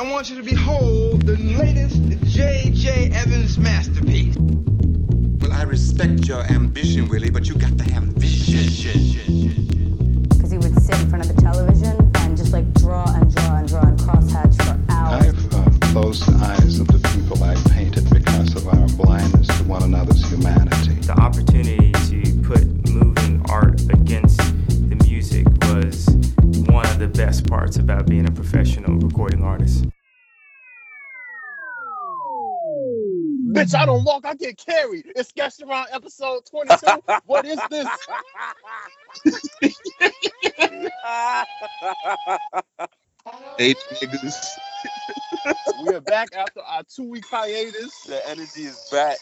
I want you to behold the latest J.J. Evans masterpiece. Well, I respect your ambition, Willie, but you got to have vision. Because he would sit in front of the television and just like draw and draw and draw and crosshatch for hours. I've uh, closed the eyes of the people I painted because of our blindness to one another's humanity. The opportunity to put moving art against the music was one of the best parts about being a professional recording artist. Bitch, I don't mm-hmm. walk, I get carried. It's Sketched Around episode 22. what is this? Eight niggas. we are back after our two week hiatus. The energy is back.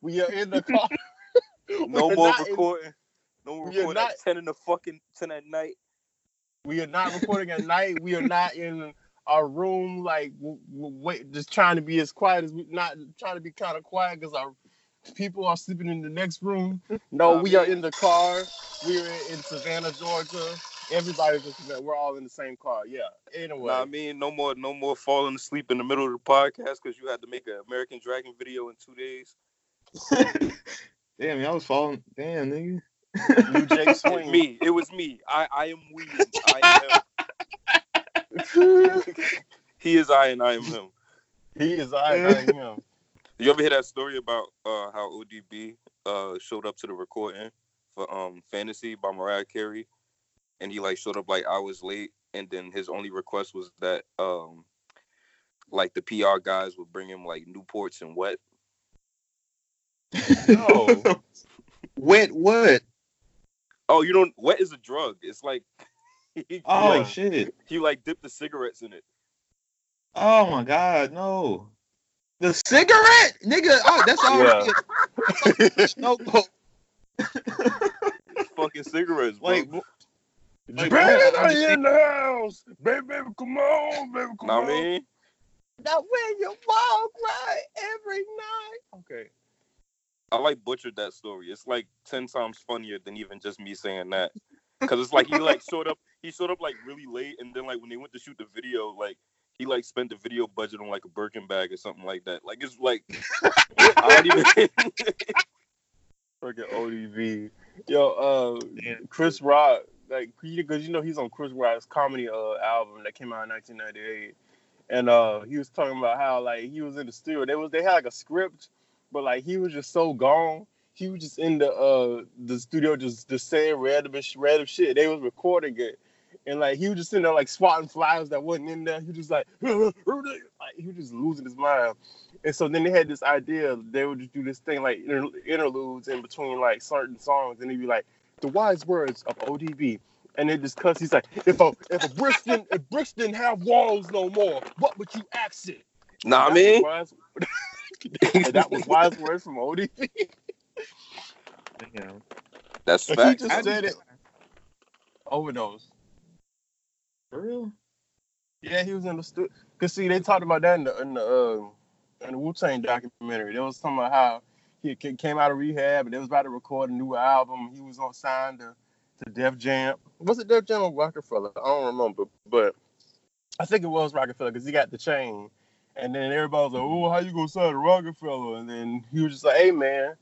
We are in the car. No more not in- recording. no more we are recording not- at 10 in the fucking 10 at night. We are not recording at night. We are not in our room, like, w- w- wait, just trying to be as quiet as we not trying to be kind of quiet because our people are sleeping in the next room. No, oh, we are in the car. We're in Savannah, Georgia. Everybody's in Savannah. We're all in the same car. Yeah. Anyway. Nah, I mean, no more, no more falling asleep in the middle of the podcast because you had to make an American Dragon video in two days. Damn, y'all was falling. Damn, nigga. You Jake Swing. Me, it was me. I, I am we. I am him. He is I and I am him. He is I, and I am him. You ever hear that story about uh, how ODB uh, showed up to the recording for um, "Fantasy" by Mariah Carey, and he like showed up like hours late, and then his only request was that um, like the PR guys would bring him like Newports and wet. No. Wet what? Oh, you don't. Wet is a drug. It's like he, Oh like, shit. he like dipped the cigarettes in it. Oh my god, no. The cigarette, nigga. Oh, that's already no. Fucking cigarettes, bro. Like, like, Baby, what? I in the house. Baby, baby, come on, baby, come know on. what I mean? Now when you walk right every night. Okay. I like butchered that story. It's like ten times funnier than even just me saying that. Cause it's like he like showed up. He showed up like really late, and then like when they went to shoot the video, like he like spent the video budget on like a Birkin bag or something like that. Like it's like I don't even. Freaking ODB. Yo, uh, Chris Rock, like, because you know he's on Chris Rock's comedy uh album that came out in 1998, and uh he was talking about how like he was in the studio. They was they had like a script, but like he was just so gone. He was just in the uh the studio just just saying random sh- random shit. They was recording it. And like he was just sitting there like swatting flyers that wasn't in there. He was just like, like he was just losing his mind. And so then they had this idea they would just do this thing like inter- interludes in between like certain songs, and they'd be like the wise words of ODB. And they discuss. He's like, if a if a bricks didn't if bricks didn't have walls no more, what would you ask it? nah, I That mean, was wise- that was wise words from ODB. Damn. that's He facts. just said it. Overdose. For real? Yeah, he was in the studio. Cause see, they talked about that in the in the uh, in the Wu Tang documentary. They was talking about how he came out of rehab and they was about to record a new album. He was on signed to, to Def Jam. Was it Def Jam or Rockefeller? I don't remember, but I think it was Rockefeller because he got the chain. And then everybody was like, "Oh, how you gonna sign to Rockefeller?" And then he was just like, "Hey, man."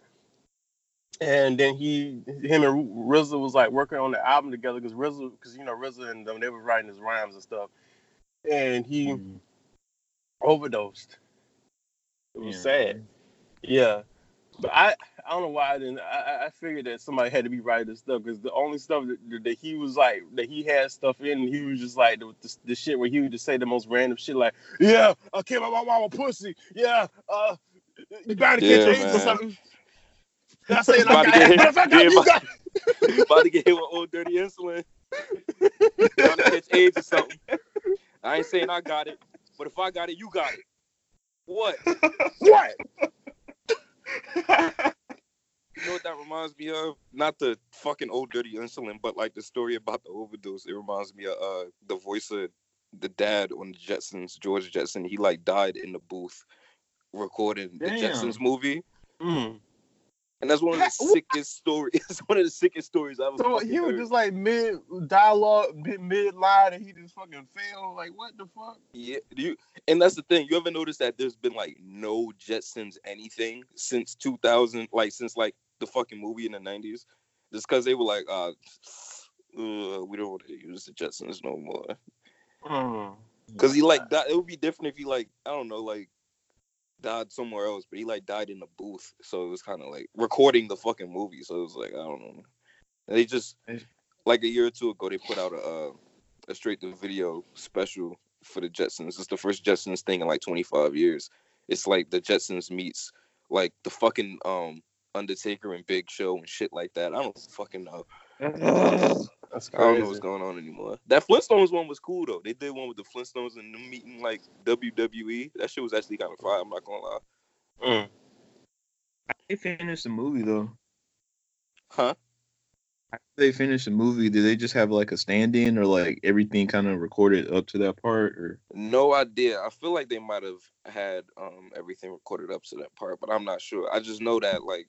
And then he, him and RZA was like working on the album together because RZA, because you know RZA and them, they were writing his rhymes and stuff. And he Mm. overdosed. It was Yeah. sad. Yeah, but I I don't know why I didn't. I, I- figured that somebody had to be writing this stuff because the only stuff that, that he was like that he had stuff in, he was just like the, the, the shit where he would just say the most random shit like, "Yeah, I came out my mama pussy. Yeah, uh, you to catch Yeah, AIDS or something." I About to got get it, but if I got it, you got it. About to get hit with old dirty insulin. Trying to catch AIDS or something. I ain't saying I got it, but if I got it, you got it. What? What? You know what that reminds me of? Not the fucking old dirty insulin, but like the story about the overdose. It reminds me of uh the voice of the dad on the Jetsons, George Jetson. He like died in the booth recording the Jetsons movie. Mm. And that's one of the sickest stories. It's one of the sickest stories I've ever. So fucking he was heard. just like mid dialogue, mid mid line, and he just fucking failed. Like what the fuck? Yeah, do you and that's the thing. You ever notice that there's been like no Jetsons anything since 2000, like since like the fucking movie in the 90s, just because they were like, uh, uh, we don't want to use the Jetsons no more. Mm. Cause he like died. It would be different if he like I don't know like died somewhere else, but he like died in the booth, so it was kind of like recording the fucking movie. So it was like I don't know. And they just like a year or two ago they put out a uh, a straight to video special for the Jetsons. It's the first Jetsons thing in like 25 years. It's like the Jetsons meets like the fucking um Undertaker and Big Show and shit like that. I don't fucking know. That's I don't know what's going on anymore. That Flintstones one was cool though. They did one with the Flintstones and them meeting like WWE. That shit was actually kind of fire. I'm not gonna lie. Mm. They finished the movie though. Huh? After they finished the movie, did they just have like a stand-in or like everything kind of recorded up to that part? Or No idea. I feel like they might have had um everything recorded up to that part, but I'm not sure. I just know that like,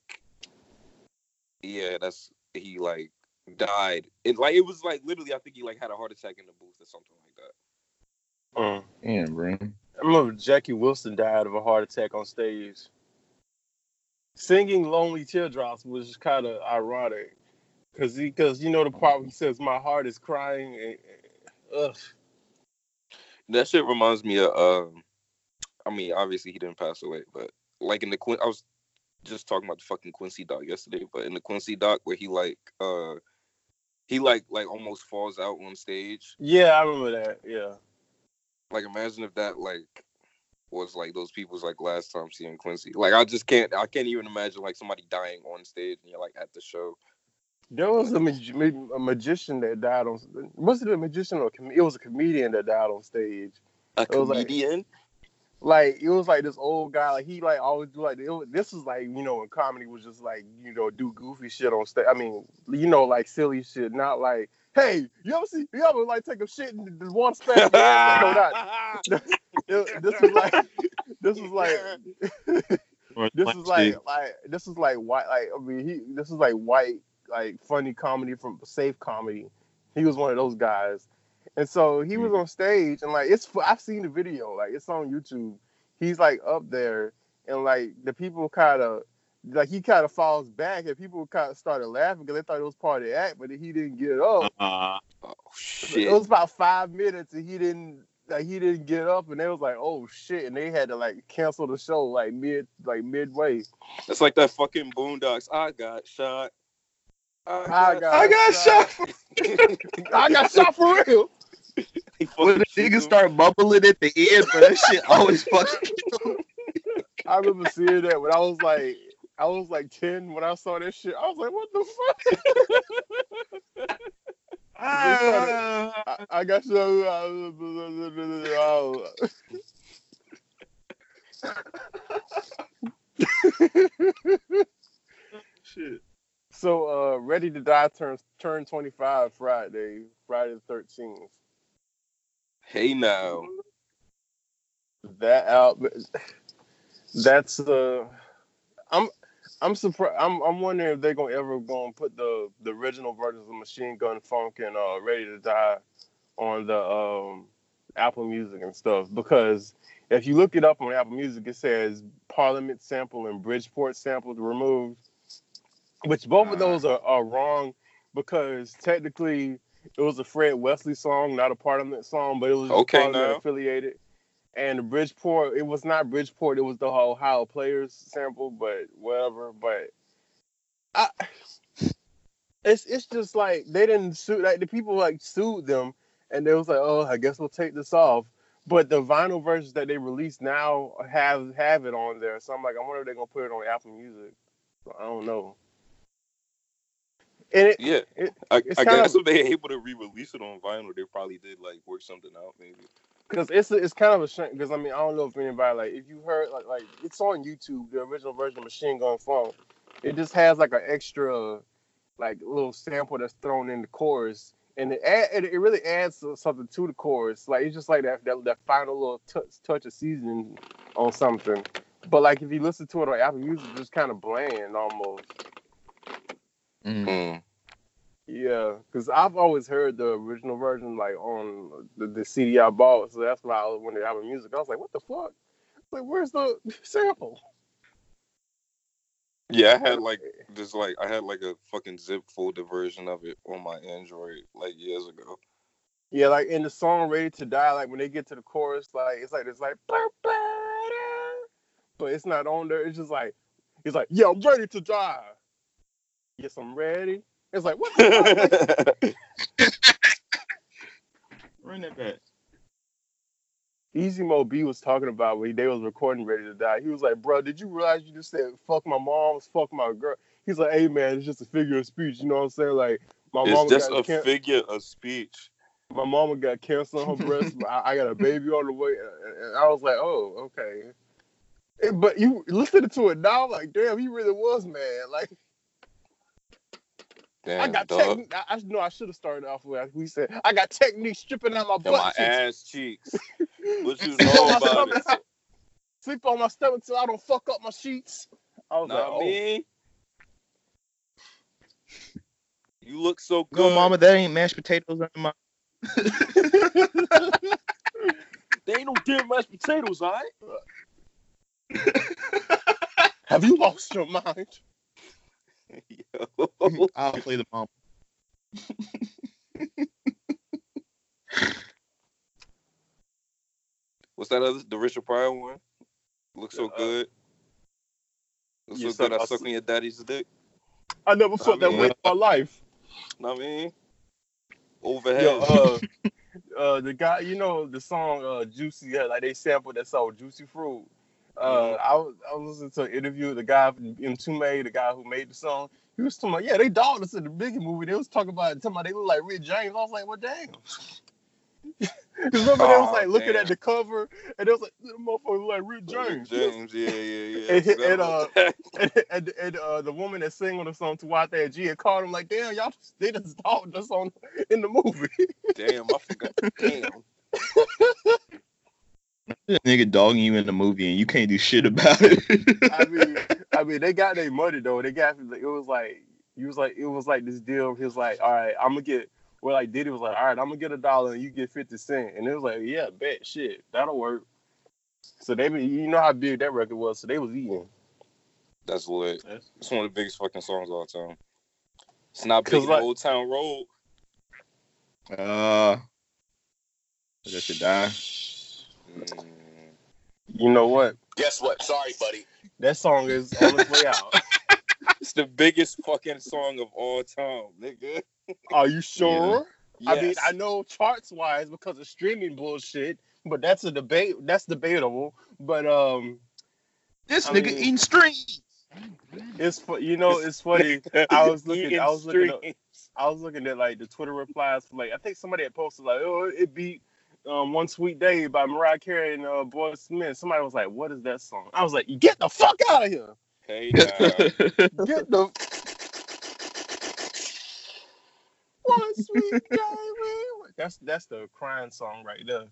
yeah, that's he like died. It like it was like literally. I think he like had a heart attack in the booth or something like that. Mm. damn, bro. I remember Jackie Wilson died of a heart attack on stage. Singing "Lonely Teardrops" was just kind of ironic, cause he, cause you know the part where he says, "My heart is crying." And, ugh. That shit reminds me of. Um, I mean, obviously he didn't pass away, but like in the Quin, I was just talking about the fucking Quincy doc yesterday, but in the Quincy doc where he like uh he like like almost falls out on stage. Yeah, I remember that. Yeah. Like imagine if that like was like those people's like last time seeing Quincy. Like I just can't I can't even imagine like somebody dying on stage and you're like at the show. There was a, mag- a magician that died on. Was it a magician or a com- it was a comedian that died on stage? A It was like- comedian? Like it was like this old guy. Like he like always do like it was, this was like you know when comedy was just like you know do goofy shit on stage. I mean you know like silly shit, not like hey you ever see you ever like take a shit in the one not. This was like this was like this is like like this is like white like I mean he this is like white like funny comedy from safe comedy. He was one of those guys, and so he was on stage and like it's I've seen the video like it's on YouTube. He's like up there and like the people kind of like he kind of falls back and people kind of started laughing because they thought it was part of the act, but he didn't get up. Uh, Oh It was about five minutes and he didn't like he didn't get up and they was like oh shit and they had to like cancel the show like mid like midway. It's like that fucking Boondocks. I got shot. I got, I got shot. I got shot for real. He when the fucking niggas shoot start bubbling at the end, but that shit always fucking. I remember seeing that when I was like, I was like ten when I saw that shit. I was like, what the fuck? I, I got so. shit. so, uh, Ready to Die turns turn twenty five Friday, Friday the thirteenth. Hey now. That out. That's uh, I'm. I'm surprised. I'm, I'm wondering if they're gonna ever gonna put the the original versions of Machine Gun Funk and uh, Ready to Die on the um, Apple Music and stuff because if you look it up on Apple Music, it says Parliament sample and Bridgeport sample removed, which both of those are, are wrong because technically it was a Fred Wesley song, not a part of that song, but it was Okay, now. affiliated. And the Bridgeport, it was not Bridgeport, it was the Ohio Players sample, but whatever. But I, it's it's just like they didn't sue like the people like sued them, and they was like, oh, I guess we'll take this off. But the vinyl versions that they release now have have it on there, so I'm like, I wonder if they're gonna put it on Apple Music. I don't know. And it, Yeah. it I, I kind guess if they're able to re-release it on vinyl, they probably did like work something out, maybe. because it's it's kind of a shame because I mean I don't know if anybody like if you heard like like it's on YouTube the original version of Machine Gun Funk, it just has like an extra like little sample that's thrown in the chorus and it add, it, it really adds something to the chorus like it's just like that that, that final little touch touch of seasoning on something, but like if you listen to it on Apple Music, it's just kind of bland almost. Mm. Mm. Yeah, because I've always heard the original version like on the, the CD I bought, so that's why I was when the album music. I was like, what the fuck? Like, where's the sample? Yeah, I had like this like I had like a fucking zip folder version of it on my Android like years ago. Yeah, like in the song "Ready to Die," like when they get to the chorus, like it's like it's like, but it's not on there. It's just like he's like, "Yeah, I'm ready to die." Yes, I'm ready. It's like what? The fuck? Run that back. Easy Mo Bee was talking about when they was recording "Ready to Die." He was like, "Bro, did you realize you just said fuck my mom's, fuck my girl?" He's like, "Hey man, it's just a figure of speech." You know what I'm saying? Like my mom it's just got a can- figure of speech. my mama got cancer on her breast. I, I got a baby on the way, and- and I was like, "Oh, okay." But you listening to it now, like, damn, he really was mad. Like, Damn, I got dog. technique. I, I know I should have started off with we said I got technique stripping out my And butt my cheeks. ass cheeks. What you know about stomach. it? Sleep on my stomach till I don't fuck up my sheets. I was like, Not oh. me. You look so good. No, mama, that ain't mashed potatoes under my. They ain't no damn mashed potatoes, all right? Have you lost your mind? Yo. I'll play the mom. What's that other? The Richard Pryor one? Looks so Uh, good. Looks you so good. I suck on your daddy's dick. I never felt that mean- way in my life. Know what I mean? Overhead. Yo, uh, uh, the guy, you know, the song uh, "Juicy," yeah, like they sampled that song "Juicy Fruit." Uh, Mhm. I was I was listening to an interview with the guy from Mtume, the guy who made the song. He was talking about, yeah, they dogged us in the Biggie movie. They was talking about talking about they look like Rick James. I was like, well, damn. 'Cause remember they was Aw, like looking damn. at the cover and they was like, "This motherfucker look like Rick James." James, yeah, yeah, yeah. And- and, uh, and, and, and uh, the woman that sang on the song Tawatha Agee had called him like, "Damn, y'all, just, they just dogged us on in the movie." Damn, I forgot. Damn. This nigga dogging you in the movie and you can't do shit about it. I mean, I mean, they got their money though. They got it was like he was like it was like this deal. He was like, all right, I'm gonna get. Well, like Diddy was like, all right, I'm gonna get a dollar and you get fifty cent, and it was like, yeah, bet shit, that'll work. So they, be- you know how big that record was, so they was eating. That's lit. It's one of the biggest fucking songs of all time. It's not big 'Cause, in like- Old Town Road. uh, that should die. Mm. You know what? Guess what? Sorry, buddy. That song is on its way out. It's the biggest fucking song of all time, nigga. Are you sure? I mean, Yes. I know charts wise because of streaming bullshit, but that's a debate. That's debatable. But um, This I nigga mean- eating strings. it's fu- you know it's funny. I was looking- I was looking up- I was looking at like the Twitter replies from like I think somebody had posted like, oh, it beat um, "One Sweet Day" by Mariah Carey and uh, Boyz II Men. Somebody was like, "What is that song?" I was like, "Get the fuck out of here! Hey, now. Get the One Sweet Day." we-" That's that's the crying song right there.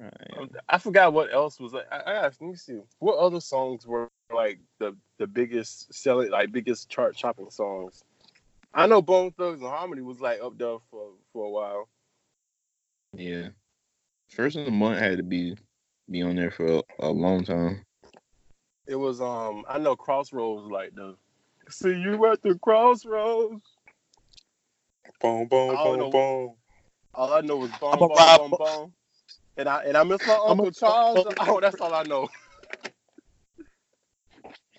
Um, I forgot what else was. I, I asked. Let me see. What other songs were like the the biggest selling, like biggest chart chopping songs? I know Bone Thugs and Harmony was like up there for for a while. Yeah. First of the month had to be be on there for a, a long time. It was um. I know Crossroads like the. See you at the crossroads. boom, boom, I don't boom, boom. All I know was boom, I'm a boom, boom, boom. And I and I miss my Uncle Charles. Oh, that's all I know.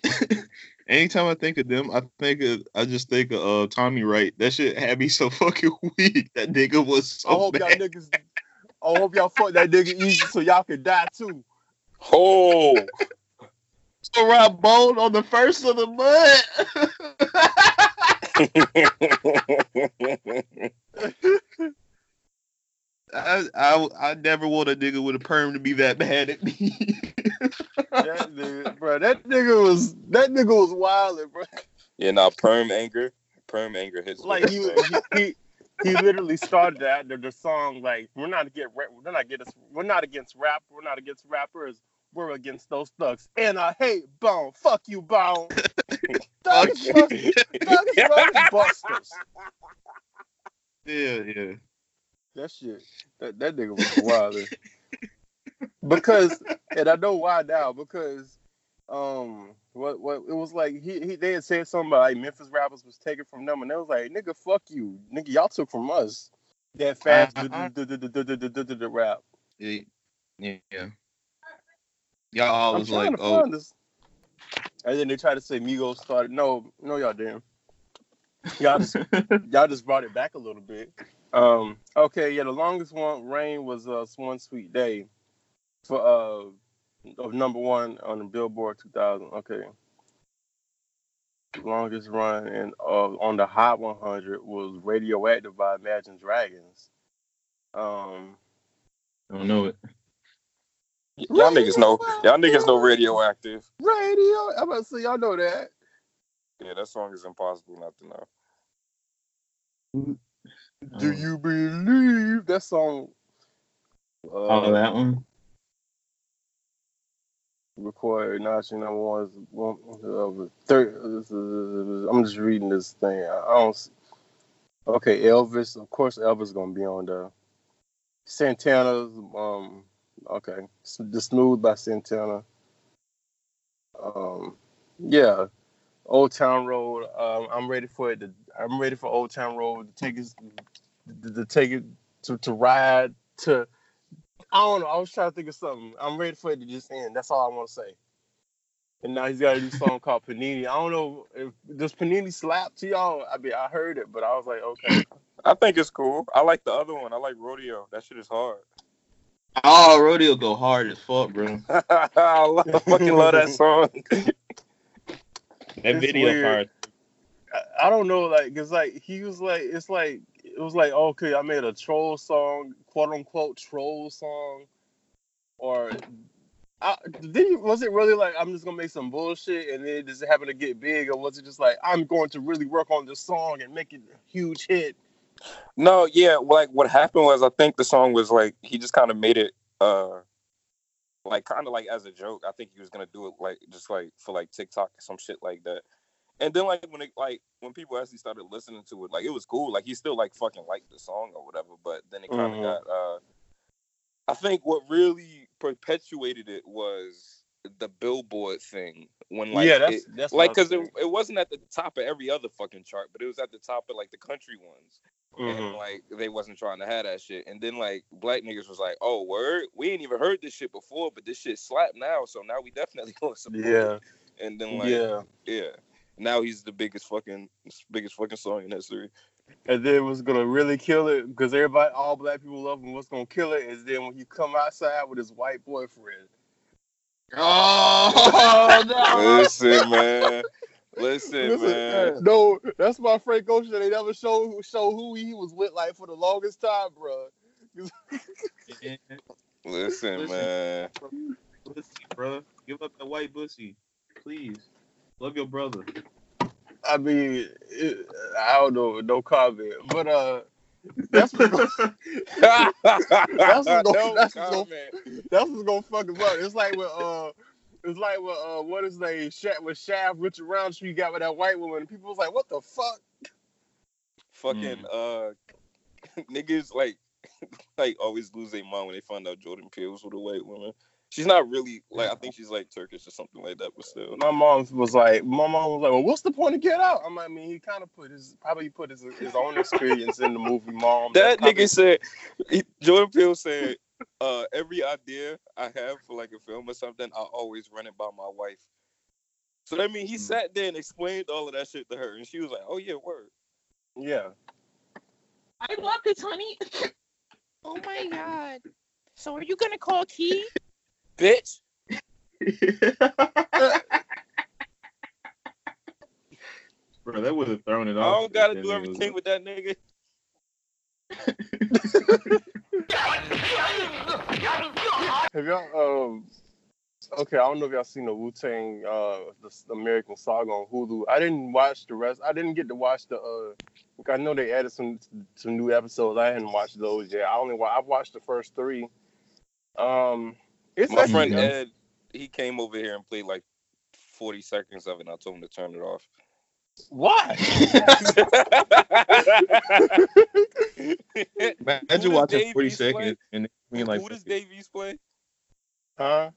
Anytime I think of them, I think of I just think of uh, Tommy Wright. That shit had me so fucking weak. That nigga was I so hope y'all bad. niggas. I hope y'all fuck that nigga easy so y'all can die too. Oh, So Rob Bone on the first of the month. I, I I never want a nigga with a perm to be that mad at me. that nigga, bro, that nigga was that nigga was wildin', bro. yeah, nah, perm anger, perm anger hits. Like he, he, he he literally started that the, the song like we're not against we're not against we're not against rap we're not against rappers we're against those thugs and I hate Bone fuck you Bone thugs thugs thugs busters Yeah, yeah. That shit. That that nigga was wild. because and I know why now because um what what it was like he, he they had said something about like Memphis rappers was taken from them and they was like nigga fuck you nigga y'all took from us that fast the rap yeah y'all was like oh this. and then they tried to say Migos started no no y'all damn. y'all just y'all just brought it back a little bit um. Okay. Yeah. The longest one rain was uh one sweet day for uh of number one on the Billboard 2000. Okay. Longest run and uh, on the Hot 100 was Radioactive by Imagine Dragons. Um. I don't know it. Y'all niggas know. Y'all niggas know radioactive. Radio. I'm about to say y'all know that. Yeah, that song is impossible not to know. Do Um, you believe that song? Uh, Oh, that one? recorded national number one. one uh, third, I'm just reading this thing. I don't. s- Okay, Elvis. Of course, Elvis gonna be on the Santana's. Um. Okay, the Smooth by Santana. Um. Yeah. Old Town Road. Um. I'm ready for it. To, I'm ready for Old Town Road to take us to, to take it to to ride to. I don't know. I was trying to think of something. I'm ready for it to just end. That's all I want to say. And now he's got a new song called Panini. I don't know if does Panini slap to y'all. I mean, I heard it, but I was like, okay. I think it's cool. I like the other one. I like Rodeo. That shit is hard. Oh, Rodeo go hard as fuck, bro. I love, fucking love that song. That It's video weird. hard. I, I don't know, like, cause like he was like, it's like it was like, okay, I made a troll song, quote unquote troll song, or. I, did you, was it really like I'm just gonna make some bullshit and then does it happen to get big, or was it just like I'm going to really work on this song and make it a huge hit? No, yeah, like what happened was I think the song was like he just kind of made it uh like kind of like as a joke. I think he was gonna do it like just like for like TikTok or some shit like that. And then like when it like when people actually started listening to it, like it was cool. Like he still like fucking liked the song or whatever. But then it kind of Mhm. got. uh I think what really perpetuated it was the Billboard thing when like yeah, that's it, that's like what I was because it, it wasn't at the top of every other fucking chart, but it was at the top of like the country ones thinking. and mm-hmm. like they wasn't trying to have that shit. And then like black niggas was like, "Oh, word, we ain't even heard this shit before, but this shit slap now, so now we definitely gonna support." Yeah, it." And then like, yeah. yeah, now he's the biggest fucking biggest fucking song in history. And then what's gonna really kill it because everybody, all black people love him. What's gonna kill it is then when he come outside with his white boyfriend. Oh, no. Listen, man. Listen, Listen, man. no, that's my Frank Ocean. They never show show who he was with like for the longest time, bro. Listen, Listen. man. Pussy, bro. Give up the white pussy. Please. Love your brother. I mean, it, I don't know, no comment, but uh, that's what's gonna, That's what's gonna- no that's what's gonna- that's what's gonna fuck him up. It's like with uh. It's like what uh what is they Sha- with Shaft Richard Roundtree got with that white woman. People was like, what the fuck? fucking uh niggas like like always lose their mind when they find out Jordan Peele was with a white woman. She's not really like I think she's like Turkish or something like that, but still. My mom was like, my mom was like, well, what's the point of Get Out? I mean, I mean, he kind of put his probably put his his own experience in the movie. Mom, That probably- nigga said he, Jordan Peele said, uh, every idea I have for like a film or something, I always run it by my wife. So that means he sat there and explained all of that shit to her, and she was like, "Oh yeah, word." yeah. I love this, honey. Oh my god. So are you gonna call Key? Bitch. bro, that would have thrown it off. I don't gotta do that nigga everything with that nigga. Have y'all um? Okay, I don't know if y'all seen the Wu Tang uh the, the American Saga on Hulu. I didn't watch the rest. I didn't get to watch the uh I know they added some some new episodes. I hadn't watched those yet. I only wa- I've watched the first three. Um, it's My friend good. Ed, he came over here and played like 40 seconds of it. And I told him to turn it off. Why? Imagine Who does watching 40 Dave East seconds play? and it being like, Who does Dave East play? huh?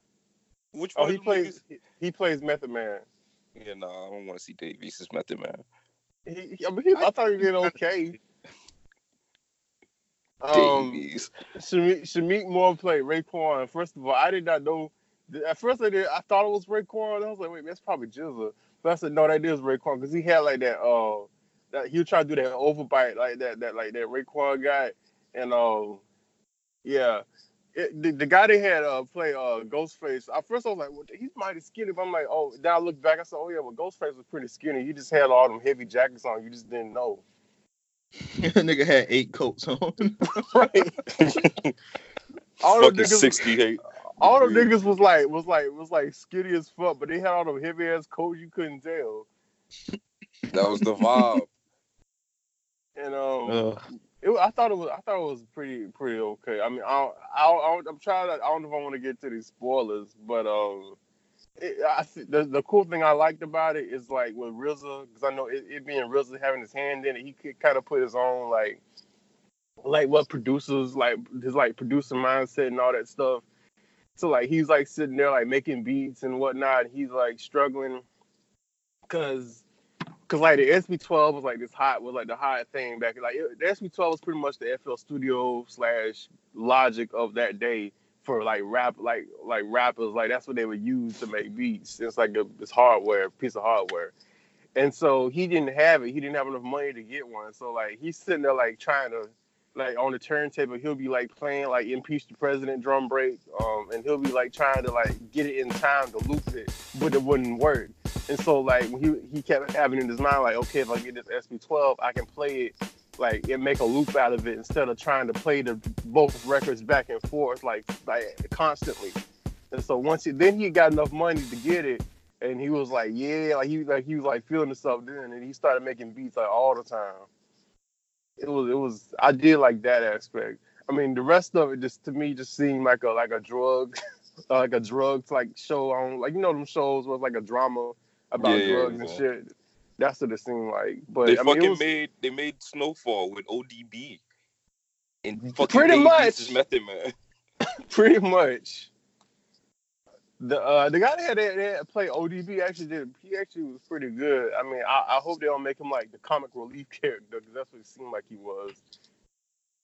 Which Oh, one he plays. niggas? He plays Method Man. Yeah, no, I don't want to see Dave East as Method Man. He, he- I, mean, he, I thought he did okay. Um, Davies. Shameik, Shameik Moore played Raekwon. First of all, I did not know. At first, I did. I thought it was Raekwon. I was like, wait, that's probably GZA. But I said, no, that is Raekwon because he had like that. Uh, that he was trying to do that overbite like that. That like that Raekwon guy, and uh, yeah. It, the, the guy they had uh, play uh, Ghostface. At first, I was like, well, he's mighty skinny. But I'm like, oh. Then I looked back. I said, oh yeah, well, Ghostface was pretty skinny. He just had all them heavy jackets on. You just didn't know. nigga had eight coats on. right. all them Fucking niggas, 68. all them Yeah. niggas was like was like was like skinny as fuck, but they had all them heavy ass coats you couldn't tell. That was the vibe. And um, Ugh. it, I thought it was I thought it was pretty pretty okay. I mean, I don't, I don't, I'm trying to I don't know if I want to get to these spoilers, but um, it, I th- the the cool thing I liked about it is like with RZA because I know it, it being RZA having his hand in it, he could kind of put his own like like what producers like his like producer mindset and all that stuff. So like he's like sitting there like making beats and whatnot. He's like struggling because because like the SP-12 was like this hot was like the hot thing back like it, the SP-12 was pretty much the FL Studio slash Logic of that day for like rap like like rappers like that's what they would use to make beats. It's like a this hardware piece of hardware. And so he didn't have it. He didn't have enough money to get one. So like he's sitting there like trying to like on the turntable, he'll be like playing like impeach the president drum break, um, and he'll be like trying to like get it in time to loop it, but it wouldn't work. And so like he he kept having in his mind like, okay, if I get this SP-12, I can play it like and make a loop out of it instead of trying to play the both records back and forth like like constantly. And so once he then he got enough money to get it, and he was like, yeah, like he like he was like feeling himself then, and he started making beats like all the time it was it was I did like that aspect. I mean, the rest of it just to me just seemed like a like a drug, like a drugs like show on like you know them shows was like a drama about Yeah, yeah, drugs and yeah. shit. That's what it seemed like. But They I fucking it was, made they made Snowfall with ODB. And fucking Pretty much. Method Man. pretty much. The uh the guy that had, that had play ODB actually did he actually was pretty good. I mean, I, I hope they don't make him like the comic relief character because that's what it seemed like he was.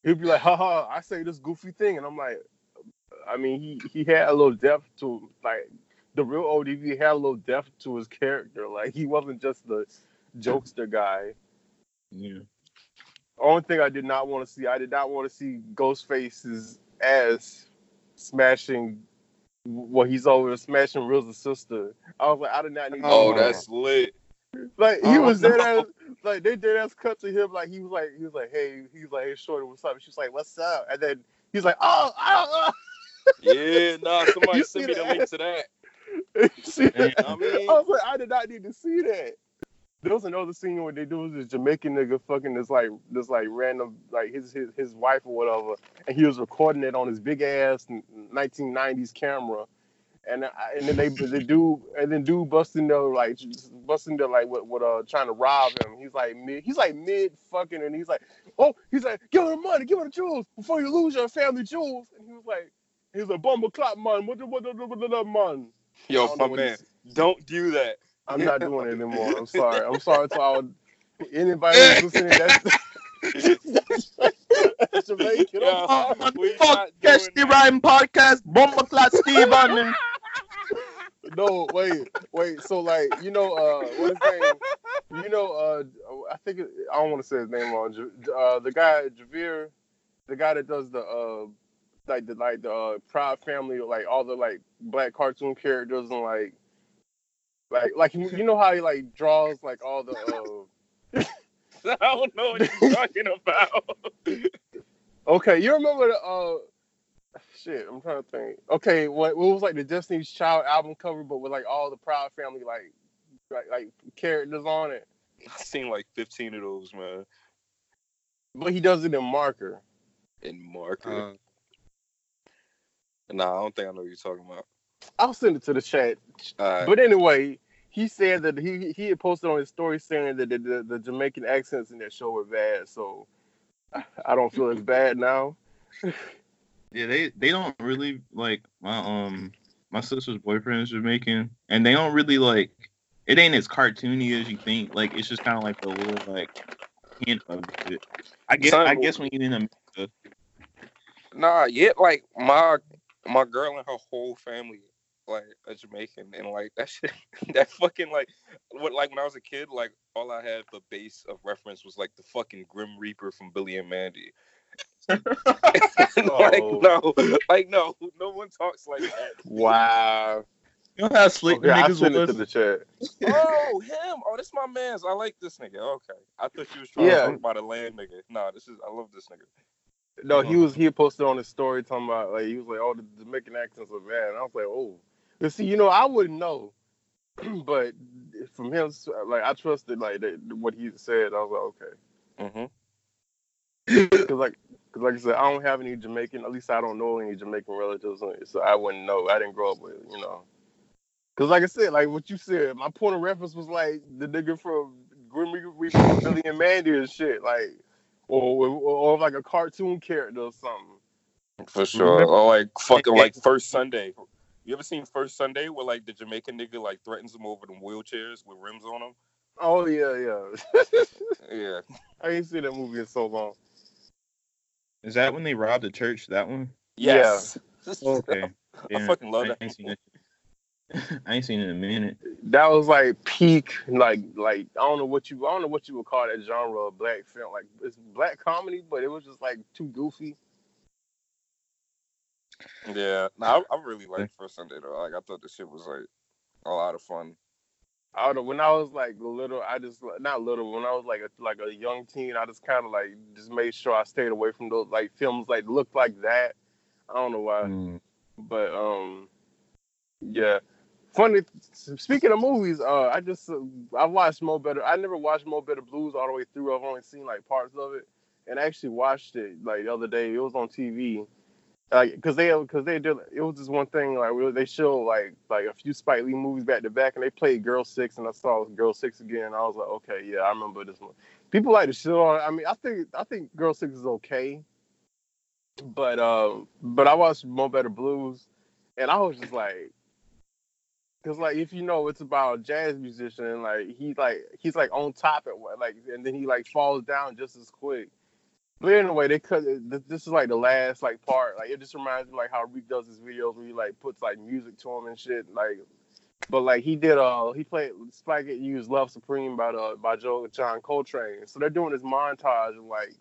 He'd be like, haha, I say this goofy thing, and I'm like, I mean, he he had a little depth to like the real ODB had a little depth to his character. Like he wasn't just the jokester guy. Yeah. Only thing I did not want to see, I did not want to see Ghostface's ass smashing. Well, he's over smashing RZA's sister. I was like, I did not need. to Oh, that's lit. like he Oh, was dead no. ass. Like they did ass cut to him. Like he was like he was like, hey, he was like, hey, shorty, what's up? And she was like, what's up? And then he's like, oh, oh, oh. Yeah, nah, somebody sent me the that? link to that. oh. See that? I mean, I was like, I did not need to see that. There was another scene where they do this Jamaican nigga fucking this like this like random like his his his wife or whatever, and he was recording it on his big ass 1990s camera, and and then they the dude and then dude busting there like busting there like what what uh trying to rob him. He's like mid he's like mid fucking and he's like oh he's like give her the money give her the jewels before you lose your family jewels and he was like he's a bumble clap man what the what the what the, what the man. Yo, my man, don't do that. I'm not doing it anymore. I'm sorry. I'm sorry to all anybody who's listening. That's, that's Jamaican. Yeah, I'm Fuck not Catch the that. Rhyme Podcast, Bomber Clat Steven. No, wait, wait. So like, you know, uh, what his name? You know, uh, I think it, I don't want to say his name wrong. Uh, the guy Javier, the guy that does the uh, like the like the uh, Proud Family, like all the like black cartoon characters and like, like like you you know how he like draws like all the. Uh, I don't know what you're talking about. Okay, you remember the uh shit, I'm trying to think. Okay, what what was like the Destiny's Child album cover but with like all the Proud Family like like like characters on it. I've seen like 15 of those, man. but he does it in marker. In marker. Uh, nah, I don't think I know what you're talking about. I'll send it to the chat. Alright. But anyway, he said that he he had posted on his story saying that the, the, the Jamaican accents in that show were bad. So I don't feel as bad now. yeah, they they don't really like my um my sister's boyfriend is Jamaican, and they don't really like it. Ain't as cartoony as you think. Like it's just kind of like a little like hint of it. I guess Son, I guess when you're in America, Nah, yet like my my girl and her whole family like a Jamaican, and like that shit, that fucking like what like when I was a kid, like all I had for base of reference was like the fucking Grim Reaper from Billy and Mandy. like Oh. no, like no, no one talks like that. Wow. you know how slick Okay, the I niggas sent it was. to the chat. Oh, him. Oh, this my man's. I like this nigga. Okay, I thought you was trying Yeah. to talk about a land nigga. Nah, this is. I love this nigga. No, he oh. was he posted on his story talking about like he was like, oh, the Jamaican accents are bad. And I was like, oh, but see, you know, I wouldn't know, but from him, like I trusted like that, what he said. I was like, okay, Mm-hmm. because like. Cause like I said, I don't have any Jamaican. At least I don't know any Jamaican relatives, so I wouldn't know. I didn't grow up with, you know. Cause like I said, like what you said, my point of reference was like the nigga from Grim Reaper, Billy and Mandy and shit, like, or, or or like a cartoon character or something. For sure. Or like fucking like First Sunday. You ever seen First Sunday where like the Jamaican nigga like threatens him over them wheelchairs with rims on them? Oh yeah, yeah. Yeah. I ain't seen that movie in so long. Is that when they robbed the church? That one? Yes. Oh, okay. I Yeah, fucking love I that. ain't seen it. I ain't seen it in a minute. That was like peak, like like I don't know what you I don't know what you would call that genre of black film. Like it's black comedy, but it was just like too goofy. Yeah. Nah, I, I really liked First Sunday though. Like I thought the shit was like a lot of fun. I don't know. When I was like little, I just not little. When I was like a, like a young teen, I just kind of like just made sure I stayed away from those like films like looked like that. I don't know why, Mm. but um, yeah. Funny. Speaking of movies, uh, I just uh, I watched Mo Better. I never watched Mo Better Blues all the way through. I've only seen like parts of it, and I actually watched it like the other day. It was on TV. Like, cause they, cause they did. It was just one thing. Like, we- they showed like, like a few Spike Lee movies back to back, and they played Girl Six, and I saw Girl Six again. And I was like, okay, yeah, I remember this one. People like to shit on. I mean, I think, I think Girl Six is okay, but, um, but I watched Mo Better Blues, and I was just like, cause like if you know, it's about a jazz musician, like he like he's like on top at what, like, and then he like falls down just as quick. But anyway, they cut. th- This is like the last like part. Like it just reminds me like how Reek does his videos where he like puts like music to him and shit. Like, but like he did. Uh, he played Spike it used "Love Supreme" by the by Joe John Coltrane. So they're doing this montage of like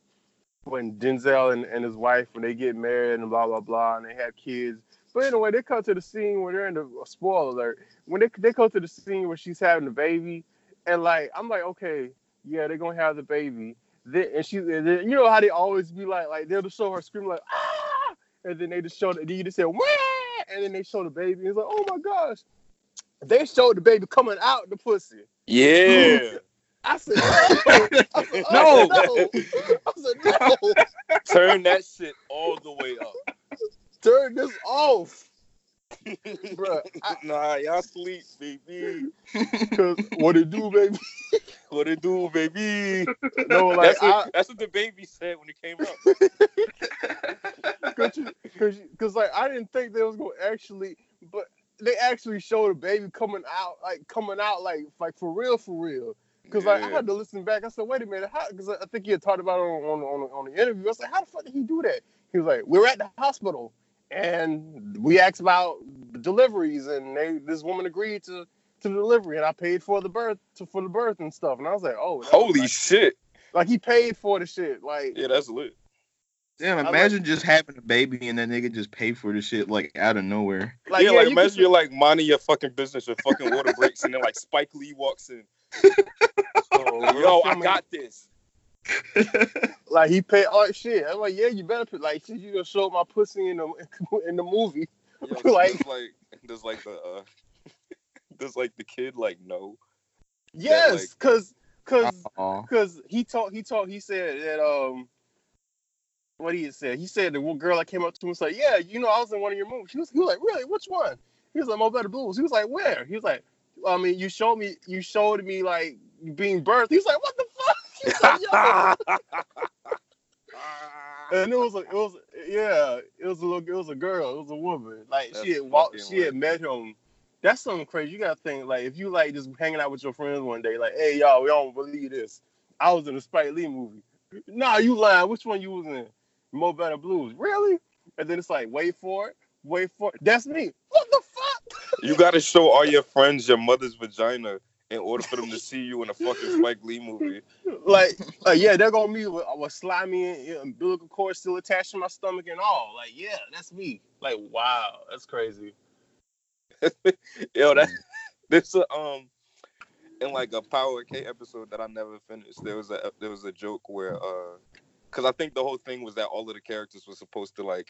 when Denzel and, and his wife when they get married and blah blah blah and they have kids. But anyway, they come to the scene where they're in the spoiler alert. When they they go to the scene where she's having the baby, and like I'm like, okay, yeah, they're gonna have the baby. And she, and then, you know how they always be like, like they'll just show her screaming like ah, and then they just show the, then you just say Wah! and then they show the baby. And it's like, oh my gosh, they showed the baby coming out the pussy. Yeah. I said, no. I said, No. oh, no. I said, no. Turn that shit all the way up. Turn this off, Bruh, nah, y'all sleep, baby. Cause what it do, baby? What it do, baby? No, like that's, what, I, that's what the baby said when it came up. cause, you, cause, you- cause like I didn't think they was gonna actually, but they actually showed a baby coming out, like coming out, like like for real, for real. Cause like I had to listen back. I said, wait a minute, how? Cause I think he had talked about it on on, on, on the interview. I was like, how the fuck did he do that? He was like, we're at the hospital and we asked about deliveries, and they this woman agreed to to the delivery, and I paid for the birth to, for the birth and stuff. And I was like, oh, that Holy like, shit. like he paid for the shit, like. Yeah, that's lit. Damn, like- imagine just having a baby and that nigga just pay for the shit like out of nowhere. Like, yeah, yeah, like you imagine you're like minding your fucking business, your fucking water breaks, and then like Spike Lee walks in. Oh, Yo, I filming- got this. Like he paid all shit. I'm like, yeah, you better put like shit. You gonna show my pussy in the in the movie? Yo, Like- does like does like the uh does like the kid like no? Yes, like- cause cause Aw. cause he talked he talked he said that um what he said. He said the girl that came up to him was like, "Yeah, you know, I was in one of your movies." He was, he was like, "Really? Which one?" He was like, "Mo Better Blues." He was like, "Where?" He was like, "I mean, you showed me, you showed me like being birthed." He was like, "What the and it was, a, it was, yeah, it was a little, it was a girl, it was a woman. Like That's she had walked, she had met him. That's something crazy. You gotta think like if you like just hanging out with your friends one day, like, hey y'all, we don't believe this. I was in a Spike Lee movie. Nah, you lying. Which one you was in? Mo Better Blues. Really? And then it's like, wait for it, wait for it. That's me. What the fuck? You gotta show all your friends your mother's vagina in order for them to see you in a fucking Spike Lee movie. like, like yeah, they're gonna be with, with slimy and umbilical cord still attached to my stomach and all. Like, yeah, that's me. Like, wow, that's crazy. Yo, that this a, um in like a Power K episode that I never finished. There was a there was a joke where uh because I think the whole thing was that all of the characters were supposed to like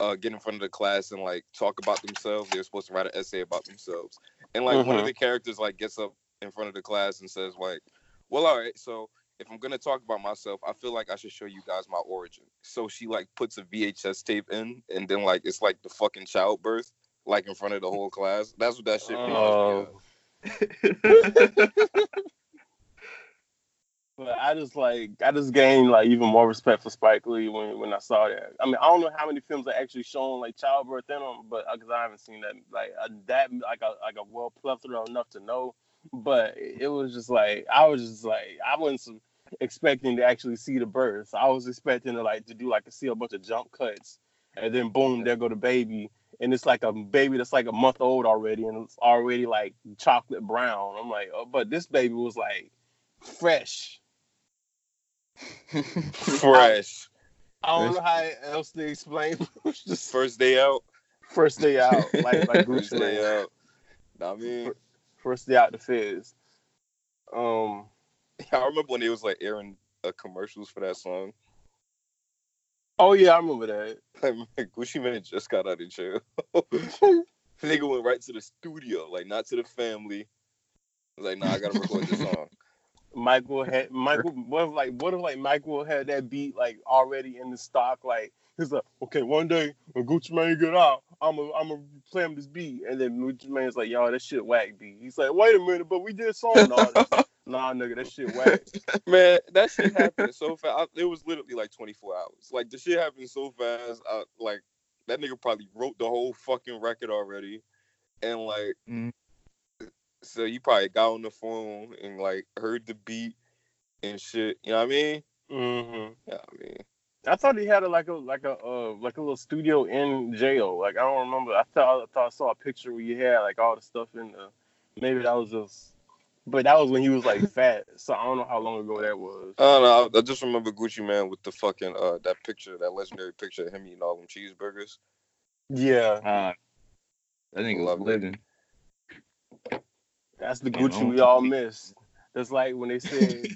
uh get in front of the class and like talk about themselves. They were supposed to write an essay about themselves. And like one of Mhm. the characters like gets up in front of the class and says like, "Well, all right, so." If I'm gonna talk about myself, I feel like I should show you guys my origin. So she like puts a VHS tape in, and then like it's like the fucking childbirth, like in front of the whole class. That's what that shit. reminds me of. Oh. But I just like I just gained like even more respect for Spike Lee when when I saw that. I mean I don't know how many films are actually showing like childbirth in them, but because I haven't seen that like uh, that like a like a well plethora enough to know. But it was just like I was just like I wasn't expecting to actually see the birth. I was expecting to like to do like to see a bunch of jump cuts, and then boom, there go the baby, and it's like a baby that's like a month old already, and it's already like chocolate brown. I'm like, oh, but this baby was like fresh. Fresh. I don't know how else to explain. Just First day out. first day out, like like First Gucci day Man. out. I mean, First day out the fizz. Um, yeah, I remember when they was like airing uh, commercials for that song. oh yeah, I remember that. Like Gucci Mane just got out of jail. Nigga went right to the studio, like not to the family. Was like, nah, I gotta record this song. Michael had Michael. What if like what if like Michael had that beat like already in the stock? Like he's like, okay, one day when Gucci Mane get out, I'm a I'm gonna play him this beat, and then Gucci Mane's like, y'all, that shit whack beat. He's like, wait a minute, but we did a song. Nah, that- nah, nigga, that shit whack. Man, that shit happened so fast. I, it was literally like 24 hours. Like the shit happened so fast. I, like that nigga probably wrote the whole fucking record already, and like, Mhm. So you probably got on the phone and like heard the beat and shit. You know what I mean? hmm Yeah, I mean, I thought he had a, like a like a uh, like a little studio in jail. Like I don't remember. I thought I thought I saw a picture where he had like all the stuff in the. Maybe that was just. But that was when he was like fat, so I don't know how long ago that was. I don't know. I, I just remember Gucci Mane with the fucking uh that picture, that legendary picture of him eating all them cheeseburgers. Yeah, Uh, think nigga was Love it. living. That's the Gucci we all miss. That's like when they said.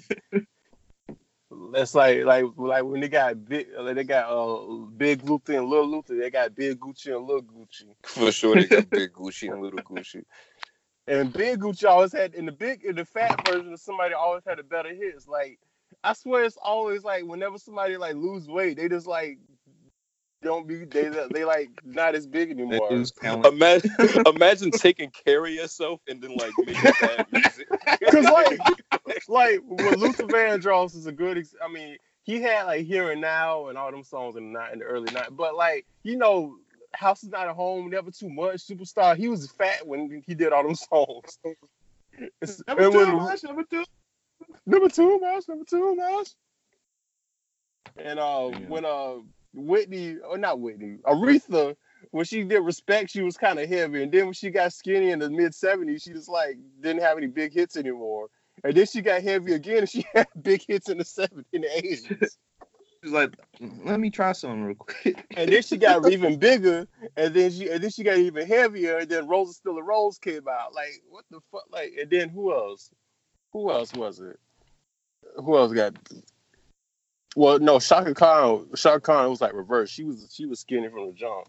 That's like like like when they got big, like they got uh big Luther and little Luther. They got big Gucci and little Gucci. For sure, they got big Gucci and little Gucci. And Big Gucci always had in the big in the fat version of somebody always had a better hits. Like I swear it's always like whenever somebody like lose weight, they just like don't be they they like not as big anymore. Imagine, imagine taking care of yourself and then like making bad music. Cause like like when Luther Vandross is a good ex- I mean he had like Here and Now and all them songs in the night in the early night. But like you know House is not a home, never too much. Superstar. He was fat when he did all them songs. It's- Number and two, when- Rush, number two. Number two, Mouse. Number two, Mouse. And uh, Yeah. when uh Whitney, or not Whitney, Aretha, when she did Respect, she was kind of heavy, and then when she got skinny in the mid '70s, she just like didn't have any big hits anymore. And then she got heavy again, and she had big hits in the '70s, in the '80s. He's like, let me try something real quick. And then she got even bigger, and then she and then she got even heavier, and then Rosa Still a Rose came out. Like what the fuck? Like and then who else? Who else was it? Who else got? Well, no, Chaka Khan. Chaka Khan was like reverse. She was she was skinny from the jump.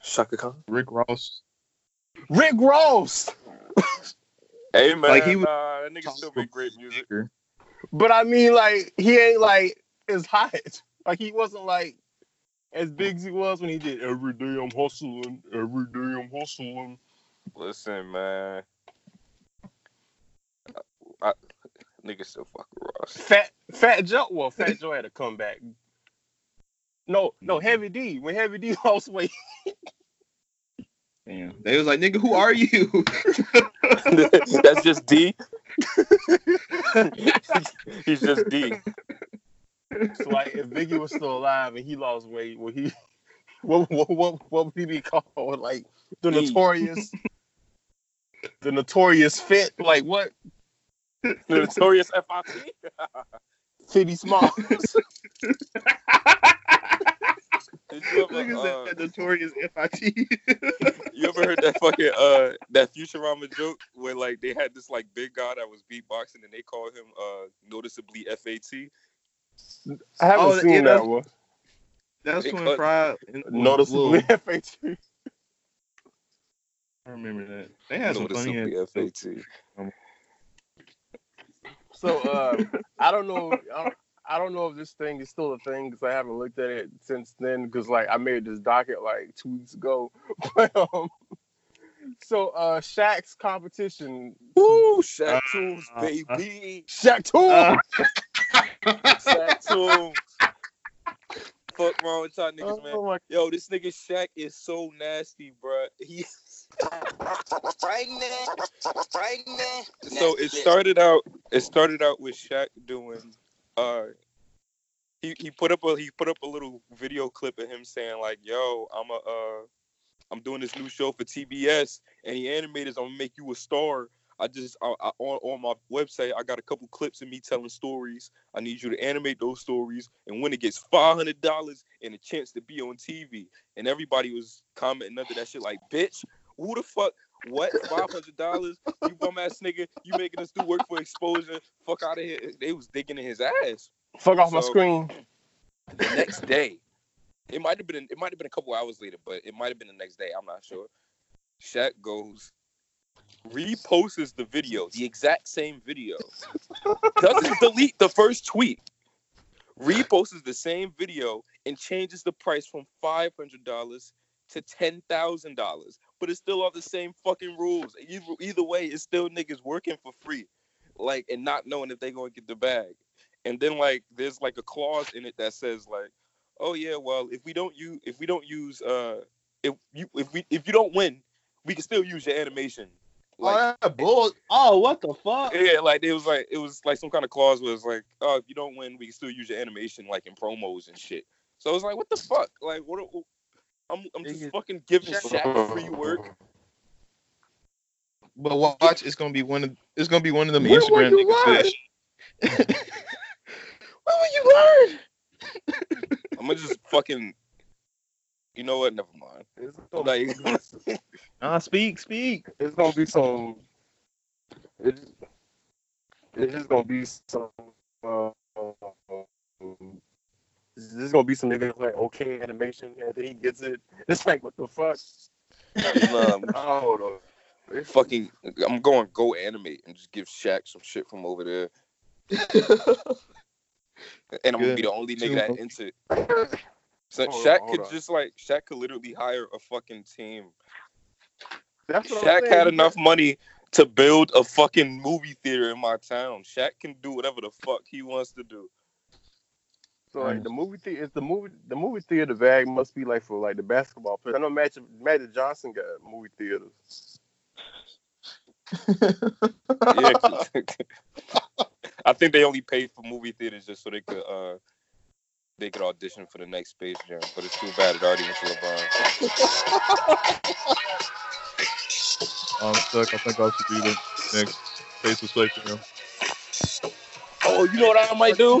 Chaka Khan. Rick Ross. Rick Ross. Hey man, Like, he was- nah, that nigga still make great music. But I mean, like he ain't like as hot. Like he wasn't like as big as he was when he did every day I'm hustling, every day I'm hustling. Listen, man. I, I, nigga still fucking Ross. Fat Fat Joe, well, Fat Joe had to come back. No, no, mm-hmm. Heavy D. When Heavy D lost weight, Damn. They was like, nigga, who are you? That's just D. He's just D. so like if Biggie was still alive and he lost weight, would he? What what what, what would he be called? Like the notorious, the notorious fit. Like what? The notorious FIT. Fitty Smalls. Did you ever, Niggas uh, notorious FIT. you ever heard that fucking uh that Futurama joke where like they had this like big guy that was beatboxing and they called him uh noticeably FAT. I haven't Oh, seen yeah, that one. That's They when cut- Fry and Noticeably Lil- FAT. I remember that. They had some funny FAT. So uh, I don't know. I don't, I don't know if this thing is still a thing because I haven't looked at it since then. Because like I made this docket like two weeks ago. But um, so uh, Shaq's competition. Woo, Shaq Uh, Tunes, uh, baby. Shaq Tool. Uh, Shaq Tunes. Fuck wrong with y'all niggas, man. oh my Yo, this nigga Shaq is so nasty, bro. He so it started out it started out with Shaq doing uh he, he put up a he put up a little video clip of him saying like yo I'm a uh I'm doing this new show for TBS and he animated I'm gonna make you a star. I just I, I, on on my website I got a couple clips of me telling stories. I need you to animate those stories and when it gets five hundred dollars and a chance to be on TV and everybody was commenting under that shit like bitch who the fuck what five hundred dollars? You bum ass nigga, you making us do work for exposure? Fuck out of here! They was digging in his ass. Fuck off my screen. The next day, it might have been it might have been a couple hours later, but it might have been the next day. I'm not sure. Shaq goes, reposts the video, the exact same video. Doesn't delete the first tweet. Reposts the same video and changes the price from five hundred dollars to ten thousand dollars, but it's still all the same fucking rules. Either, either way, it's still niggas working for free, like and not knowing if they gonna get the bag. And then like there's like a clause in it that says like, oh yeah, well if we don't use if we don't use uh if you if we if you don't win, we can still use your animation. Like oh, bull. Oh, what the fuck? yeah, like it was like it was like some kind of clause where it's like, oh, if you don't win, we can still use your animation like in promos and shit. So I was like, what the fuck? Like, what? I'm I'm just Nigga, fucking giving Shaq- Shaq free work. But watch, it's gonna be one of it's gonna be one of them Where will Instagram you niggas. learn? that- Where will you learn? I'm gonna just fucking. You know what? Never mind. It's gonna, not even- Ah, speak, speak. it's gonna be some. It's, it's just gonna be some. Uh, this is gonna be some nigga like okay animation, and then he gets it. It's like what the fuck? um, I don't know. It's fucking. I'm going go animate and just give Shaq some shit from over there, and I'm gonna be the only nigga that into it. So Hold Shaq hold could on. just like Shaq could literally hire a fucking team. That's what I'm Shaq had enough money to build a fucking movie theater in my town. Shaq can do whatever the fuck he wants to do. So like the movie theater, is the movie the movie theater bag must be like for like the basketball players. I know Magic Magic Johnson got movie theaters. Yeah. I think they only paid for movie theaters just so they could uh they could audition for the next Space Jam, but it's too bad it already went to LeBron. I'm stuck. I think I should do the next face of space jam. Oh, you know what I might do?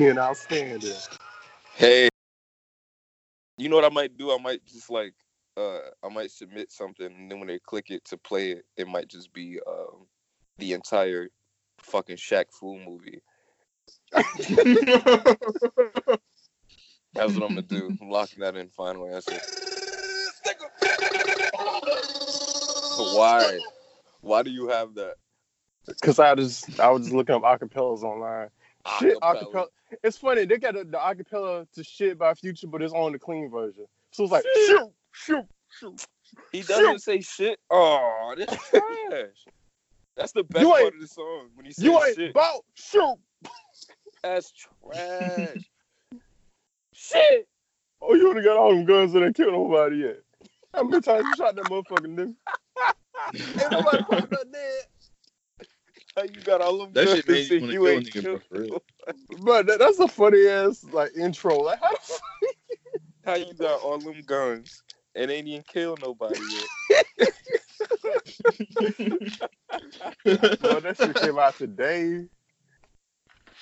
Being outstanding. Hey, you know what I might do? I might just like uh I might submit something and then when they click it to play it, it might just be um the entire fucking Shaq Fu movie. That's what I'm gonna do. I'm locking that in final answer. Why? Why do you have that? Cause I just I was just looking up acapellas online. Shit, Acapella. acapella. It's funny they got the, the acapella to shit by Future, but it's on the clean version. So it's like Shit. shoot, shoot, shoot. He doesn't say shit. Oh, that's trash. That's the best part of the song when he says You ain't shit. about shoot. That's trash. shit. Oh, you only got all them guns and ain't killed nobody yet. How many times you shot that motherfucking nigga? Ain't nobody fucking not dead. How you got all them That shit made you you kill ain't nigga, killed bro, for real. But that, that's a funny ass like intro. Like how the fuck? How you got all them guns and ain't even kill nobody yet? Well, that shit came out today.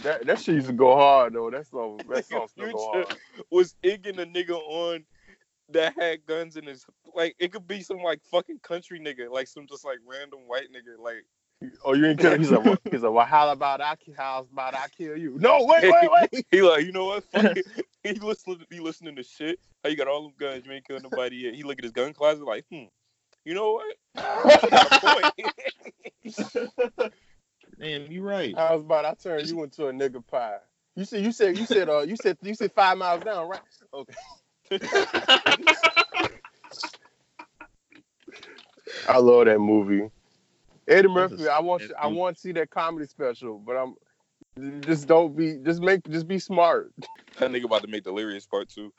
That that shit used to go hard though. That song, that song still go hard. was egging a nigga on that had guns in his like it could be some like fucking country nigga, like some just like random white nigga, like Oh, you ain't kidding? He's like, what? he's like, well, how about I? ki- How about I kill you? No, wait, wait, wait. he like, you know what? Fuck it. He listening he listening to shit. How you got all them guns, you ain't killed nobody yet. He look at his gun closet like, hmm, you know what? You got a point. Damn, you right. I was about I turn you into a nigga pie? You said, you said, you said, uh, you said, you said five miles down, right? Okay. I love that movie. Eddie Murphy, I want, I want to see that comedy special, but I'm just don't be, just make, just be smart. that nigga about to make delirious part two.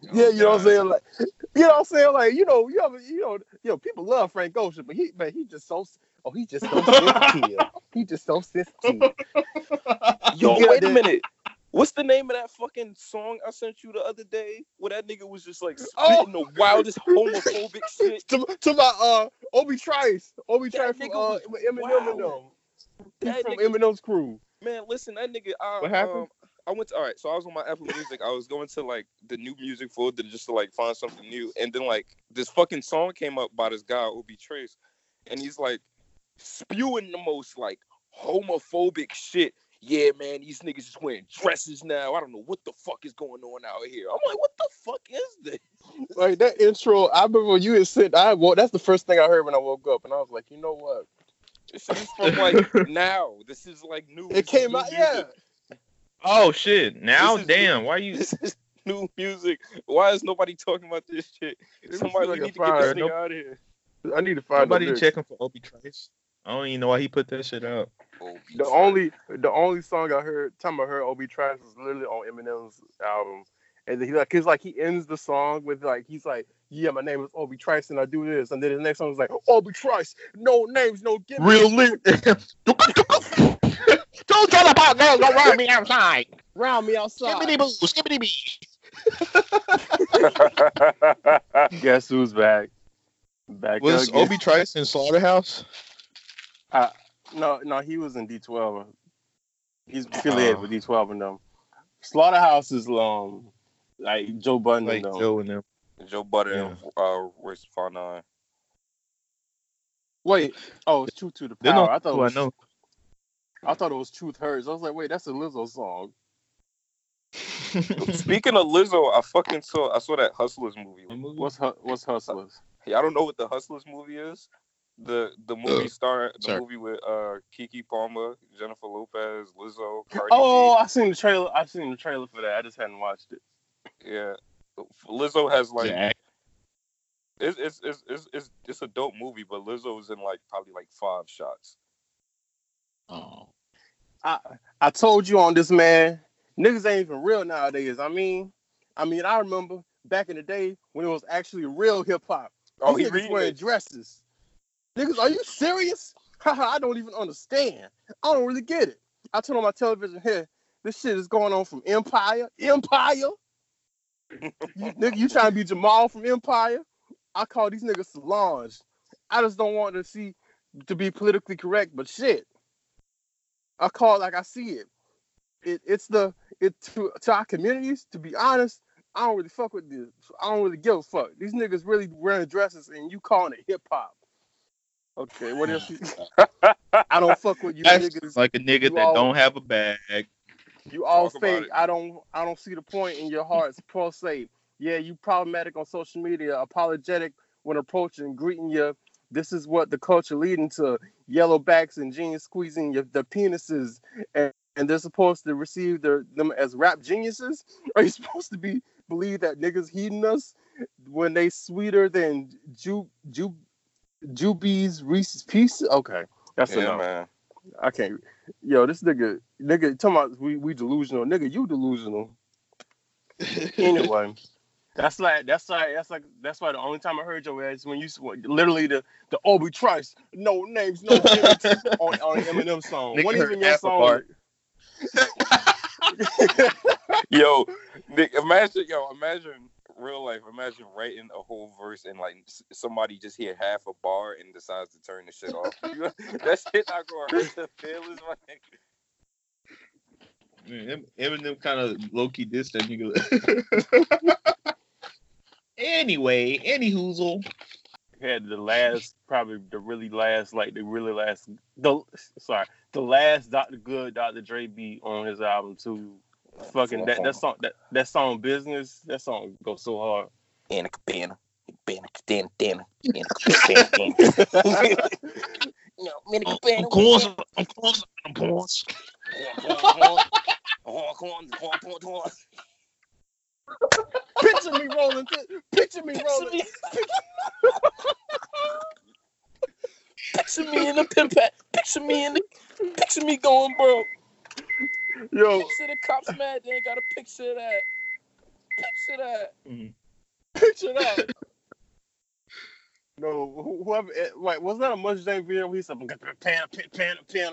Yeah, oh, you know what I'm saying? Like, you know what I'm saying? Like, you know, you know, you know, you know, people love Frank Ocean, but he, but he just so, oh, he just so sensitive. he just so sensitive. Yo, wait a minute. What's the name of that fucking song I sent you the other day? Where that nigga was just like Oh. the wildest homophobic shit. to, to my uh Obi Trice, Obi That Trice from uh, Eminem. He's That from nigga- Eminem's crew. Man, listen, that nigga. I, What happened? Um, I went to all right. So I was on my Apple Music. I was going to like the new music folder just to like find something new, and then like this fucking song came up by this guy Obi Trice, and he's like spewing the most like homophobic shit. Yeah, man, these niggas is wearing dresses now. I don't know what the fuck is going on out here. I'm like, what the fuck is this? Like that intro, I remember when you had said I woke. That's the first thing I heard when I woke up, and I was like, you know what? This is from like now. This is like new. It came new out, yeah. Oh shit! Now, This is- damn, why you? This is new music. Why is nobody talking about this shit? Let Somebody see if I we can need to get this find- nigga out of here. I need to find Nobody the lyrics. checking for Obi Trice. I don't even know why he put that shit out. The only the only song I heard, time I heard Obi Trice was literally on Eminem's album, and then he like, cause like he ends the song with like he's like, yeah, my name is Obi Trice and I do this, and then the next song was like Obi Trice, no names, no gimmicks. Real lit. Don't tell about girls don't round me outside. round me outside. Skibbity boo, skibbity bee. Guess who's back? Back Was again. Obi Trice in Slaughterhouse? No, no, he was in D12. He's affiliated Oh. with D12 and them. Slaughterhouse is um like Joe Budden Like and them. Joe and them. Joe Budden and uh, Royce Five Nine. Wait, oh, it's Truth to the They Power. know I thought it who I was, know. I thought it was Truth Hurts. I was like, wait, that's a Lizzo song. Speaking of Lizzo, I fucking saw I saw that Hustlers movie. What's hu- what's Hustlers? Yeah, I don't know what the Hustlers movie is. The the movie Uh, star the sorry. movie with uh Keke Palmer, Jennifer Lopez, Lizzo, Cardi Oh, I seen the trailer. I seen the trailer for that. I just hadn't watched it. Yeah. Lizzo has like Yeah. it's it's, it's it's it's it's a dope movie, but Lizzo's in like probably like five shots. Oh. I I told you on this man, niggas ain't even real nowadays. I mean, I mean, I remember back in the day when it was actually real hip hop. Oh, he niggas wearing dresses. Niggas, are you serious? Haha, I don't even understand. I don't really get it. I turn on my television here. This shit is going on from Empire. Empire. you, nigga, you trying to be Jamal from Empire? I call these niggas Solange. I just don't want to see to be politically correct, but shit. I call it like I see it. It it's the it to to our communities, to be honest, I don't really fuck with this. I don't really give a fuck. These niggas really wearing dresses and you calling it hip hop. Okay, what else? you- I don't fuck with you That's niggas. like a nigga You that all- don't have a bag. You all Talk about fake. it. I don't. I don't see the point in your hearts. Pro say, Yeah, you problematic on social media. Apologetic when approaching, greeting you. This is what the culture leading to: yellow backs and jeans squeezing your the penises, and, and they're supposed to receive their, them as rap geniuses. Are you supposed to be believe that niggas heeding us when they sweeter than Ju Ju Juby's Reese's Pieces? Okay, that's Yeah, enough. man. I can't. Yo, this nigga, nigga, talking about we we delusional, nigga, you delusional. anyway, that's like that's like that's like that's why the only time I heard your ass when you literally the the Obi Trice, no names, no gimmicks on on Eminem song. Nigga What even your song? Yo, Nick, imagine, yo, imagine real life. Imagine writing a whole verse and like somebody just hear half a bar and decides to turn the shit off. that shit not gonna hurt the feelings, my nigga. Man, Em- Eminem kind of low key dissed that nigga. anyway, any hoozle. had the last, probably the really last, like the really last, the sorry, the last Dr. Good, Dr. Dre beat on his album too. Fucking that that song that that song business that song goes so hard. Anna Cabana. Cabana, Cabana, Cabana, Cabana, Cabana. No, Anna Cabana. Of course, of course, of course. Oh. Picture me rolling, picture me rolling. Picture me in the pimp hat. Picture me in the. Picture me going, bro. Yo, Picture the cops mad. They ain't got a picture of that. Picture that. picture that. No, whoever, eh, like, was that a Mustang video? He said, "Pan, pan, pan, pan."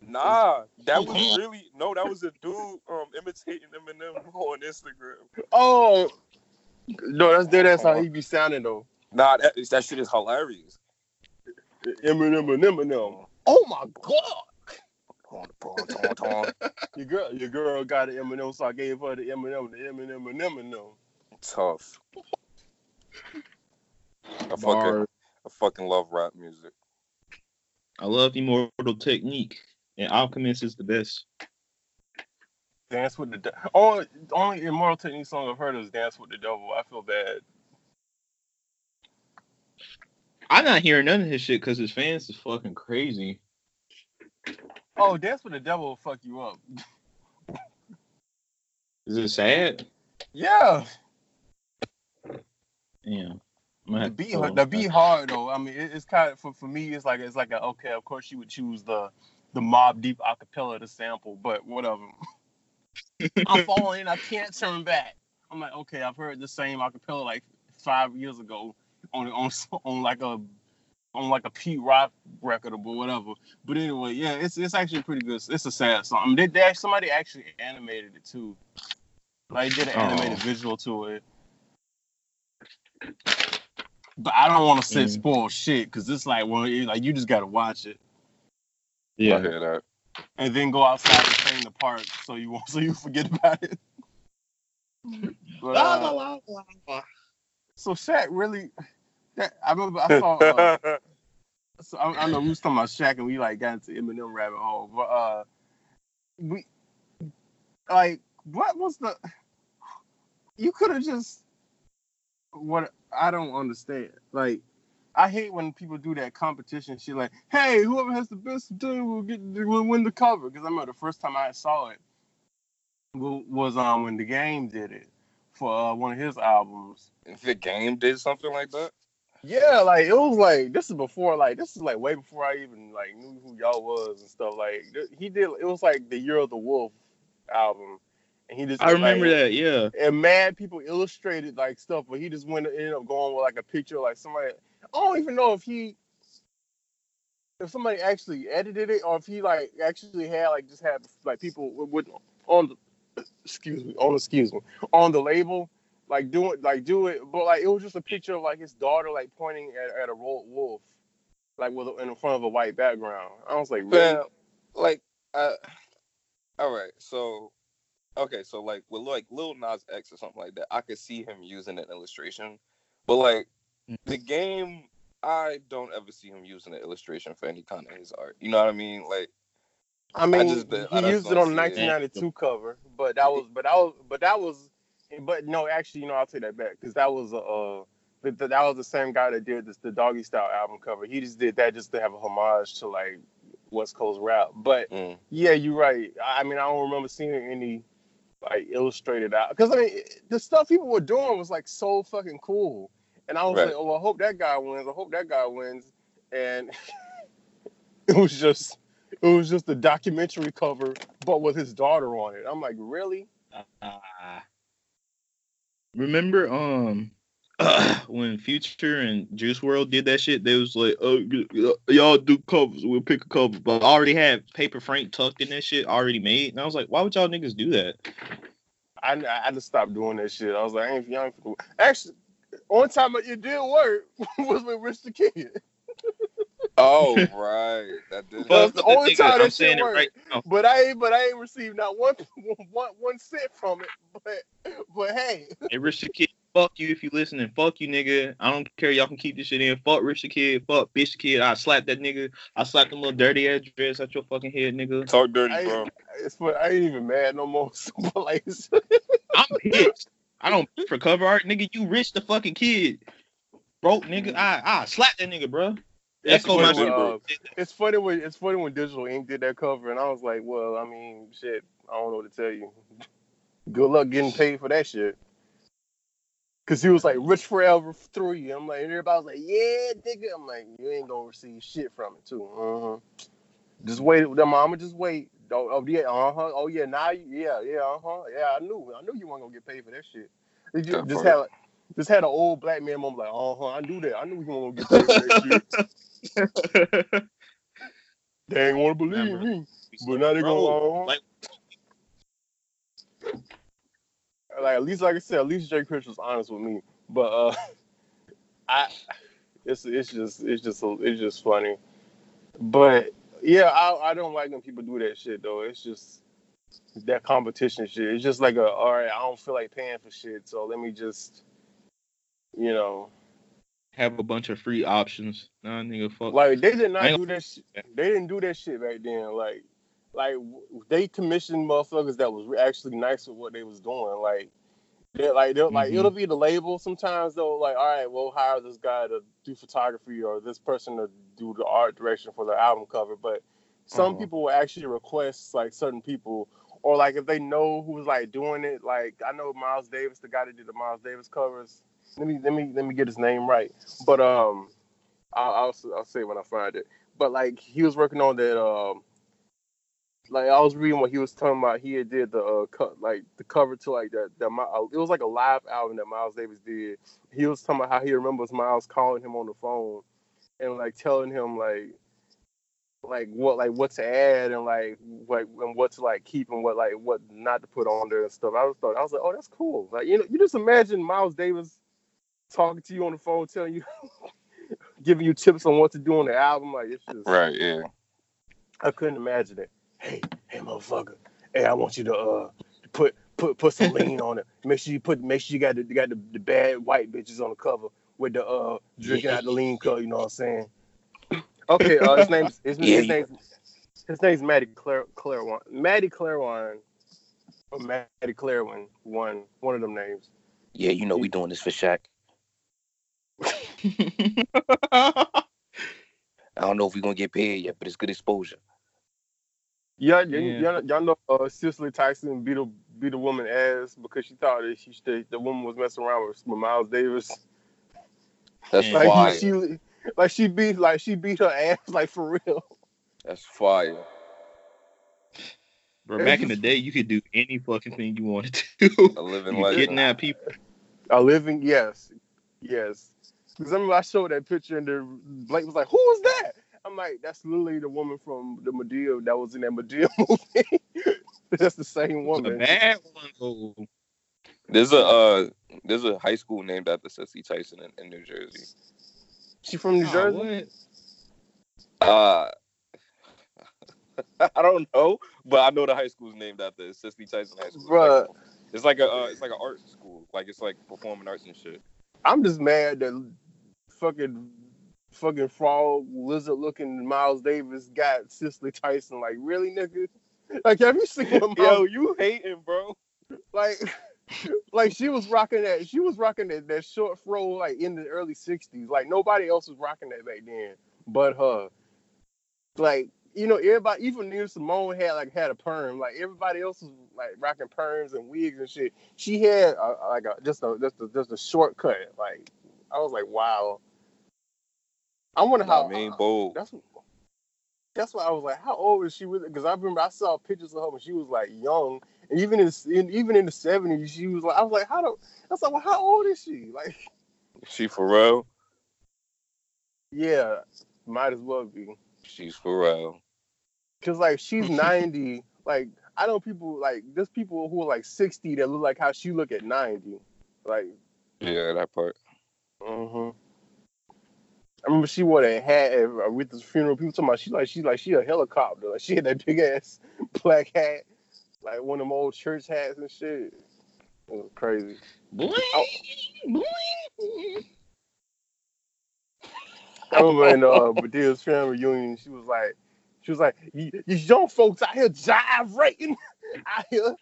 Nah, that was really no. That was a dude um imitating Eminem on Instagram. Oh, no, that's dead. That's how he be sounding though. Nah, that that shit is hilarious. Eminem, Eminem, Eminem. Oh my god. Your girl, your girl got an Eminem, so I gave her the M&M, the Eminem, Eminem, Eminem. Tough. I fucking Bar. I fucking love rap music. I love Immortal Technique, and Alchemist is the best. Dance with the De- only only Immortal Technique song I've heard is Dance with the Devil. I feel bad. I'm not hearing none of his shit because his fans is fucking crazy. Oh, that's with the Devil will fuck you up. Is it sad? Yeah, Yeah. I'm the have beat, the that. beat hard though. I mean, it, it's kind of for, for me. It's like it's like a, okay. Of course, you would choose the the Mobb Deep acapella to sample, but whatever. I'm falling. I can't turn back. I'm like, okay, I've heard the same acapella like five years ago on on on like a on like a Pete Rock record or whatever. But anyway, yeah, it's it's actually pretty good. It's a sad song. I mean, they, they somebody actually animated it too. Like did an animated Oh. visual to it. But I don't want to say Mm. spoil shit because it's like well, it- like you just gotta watch it Yeah, I Yeah. hear that. and then go outside and play in the park so you won't so you forget about it. But, uh, so Shaq really, that, I remember I saw. Uh, so I, I know we was talking about Shaq and we like got into Eminem rabbit hole, but uh, we like what was the? You could have just what I don't understand. Like I hate when people do that competition shit. Like, hey, whoever has the best day will get will win the cover. Because I remember the first time I saw it was um when the game did it for uh, one of his albums. If the game did something like that, Yeah, like it was like this is before like this is like way before I even like knew who y'all was and stuff. Like th- he did it was like the Year of the Wolf album, and he just I remember like, that. Yeah. And mad people illustrated like stuff, but he just went ended up going with like a picture of, like somebody. I don't even know if he if somebody actually edited it, or if he like actually had like just had like people with, with on the excuse me on excuse me on the label like doing like do it, but like it was just a picture of like his daughter like pointing at, at a ro- wolf, like with a, in front of a white background. I was like, really? Fam, like, uh, all right, so, okay, so like with like Lil Nas X or something like that, I could see him using an illustration, but like the game, I don't ever see him using an illustration for any kind of his art. You know what I mean? Like, I mean, just- I he just used it on the see it. 1992 cover, but that was, but that was, but that was, but no, actually, you know, I'll take that back because that was a, uh, that, that was the same guy that did this, the Doggy Style album cover. He just did that just to have a homage to like West Coast rap. But mm, yeah, you're right. I I mean, I don't remember seeing any like illustrated out because I mean, the stuff people were doing was like so fucking cool, and I was Right. like, oh, I hope that guy wins. I hope that guy wins, and it was just. It was just a documentary cover, but with his daughter on it. I'm like, really? Uh, remember um when Future and Juice WRLD did that shit, they was like, "Oh, y- y- y'all do covers. We'll pick a cover." But I already had Paper Frank tucked in that shit already made, and I was like, "Why would y'all niggas do that?" I, I had to stop doing that shit. I was like, I ain't young. Actually, one time it did work was with Rich the Kid. oh right, that did. That's the but only nigga, time I'm that shit it worked. right. But I ain't, but I ain't received not one, one, one cent from it. But, but hey, Hey, Rich the Kid, fuck you if you listening. Fuck you, nigga. I don't care. Y'all can keep this shit in. Fuck Rich the Kid. Fuck Bitch the Kid. I slap that nigga. I slap them little dirty ass dreads at your fucking head, nigga. Talk dirty, I bro. it's for, I ain't even mad no more. So, like, I'm pissed. I don't pay for cover art, nigga. You rich the fucking kid, broke nigga. I I slap that nigga, bro. it's funny, when, uh, it's funny when it's funny when Digital Ink did that cover, and I was like, well, I mean, shit, I don't know what to tell you. Good luck getting paid for that shit. Cause he was like Rich Forever three. I'm like, and everybody was like, yeah, nigga. I'm like, you ain't gonna receive shit from it too. Uh-huh. Just wait. The mama just wait. Oh, oh yeah, uh huh. Oh yeah, now you, yeah, yeah, uh huh. Yeah, I knew, I knew you weren't gonna get paid for that shit. They ju- That just part. had, just had an old black man moment like, uh huh. I knew that. I knew you weren't gonna get paid for that shit. They ain't want to believe Remember. me, but now they gonna. Uh-huh. like- like at least like I said, at least Jay Chris was honest with me. But uh I it's it's just it's just it's just funny. But yeah, I I don't like when people do that shit though. It's just that competition shit. It's just like a all right, I don't feel like paying for shit, so let me just you know Have a bunch of free options. Nah, nigga, fuck. like they did not do that shit. They didn't do that shit back then. Like like they commissioned motherfuckers that was actually nice with what they was doing. Like they like they'll like Mhm. it'll be the label sometimes though. Like all right, we'll hire this guy to do photography or this person to do the art direction for the album cover. But some Uh-huh. people will actually request like certain people. Or like if they know who's like doing it, like I know Miles Davis, the guy that did the Miles Davis covers. Let me let me let me get his name right. But um, I'll, I'll I'll say when I find it. But like he was working on that. Um, like I was reading what he was talking about. He had did the uh, cut like the cover to like that. That uh, it was like a live album that Miles Davis did. He was talking about how he remembers Miles calling him on the phone and like telling him like like what like what to add and like like and what to like keep and what like what not to put on there and stuff. I was thought I was like, oh, that's cool. Like you know, you just imagine Miles Davis talking to you on the phone, telling you, giving you tips on what to do on the album. Like it's just Right, yeah. I couldn't imagine it. Hey, hey, motherfucker. Hey, I want you to uh put put put some lean on it. Make sure you put make sure you got the you got the, the bad white bitches on the cover with the uh drinking out the lean cup. You know what I'm saying? Okay, uh, his name's his, Yeah, his yeah. name's his name's Matty Claire Klarwein. Mati Klarwein or Mati Klarwein. One one of them names. Yeah, you know we doing this for Shaq. I don't know if we're gonna get paid yet, but it's good exposure. Yeah, y- Yeah. y'all, y'all know uh, Cicely Tyson beat a beat a woman ass because she thought that she the, the woman was messing around with, with Miles Davis. That's Yeah. Like fire. he, she like she beat like she beat her ass like for real. That's fire. Bro, back in the day, you could do any fucking thing you wanted to. do. A living you could legend. kidnap people. A living yes, yes. Because I remember I showed that picture and then Blake was like, "Who was that?" I'm like, that's literally the woman from the Madea that was in that Madea movie. that's the same It's a woman. bad one though. There's a uh, there's a high school named after Cicely Tyson in, in New Jersey. She from New Oh, Jersey. what? Uh, I don't know, but I know the high school's named after Cicely Tyson High School. It's like, Bruh, it's like a uh, it's like an art school, like it's like performing arts and shit. I'm just mad that fucking fucking frog lizard looking Miles Davis got Cicely Tyson. Like, really, nigga? Like, have you seen what Yo, you hating, bro? like like she was rocking that she was rocking that, that short fro like in the early '60s. Like nobody else was rocking that back then, but her. Like you know, everybody, even Nina Simone had like had a perm. Like everybody else was like rocking perms and wigs and shit. She had like a just a just a just a shortcut. Like I was like, wow. I wonder how. I mean, bold. That's that's why I was like, how old is she really? Because I remember I saw pictures of her when she was like young, and even in, in even in the seventies, she was like, I was like, how do? I was like, well, how old is she? Like, She for real? yeah, might as well be. She's for real. Cause like she's ninety. Like I know people like there's people who are like sixty that look like how she look at ninety. Like, Yeah, that part. hmm I remember she wore that hat at Aretha's funeral. People talking about she like she like she a helicopter. Like she had that big ass black hat, like one of them old church hats and shit. It was crazy. Boing, Oh. boing. I remember in uh Madea's family reunion, she was like, she was like, "You- these young folks out here gyrating out here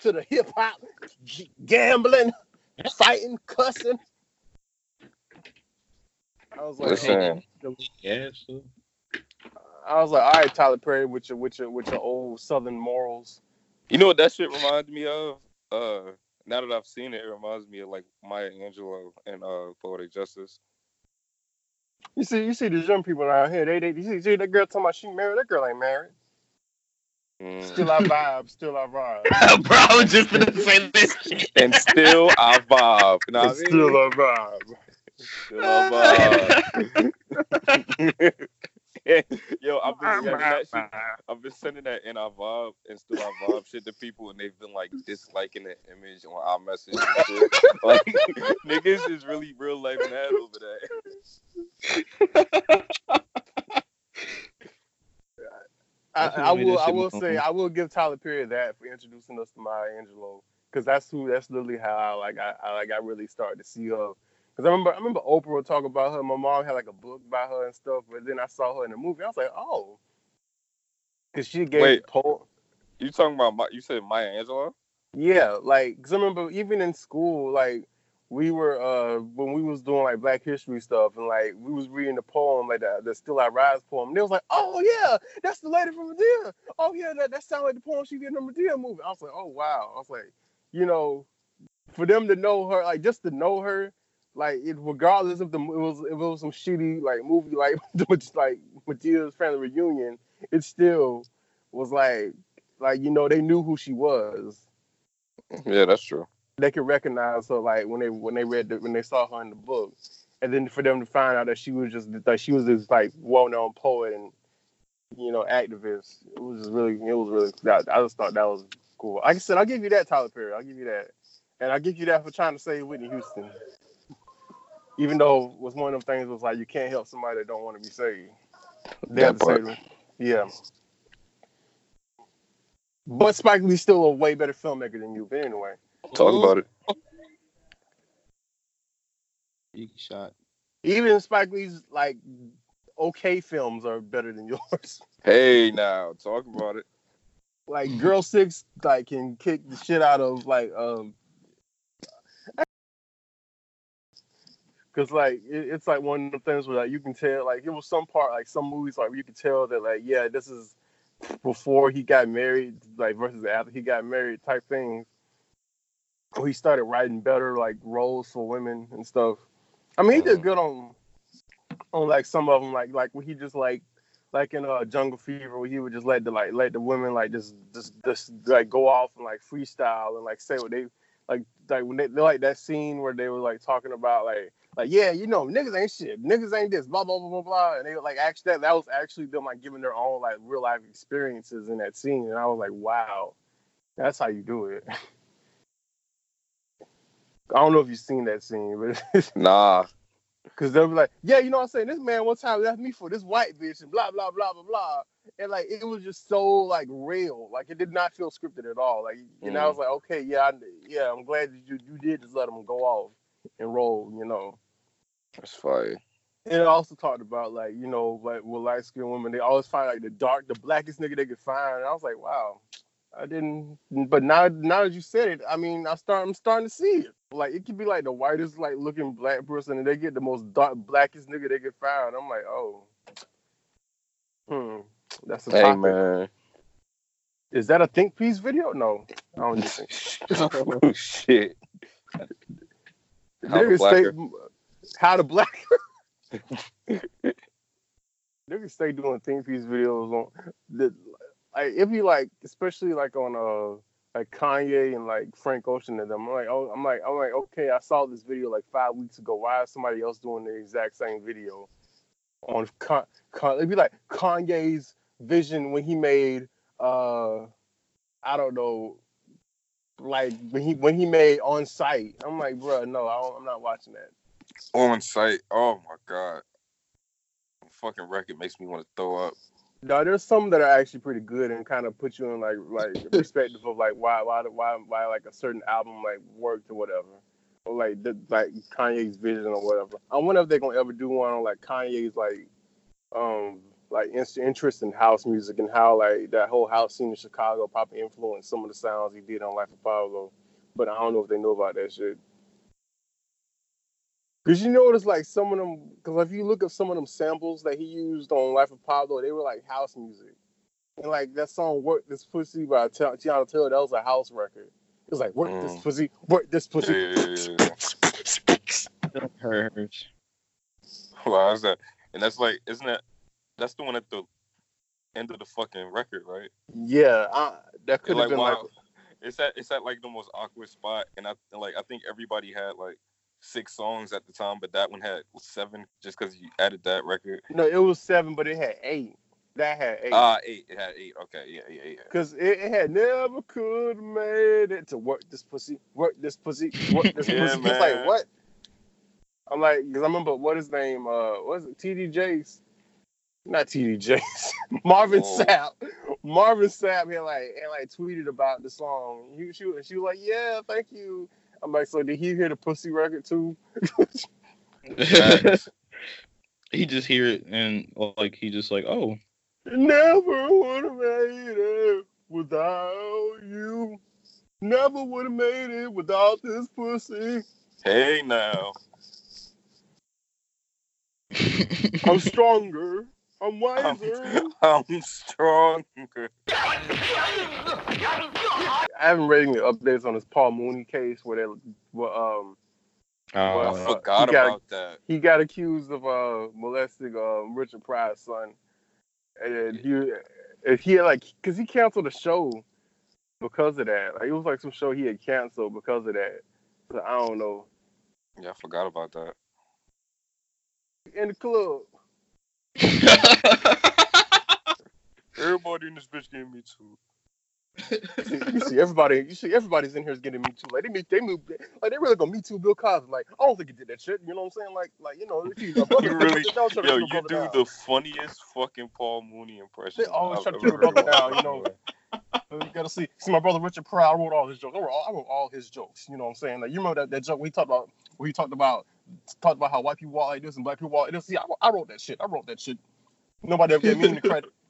to the hip hop, g- gambling, fighting, cussing. I was like, Listen, Yeah, so. I was like, all right, Tyler Perry, with your with your with your old Southern morals. you know what that shit reminds me of? Uh, now that I've seen it, it reminds me of like Maya Angelou and uh Poetic Justice. You see, you see these young people out here. They, they, you see, see that girl talking about she married. That girl ain't married. Mm. Still our vibe. Still our vibe. Bro, I was just gonna say this shit. and still I vibe. You know what I mean? still our vibe. Still I vibe. Yo, I've been yeah, that shit, I've been sending that in our vibe and still our vibe shit to people, and they've been like disliking the image on our message. And shit. Like niggas is really real life mad over that. I, I will. I will say. I will give Tyler Perry that for introducing us to Maya Angelou, because that's who. That's literally how I like. I, I like. I really started to see her. Because I remember. I remember Oprah would talk about her. My mom had like a book by her and stuff. But then I saw her in the movie. I was like, oh. Because she gave Wait. po- You talking about my, you said Maya Angelou? Yeah, like, cause I remember even in school, like we were uh when we was doing like Black History stuff, and like we was reading the poem, like the, the Still I Rise poem. And they was like, oh yeah, that's the lady from Madea. Oh yeah, that that sounds like the poem she did in the Madea movie. I was like, oh wow. I was like, you know, for them to know her, like just to know her, like it regardless if the it was if it was some shitty like movie like like Madea's family reunion, it still was like like you know they knew who she was Yeah, that's true. they could recognize her like when they when they read the, when they saw her in the book, and then for them to find out that she was just that she was this like well known poet and you know activist, it was just really it was really I just thought that was cool. Like I said, I'll give you that Tyler Perry, I'll give you that, and I'll give you that for trying to save Whitney Houston. Even though it was one of them things was like you can't help somebody that don't want to be saved. They That have to part. save them. Yeah. But Spike Lee's still a way better filmmaker than you. But anyway. Talk about it. Big shot. even Spike Lee's like okay films are better than yours. Hey, now talk about it. like Girl Six like can kick the shit out of like um because like it, it's like one of the things where like you can tell like it was some part like some movies like you could tell that like yeah this is before he got married like versus after he got married type things. Where he started writing better like roles for women and stuff. I mean he did good on on like some of them like like when he just like like in uh Jungle Fever where he would just let the like let the women like just just just like go off and like freestyle and like say what they like like when they like that scene where they were like talking about like like, yeah, you know, niggas ain't shit, niggas ain't this, blah blah blah blah blah, and they like actually that that was actually them like giving their own like real life experiences in that scene, and I was like, wow, that's how you do it. I don't know if you've seen that scene, but Nah. Cause they'll be like, yeah, you know what I'm saying? This man one time left me for this white bitch and blah blah blah blah blah. And like it was just so like real. Like it did not feel scripted at all. Like you know, I mm. was like, okay, yeah, I, yeah, I'm glad that you you did just let him go off and roll, you know. That's fire. And it also talked about like, you know, like with light skinned women, they always find like the dark, the blackest nigga they could find. And I was like, wow, I didn't but now now that you said it, I mean I start I'm starting to see it. Like it could be like the whitest like looking black person and they get the most dark blackest nigga they could find. I'm like, oh. Hmm. That's a Hey topic. man. Is that a think piece video? No. I don't just think. oh shit. Niggas. How the black niggas stay doing think piece videos on the like if you like especially like on uh like Kanye and like Frank Ocean and them I'm like oh I'm like I'm like okay I saw this video like five weeks ago. Why is somebody else doing the exact same video on Con, Con it'd be like Kanye's vision when he made uh I don't know like when he when he made On Sight I'm like bro no I I'm not watching that On Sight. Oh my god. The fucking record makes me want to throw up. No, there's some that are actually pretty good and kind of put you in like like perspective of like why why why why like a certain album like worked or whatever, or like the, like Kanye's vision or whatever. I wonder if they're gonna ever do one on like Kanye's like um like in- interest in house music and how like that whole house scene in Chicago probably influenced some of the sounds he did on Life of Pablo. But I don't know if they know about that shit. Cause you notice like some of them, cause if you look at some of them samples that he used on Life of Pablo, they were like house music. And like that song "Work This Pussy" by Ti- Teyana Taylor, that was a house record. It was like "Work this Mm. pussy, work this pussy." Yeah. Hers. Wow, is that? And that's like, isn't that? That's the one at the end of the fucking record, right? Yeah, I, that could have like, been like. It's at it's at like the most awkward spot, and I and, like I think everybody had like six songs at the time, but that one had seven just because you added that record. no, it was seven, but it had eight. That had eight. Ah, eight. It had eight. Okay, yeah, yeah, yeah. Cause it, it had never could made it to work this pussy, work this pussy, work this Yeah, pussy. It's like what? I'm like, cause I remember what his name, uh, what is it TD Jakes? Not TD Jakes, Marvin Oh. Sapp. Marvin Sapp had like had like tweeted about the song. He she, was- she was like, yeah, thank you. I'm like, so did he hear the pussy record too? He just hear it and like he just like oh Never would have made it without you. Never would have made it without this pussy. Hey now. I'm stronger. I'm wiser. I'm, I'm stronger. I haven't read any updates on this Paul Mooney case where they, well, um, I Well, uh, forgot you gotta- about that. he got accused of uh molesting um Richard Pryor's son, and he, and he had like, cause he canceled a show because of that. Like it was like some show he had canceled because of that. So I don't know. Yeah, I forgot about that. In the club. Everybody in this bitch gave me two. you see everybody. You see everybody's in here is getting me too. Like they meet, they move, like they really gonna me too. Bill Cosby. Like I don't think he did that shit. You know what I'm saying? Like, like you know, if you, brother, You really- don't try to Yo, you do down. the funniest fucking Paul Mooney impression. They always I've try to shoot brother down. You know, you gotta see. See my brother Richard Pryor. I wrote all his jokes. I wrote all, I wrote all his jokes. You know what I'm saying? Like you remember that, that joke we talked about? We talked about talked about how white people walk like this and black people walk like this. See, I, wrote- I wrote that shit. I wrote that shit. Nobody ever gave me any credit.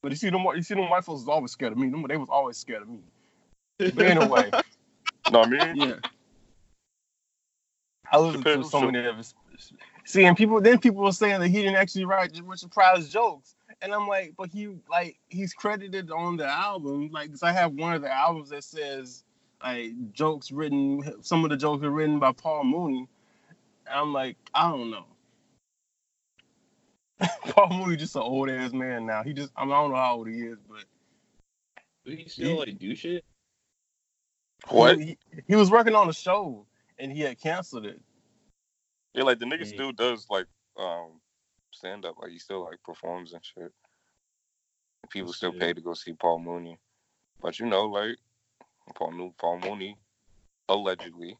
But you see them, you see them white folks was always scared of me. Them, they was always scared of me. But anyway. No, I mean, yeah I listened to so Show. many of his. See, and people then people were saying that he didn't actually write Richard Pryor's jokes, and I'm like, but he like he's credited on the album, like 'cause I have one of the albums that says like jokes written, some of the jokes are written by Paul Mooney. And I'm like, I don't know. Paul Mooney just an old ass man now. He just I, mean, I don't know how old he is, but do he still like do shit what? He, he was working on a show and he had canceled it. Yeah, like the nigga Yeah. still does like um stand up, like he still like performs and shit. People still Shit. pay to go see Paul Mooney, but you know, like Paul New Paul Mooney, allegedly.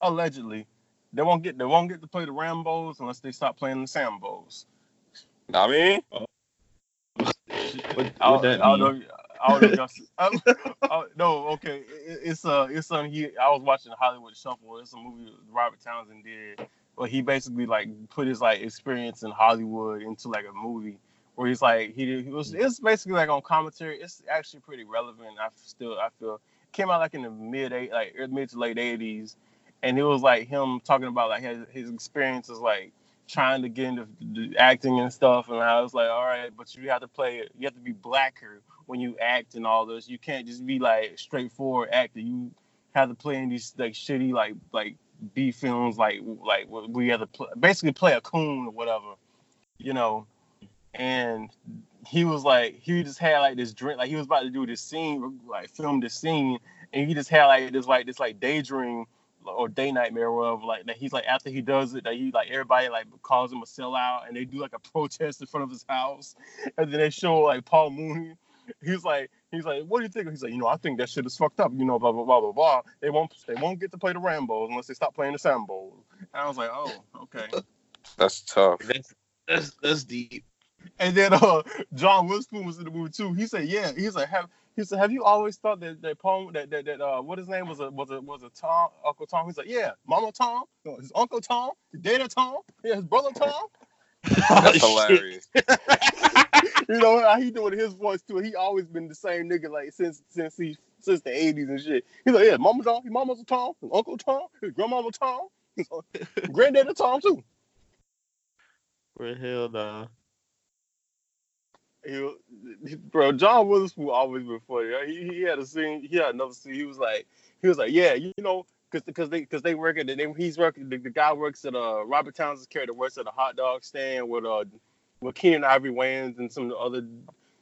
Allegedly, they won't get they won't get to play the Rambos unless they stop playing the Sambos. I mean, What, I, what that I mean? know. I don't know if y'all see- I- I- no, okay. It, it's uh, it's something he. I was watching Hollywood Shuffle. It's a movie Robert Townsend did, where he basically like put his like experience in Hollywood into like a movie. Where he's like he, he was mm. it's basically like on commentary. It's actually pretty relevant. I still I feel came out like in the mid eight like er, mid to late eighties, and it was like him talking about like his, his experiences like trying to get into the acting and stuff and I was like, all right, but you have to play it. You have to be blacker when you act and all this. You can't just be like straightforward actor. You have to play in these like shitty like like B films like like we have to pl- basically play a coon or whatever, you know. And he was like, he just had like this drink, like he was about to do this scene, like film this scene, and he just had like this like this like daydream or day nightmare or whatever, like that he's like after he does it that he like everybody like calls him a sellout and they do like a protest in front of his house and then they show like Paul Mooney. He's like he's like, what do you think? He's like, you know, I think that shit is fucked up, you know, blah blah blah blah blah. They won't they won't get to play the Rambos unless they stop playing the Sambos. And I was like, oh, okay. that's tough. That's that's that's deep. And then uh John Witherspoon was in the movie too. He said, yeah, he's like, have he said, have you always thought that that poem that that, that uh what his name was a was a was a Tom Uncle Tom? He's like, yeah, Mama Tom, no, his Uncle Tom, his Data Tom, yeah, his brother Tom. That's hilarious. you know how he doing his voice too. He always been the same nigga like since since he since the eighties and shit. He's like, yeah, Mama Tom, his Mama's a Tom, his Uncle Tom, his Grandmama Tom, his Granddaddy Tom too. For hell nah. He, he- bro, John Witherspoon always been funny. He, he had a scene. He had another scene. He was like, he was like, yeah, you know, because because they because they work at the, he's working. The, the guy works at uh Robert Townsend's character works at a hot dog stand with uh with Keenen Ivory Wayans and some other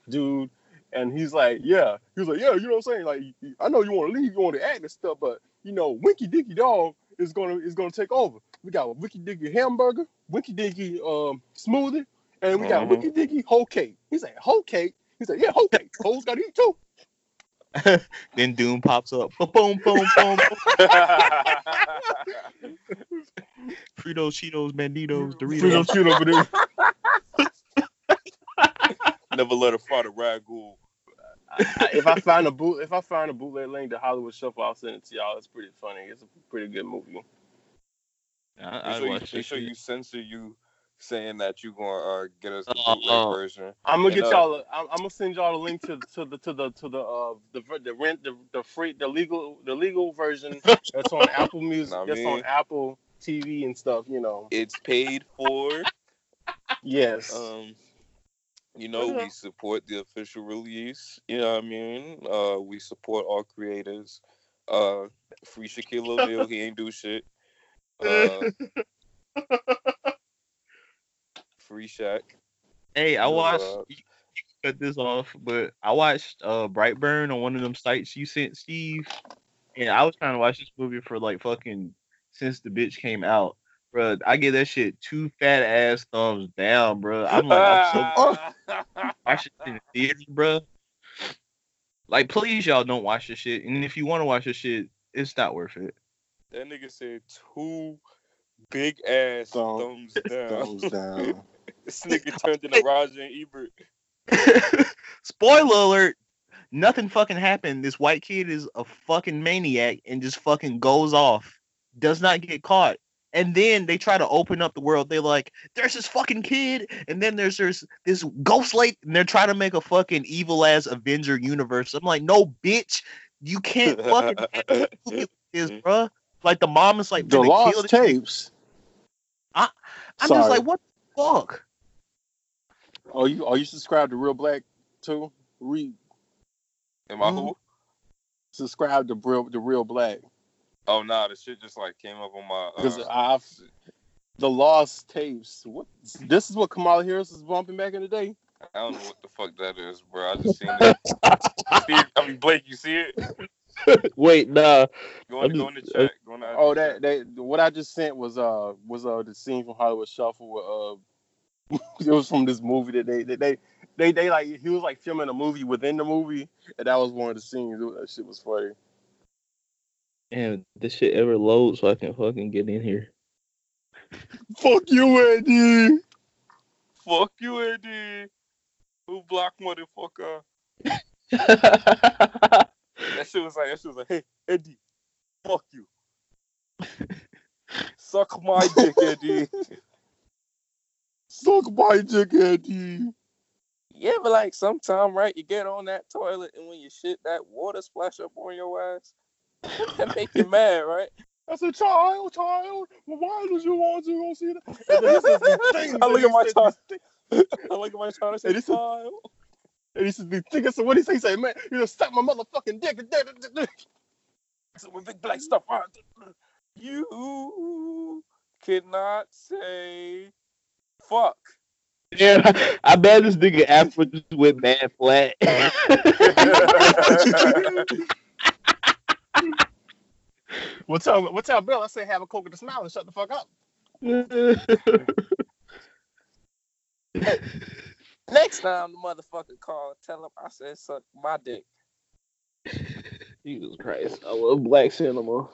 dude. And he's like, yeah, he was like, yeah, you know what I'm saying? Like, I know you want to leave, you want to act and stuff, but you know, Winky Dinky Dog is gonna is gonna take over. We got a Winky Dinky hamburger, Winky Dinky um smoothie, and we got Mhm. Winky Dinky whole cake. He's like, whole cake. He's like, yeah, whole cake. Hoes gotta eat too. then Doom pops up. Boom, boom, boom, boom. Fritos, Cheetos, Banditos, Frito Doritos. Cheeto, but Never let her fight a ragu. it- if I find a boot, if I find a bootleg link to Hollywood Shuffle, I'll send it to y'all. It's pretty funny. It's a pretty good movie. I, Make I sure, you, watched make sure you censor you saying that you're gonna uh, get us the Uh, bootleg uh. version. I'm gonna And, get uh, y'all. a- I'm, I'm gonna send y'all a link to to the to the to the uh the the rent the, the free the legal the legal version that's on Apple Music. Nah, that's on Apple TV and stuff. You know. It's paid for. Yes. Um, you know, we support the official release. You know what I mean? Uh, we support all creators. Uh, free Shaquille O'Neal, he ain't do shit. Uh, free Shaq. Hey, I watched. Uh, you can cut this off, but I watched uh Brightburn on one of them sites you sent Steve, and I was trying to watch this movie for like fucking since the bitch came out, Bruh, I give that shit two fat ass thumbs down, bruh. I'm like, I'm so watch it in the theater, bruh. Like, please, y'all don't watch this shit, and if you want to watch this shit, it's not worth it. That nigga said two big ass Thumb- thumbs down. Thumbs down. This nigga turned into Roger and Ebert. Spoiler alert. Nothing fucking happened. This white kid is a fucking maniac and just fucking goes off. Does not get caught. And then they try to open up the world. They're like, there's this fucking kid, and then there's there's this ghost lake, and they're trying to make a fucking evil ass Avenger universe. I'm like, no, bitch, you can't fucking have a like this, bruh. Like the mom is like, The "Finna kill lost tapes. I'm just like, what the fuck? Oh, you are you subscribed to Real Black too? Re Am I who? subscribe to Real the Real Black Oh nah, the shit just like came up on my. because Uh, I've the lost tapes. What this is what Kamala Harris was bumping back in the day. I don't know what the fuck that is, bro. I just seen it. Steve, I mean Blake, you see it? Wait, nah. Go in, I'm go in the chat. Go in one I Oh, just that what I just sent was uh was uh the scene from Hollywood Shuffle with uh it was from this movie that they that they they they like he was like filming a movie within the movie and that was one of the scenes. It- That shit was funny. Damn, this shit ever load so I can fucking get in here. Fuck you, Eddie. Fuck you, Eddie. Who black motherfucker? That shit was like that shit was like, hey Eddie, fuck you. Suck my dick, Eddie. Suck my dick, Eddie. Yeah, but like sometime, right? You get on that toilet and when you shit, that water splash up on your ass. That make you mad, right? I said, child, child, why did you want to go see that? And then he says these things, I look at my child. I look at my child and And say, he said- child. And he says these things. So what he say? He say, man, you just suck my motherfucking dick. So with big black stuff on. You cannot say fuck. Yeah, I bet this nigga Afro just went mad flat. Well, tell, well, tell Bill, I say have a coke with a smile and shut the fuck up. Next time the motherfucker call, tell him I said suck my dick. Jesus Christ, I love black cinema.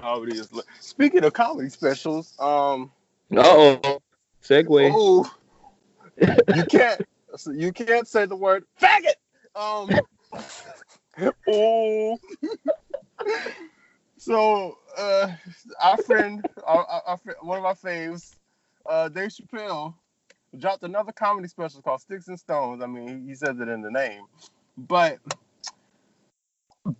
Comedy is. Speaking of comedy specials, um, oh, segue. oh, you can't, you can't say the word faggot. Um, oh, so uh, our friend, our, our, our one of our faves, uh, Dave Chappelle, dropped another comedy special called Sticks and Stones. I mean, he, he says it in the name, but,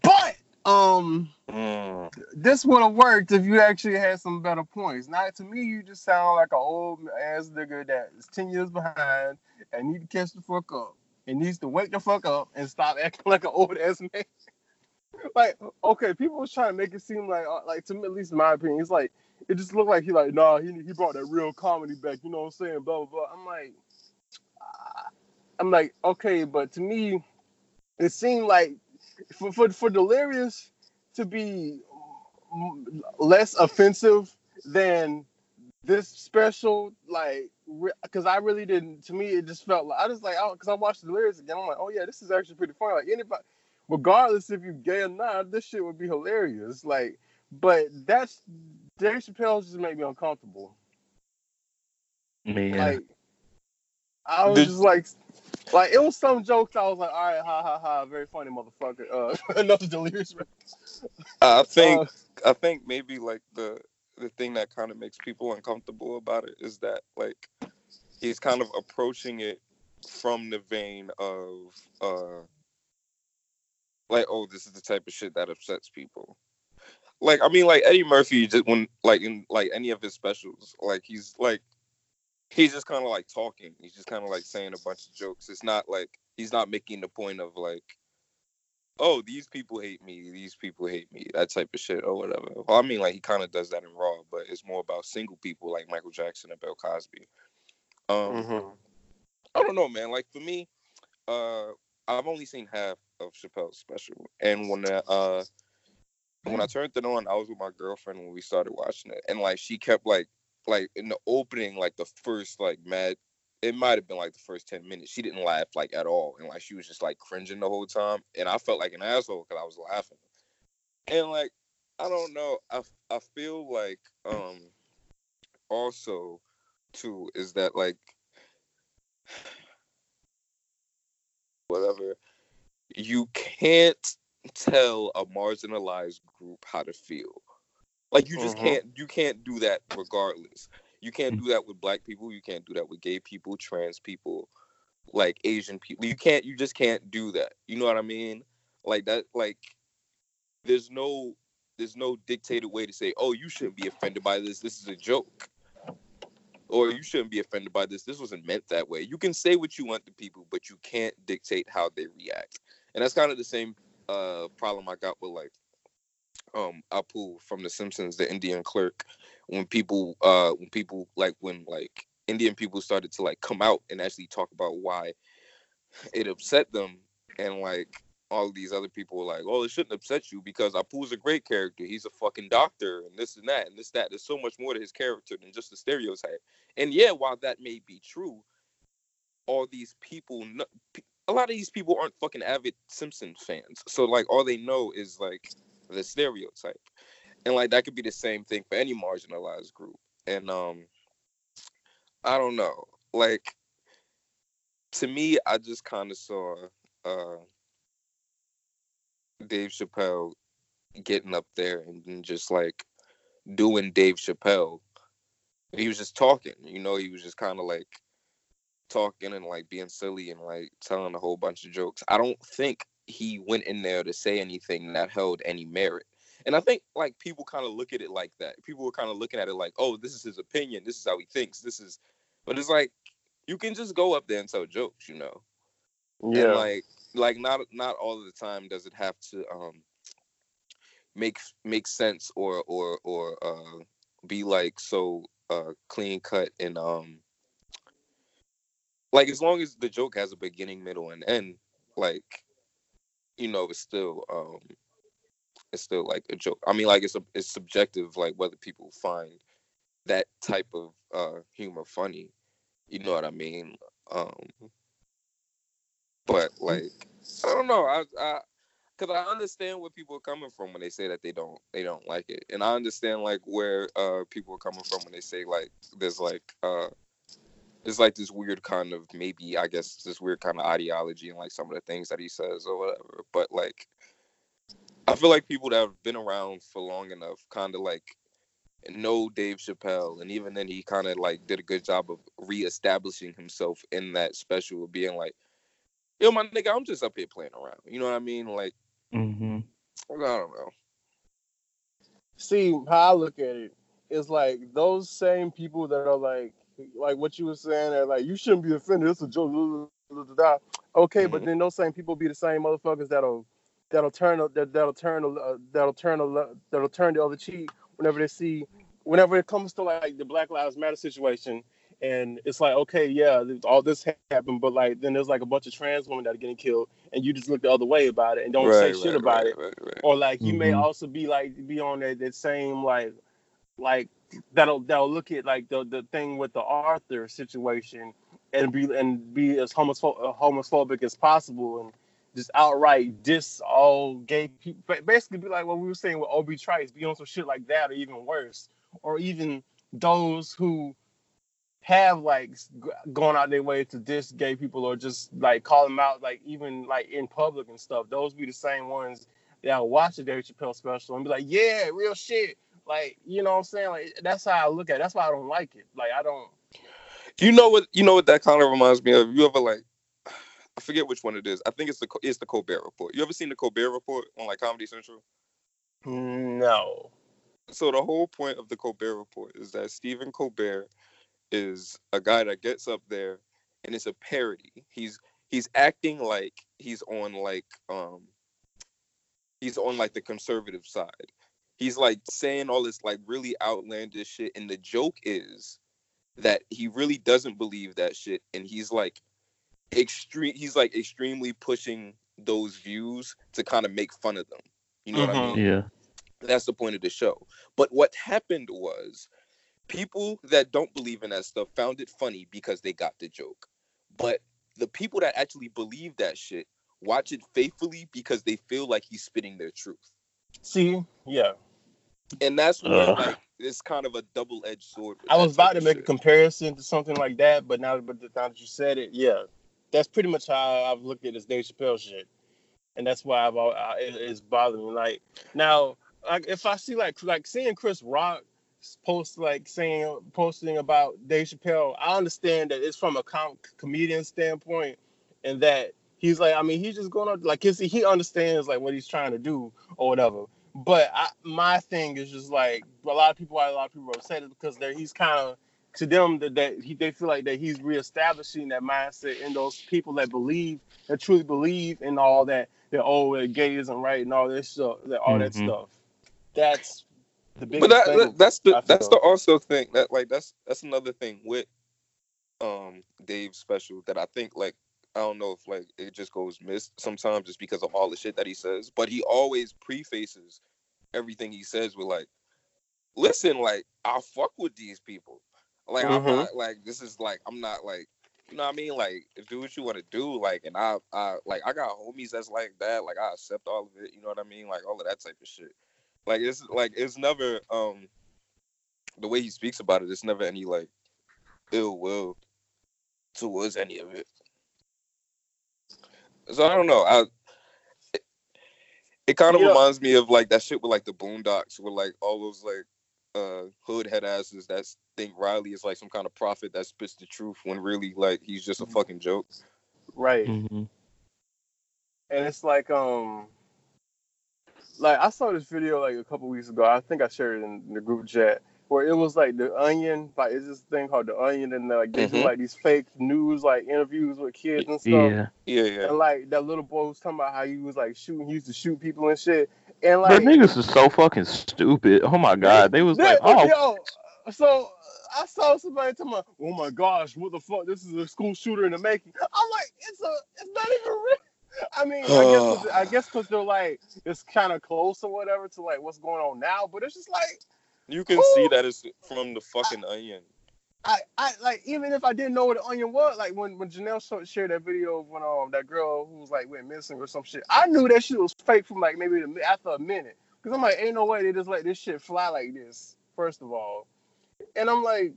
but, um. Mm. this would have worked if you actually had some better points. Now, to me, you just sound like an old ass nigga that is 10 years behind and need to catch the fuck up and needs to wake the fuck up and stop acting like an old ass man. like, okay, people was trying to make it seem like, uh, like to me, at least in my opinion, it's like, it just looked like he like, nah, he, he brought that real comedy back, you know what I'm saying? Blah, blah, blah. I'm like, ah. I'm like, okay, but to me, it seemed like for, for, for Delirious to be less offensive than this special like because i really didn't to me it just felt like i just like oh because I, watched Delirious again i'm like oh yeah this is actually pretty funny. Like anybody regardless if you're gay or not this shit would be hilarious like but that's dave chappelle just made me uncomfortable. Man, like i was Did- just like like it was some jokes i was like all right ha ha ha very funny motherfucker. Uh another delirious I think uh, I think maybe like the the thing that kind of makes people uncomfortable about it is that like he's kind of approaching it from the vein of uh like oh this is the type of shit that upsets people. Like i mean like eddie murphy just when like in like any of his specials like he's like he's just kind of like talking he's just kind of like saying a bunch of jokes it's not like he's not making the point of like oh these people hate me these people hate me that type of shit or whatever well i mean like he kind of does that in raw but it's more about single people like michael jackson and bill cosby um mhm. I don't know, man. Like for me, uh, I've only seen half of Chappelle's special, and when uh, when I turned it on, I was with my girlfriend when we started watching it, and like she kept like like in the opening, like the first like mad, it might have been like the first ten minutes, she didn't laugh like at all, and like she was just like cringing the whole time, and I felt like an asshole because I was laughing, and like I don't know, I I feel like um also too is that like whatever, you can't tell a marginalized group how to feel. Like you just Mhm. can't you can't do that regardless. You can't do that with black people, you can't do that with gay people, trans people, like Asian people. You can't you just can't do that. You know what I mean? Like that like there's no there's no dictated way to say, "Oh, you shouldn't be offended by this. This is a joke." Or you shouldn't be offended by this. This wasn't meant that way. You can say what you want to people, but you can't dictate how they react. And that's kind of the same uh problem I got with like um Apu from The Simpsons, the Indian clerk. When people uh when people like when like Indian people started to like come out and actually talk about why it upset them and like all these other people were like, "Oh, it shouldn't upset you because Apu's a great character. He's a fucking doctor, and this and that, and this that. There's so much more to his character than just a stereotype." And yeah, while that may be true, all these people, a lot of these people aren't fucking avid Simpsons fans. So like, all they know is like the stereotype, and like that could be the same thing for any marginalized group. And um, I don't know, like to me, I just kind of saw uh Dave Chappelle getting up there and, and just like doing Dave Chappelle. He was just talking, you know, he was just kind of like talking and like being silly and like telling a whole bunch of jokes. I don't think he went in there to say anything that held any merit. And I think like people kind of look at it like that. People were kind of looking at it like, oh, this is his opinion. This is how he thinks. This is, but it's like you can just go up there and tell jokes, you know. Yeah. And like like not not all of the time does it have to um make make sense or or or uh be like so uh clean cut and um like as long as the joke has a beginning, middle, and end, like you know, it's still um it's still like a joke. I mean, like it's a it's subjective, like whether people find that type of uh humor funny. You know what I mean? Um but like I don't know. I I because I understand where people are coming from when they say that they don't they don't like it, and I understand like where uh people are coming from when they say like there's like uh there's like this weird kind of maybe I guess this weird kind of ideology and like some of the things that he says or whatever. But like I feel like people that have been around for long enough kind of like know Dave Chappelle, and even then he kind of like did a good job of reestablishing himself in that special of being like, yo, my nigga, I'm just up here playing around. You know what I mean? Like, Mm-hmm. I don't know. see how I look at it is like those same people that are like like what you were saying that like you shouldn't be offended. It's a joke. Okay, but then those same people be the same motherfuckers that'll that'll turn that that'll turn uh, that'll turn a- that'll turn the other cheek whenever they see whenever it comes to like the Black Lives Matter situation. And it's like, okay, yeah, all this happened, but like then there's like a bunch of trans women that are getting killed, and you just look the other way about it and don't say Right, shit right, about right, it or like you may Mhm. also be like be on that, that same like like that'll that'll look at like the the thing with the Arthur situation and be and be as uh, homophobic as possible and just outright diss all gay people. Ba- Basically, be like what we were saying with Obi Trice, be on some shit like that or even worse, or even those who have like gone out their way to diss gay people or just like call them out like even like in public and stuff. Those be the same ones that watch the Dave Chappelle special and be like, yeah, real shit. Like, you know what I'm saying? Like that's how I look at it. That's why I don't like it. Like I don't You know what? You know what that kind of reminds me of. You ever like? I forget which one it is. I think it's the it's the Colbert Report. You ever seen the Colbert Report on like Comedy Central? no. So the whole point of the Colbert Report is that Stephen Colbert is a guy that gets up there and it's a parody. He's he's acting like he's on like um he's on like the conservative side. He's like saying all this like really outlandish shit and the joke is that he really doesn't believe that shit and he's like extreme he's like extremely pushing those views to kind of make fun of them. You know what I Mhm. mean? Yeah. That's the point of the show. But what happened was people that don't believe in that stuff found it funny because they got the joke. But the people that actually believe that shit watch it faithfully because they feel like he's spitting their truth. See, yeah. And that's where Ugh. like it's kind of a double-edged sword. I was about to of make a comparison to something like that, but now, but now that you said it, yeah, that's pretty much how I've looked at this Dave Chappelle shit, and that's why I've al- I, it, it's bothering me. Like now, like if I see like like seeing Chris Rock post like saying posting about Dave Chappelle, I understand that it's from a com- comedian standpoint, and that he's like, I mean, he's just going on like his, he understands like what he's trying to do or whatever. But I, my thing is just like a lot of people, why a lot of people are upset is because they're, he's kind of to them that, that he, they feel like that he's reestablishing that mindset in those people that believe that truly believe in all that that oh that gay isn't right and all this stuff that all that Mhm. stuff. That's the big. But that, that- that's the that's the also thing that like that's that's another thing with um Dave's special that I think like I don't know if like it just goes missed sometimes just because of all the shit that he says. But he always prefaces everything he says with like, listen, like I fuck with these people. Like I'm Mhm. not like this is like I'm not like you know what I mean? Like do what you want to do. Like and I I like I got homies that's like that. Like I accept all of it. You know what I mean? Like all of that type of shit. Like it's like it's never um the way he speaks about it. It's never any like ill will towards any of it. So I don't know. I it kind of Yeah. reminds me of like that shit with like the Boondocks, with like all those like uh hood head asses that think Riley is like some kind of prophet that spits the truth when really like he's just a fucking joke. Right. Mm-hmm. and it's like um like I saw this video like a couple weeks ago. I think I shared it in the group chat where it was like the Onion, like it's this thing called the Onion, and like they do Mhm. like these fake news like interviews with kids and stuff. Yeah. Yeah, yeah. And like that little boy was talking about how he was like shooting, he used to shoot people and shit. And like, like niggas is so fucking stupid. Oh my god, they was like, oh, yo, so I saw somebody talking about, oh my gosh, what the fuck? This is a school shooter in the making. I'm like, it's a, it's not even real. I mean, I guess 'cause- I guess because they're like it's kind of close or whatever to like what's going on now, but it's just like You can see that it's from the fucking onion. I, I like even if I didn't know what the onion was, like when when Janelle sh- shared that video of when um that girl who was like went missing or some shit, I knew that shit was fake from like maybe the, after a minute, because I'm like, ain't no way they just let this shit fly like this. First of all, and I'm like,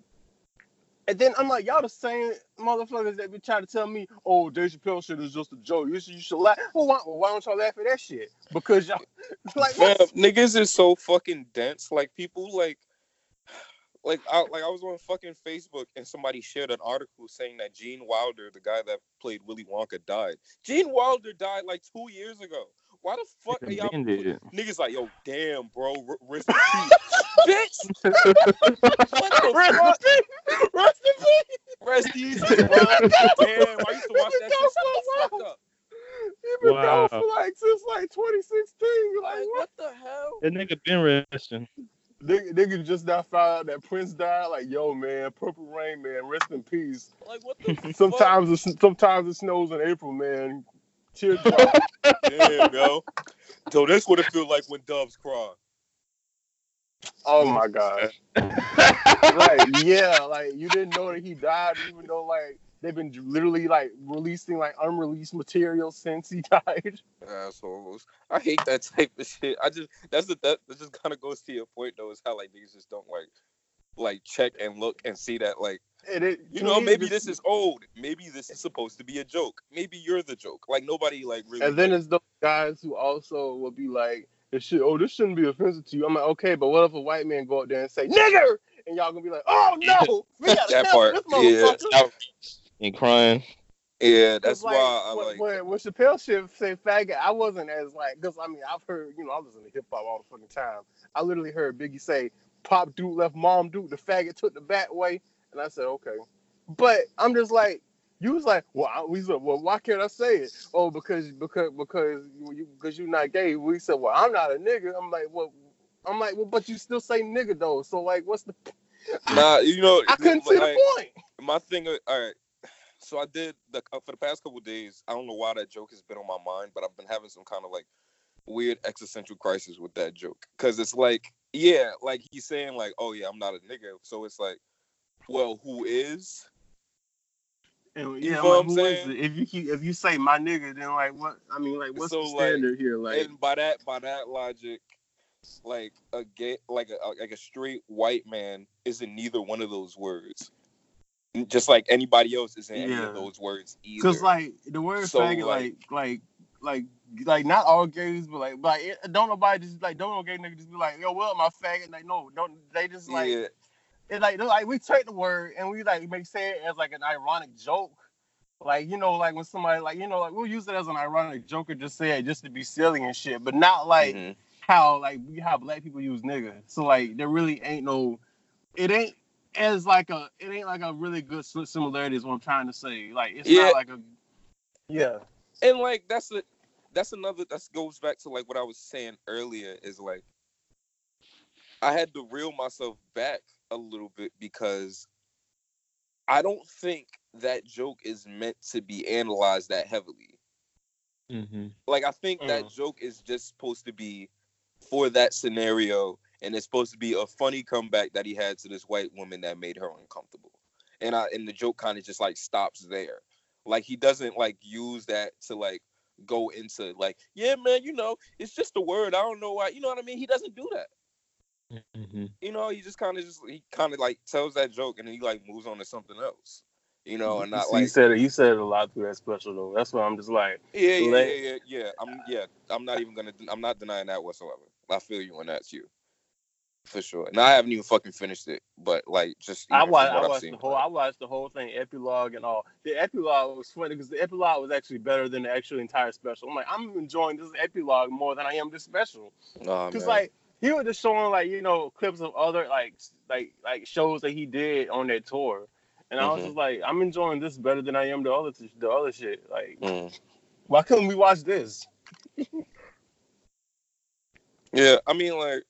and then I'm like, y'all the same motherfuckers that be trying to tell me, oh, Dave Chappelle shit is just a joke. You should you should laugh. Well, why, why don't y'all laugh at that shit? Because y'all like what's- niggas is so fucking dense. Like people like like I like I was on fucking Facebook and somebody shared an article saying that Gene Wilder, the guy that played Willy Wonka, died. Gene Wilder died like two years ago. Why the fuck are y'all Ben did. niggas like yo damn bro r- rest in peace bitch what the fuck Rest in peace. rest easy bro damn I used to watch that shit shut the up He been Wow. gone for like since like 2016. Like like what? what the hell that nigga been resting. Nigga, nigga just now found out that Prince died. Like, yo, man, Purple Rain, man, rest in peace. like what the fuck Sometimes it sometimes it snows in April, man. Teardrop. damn yo so that's what it feel like when doves cry oh my god. Like, yeah, like you didn't know that he died, even though like they've been literally like releasing like unreleased material since he died. assholes. I hate that type of shit. I just that's the that, that just kind of goes to your point though. Is how like niggas just don't like like check and look and see that like And it, you know maybe just- this is old. Maybe this is supposed to be a joke. Maybe you're the joke. Like nobody like really. And then there's those guys who also will be like, "This shit, oh, this shouldn't be offensive to you." I'm like, okay, but what if a white man go out there and say "nigger," and y'all gonna be like, "Oh no, we gotta That part, this yeah. and crying. yeah, that's like, why I when, like. when, when Chappelle shit say faggot, I wasn't as like, because I mean, I've heard, you know, I listen to hip hop all the fucking time. I literally heard Biggie say, "Pop dude left mom dude, the faggot took the back way," and I said, okay. But I'm just like, you was like, well, I, we said, well, why can't I say it? Oh, because because because you because you're not gay. We said, well, I'm not a nigga. I'm like, well, I'm like, well, but you still say nigga though. So like, what's the? Nah, you know, I couldn't see like, the point. my thing. uh, All right. So I did the uh, for the past couple days. I don't know why that joke has been on my mind, but I've been having some kind of like weird existential crisis with that joke because it's like, yeah, like he's saying like, oh yeah, I'm not a nigga. So it's like, well, who is? And, You yeah, know what I'm saying? If you keep, if you say my nigga, then like what? I mean, like what's So, the like, standard here? Like, and by that by that logic, like a gay, like a like a straight white man isn't neither one of those words. Just like anybody else isn't any of those words either. because like the word So, faggot, like, like, like, like, like not all gays, but like, but like, it, don't nobody just like, don't no gay nigga just be like, yo, well, my faggot. Like, no, don't. They just like, yeah, it's like, like we take the word and we like make say it as like an ironic joke. Like you know, like when somebody like you know, like we'll use it as an ironic joke or just say it just to be silly and shit, but not like mhm. how like we how black people use nigga. So like there really ain't no, it ain't as like a it ain't like a really good si- similarity is what I'm trying to say. Like it's Yeah. not like a yeah and like that's a that's another that goes back to like what I was saying earlier is like I had to reel myself back a little bit because I don't think that joke is meant to be analyzed that heavily. Mm-hmm. Like I think that Mm. joke is just supposed to be for that scenario, and it's supposed to be a funny comeback that he had to this white woman that made her uncomfortable. And I and the joke kind of just like stops there. Like he doesn't like use that to like go into like, yeah, man, you know, it's just a word. I don't know why. You know what I mean? He doesn't do that. Mm-hmm. You know, he just kind of just he kind of like tells that joke and then he like moves on to something else. You know, and not like he said it. He said it a lot through that special though. That's why I'm just like, Yeah, yeah, Let- yeah, yeah, yeah. I'm yeah. I'm not even gonna. I'm not denying that whatsoever. I feel you, and that's you, for sure. And I haven't even fucking finished it, but like just I watched, I watched the whole, I watched the whole thing, epilogue and all. The epilogue was funny because the epilogue was actually better than the actual entire special. I'm like, I'm enjoying this epilogue more than I am this special. Because man. like he was just showing like you know clips of other like like like shows that he did on that tour, and I was Mhm. just like, I'm enjoying this better than I am the other the other shit. Like, Mm. why couldn't we watch this? yeah, I mean like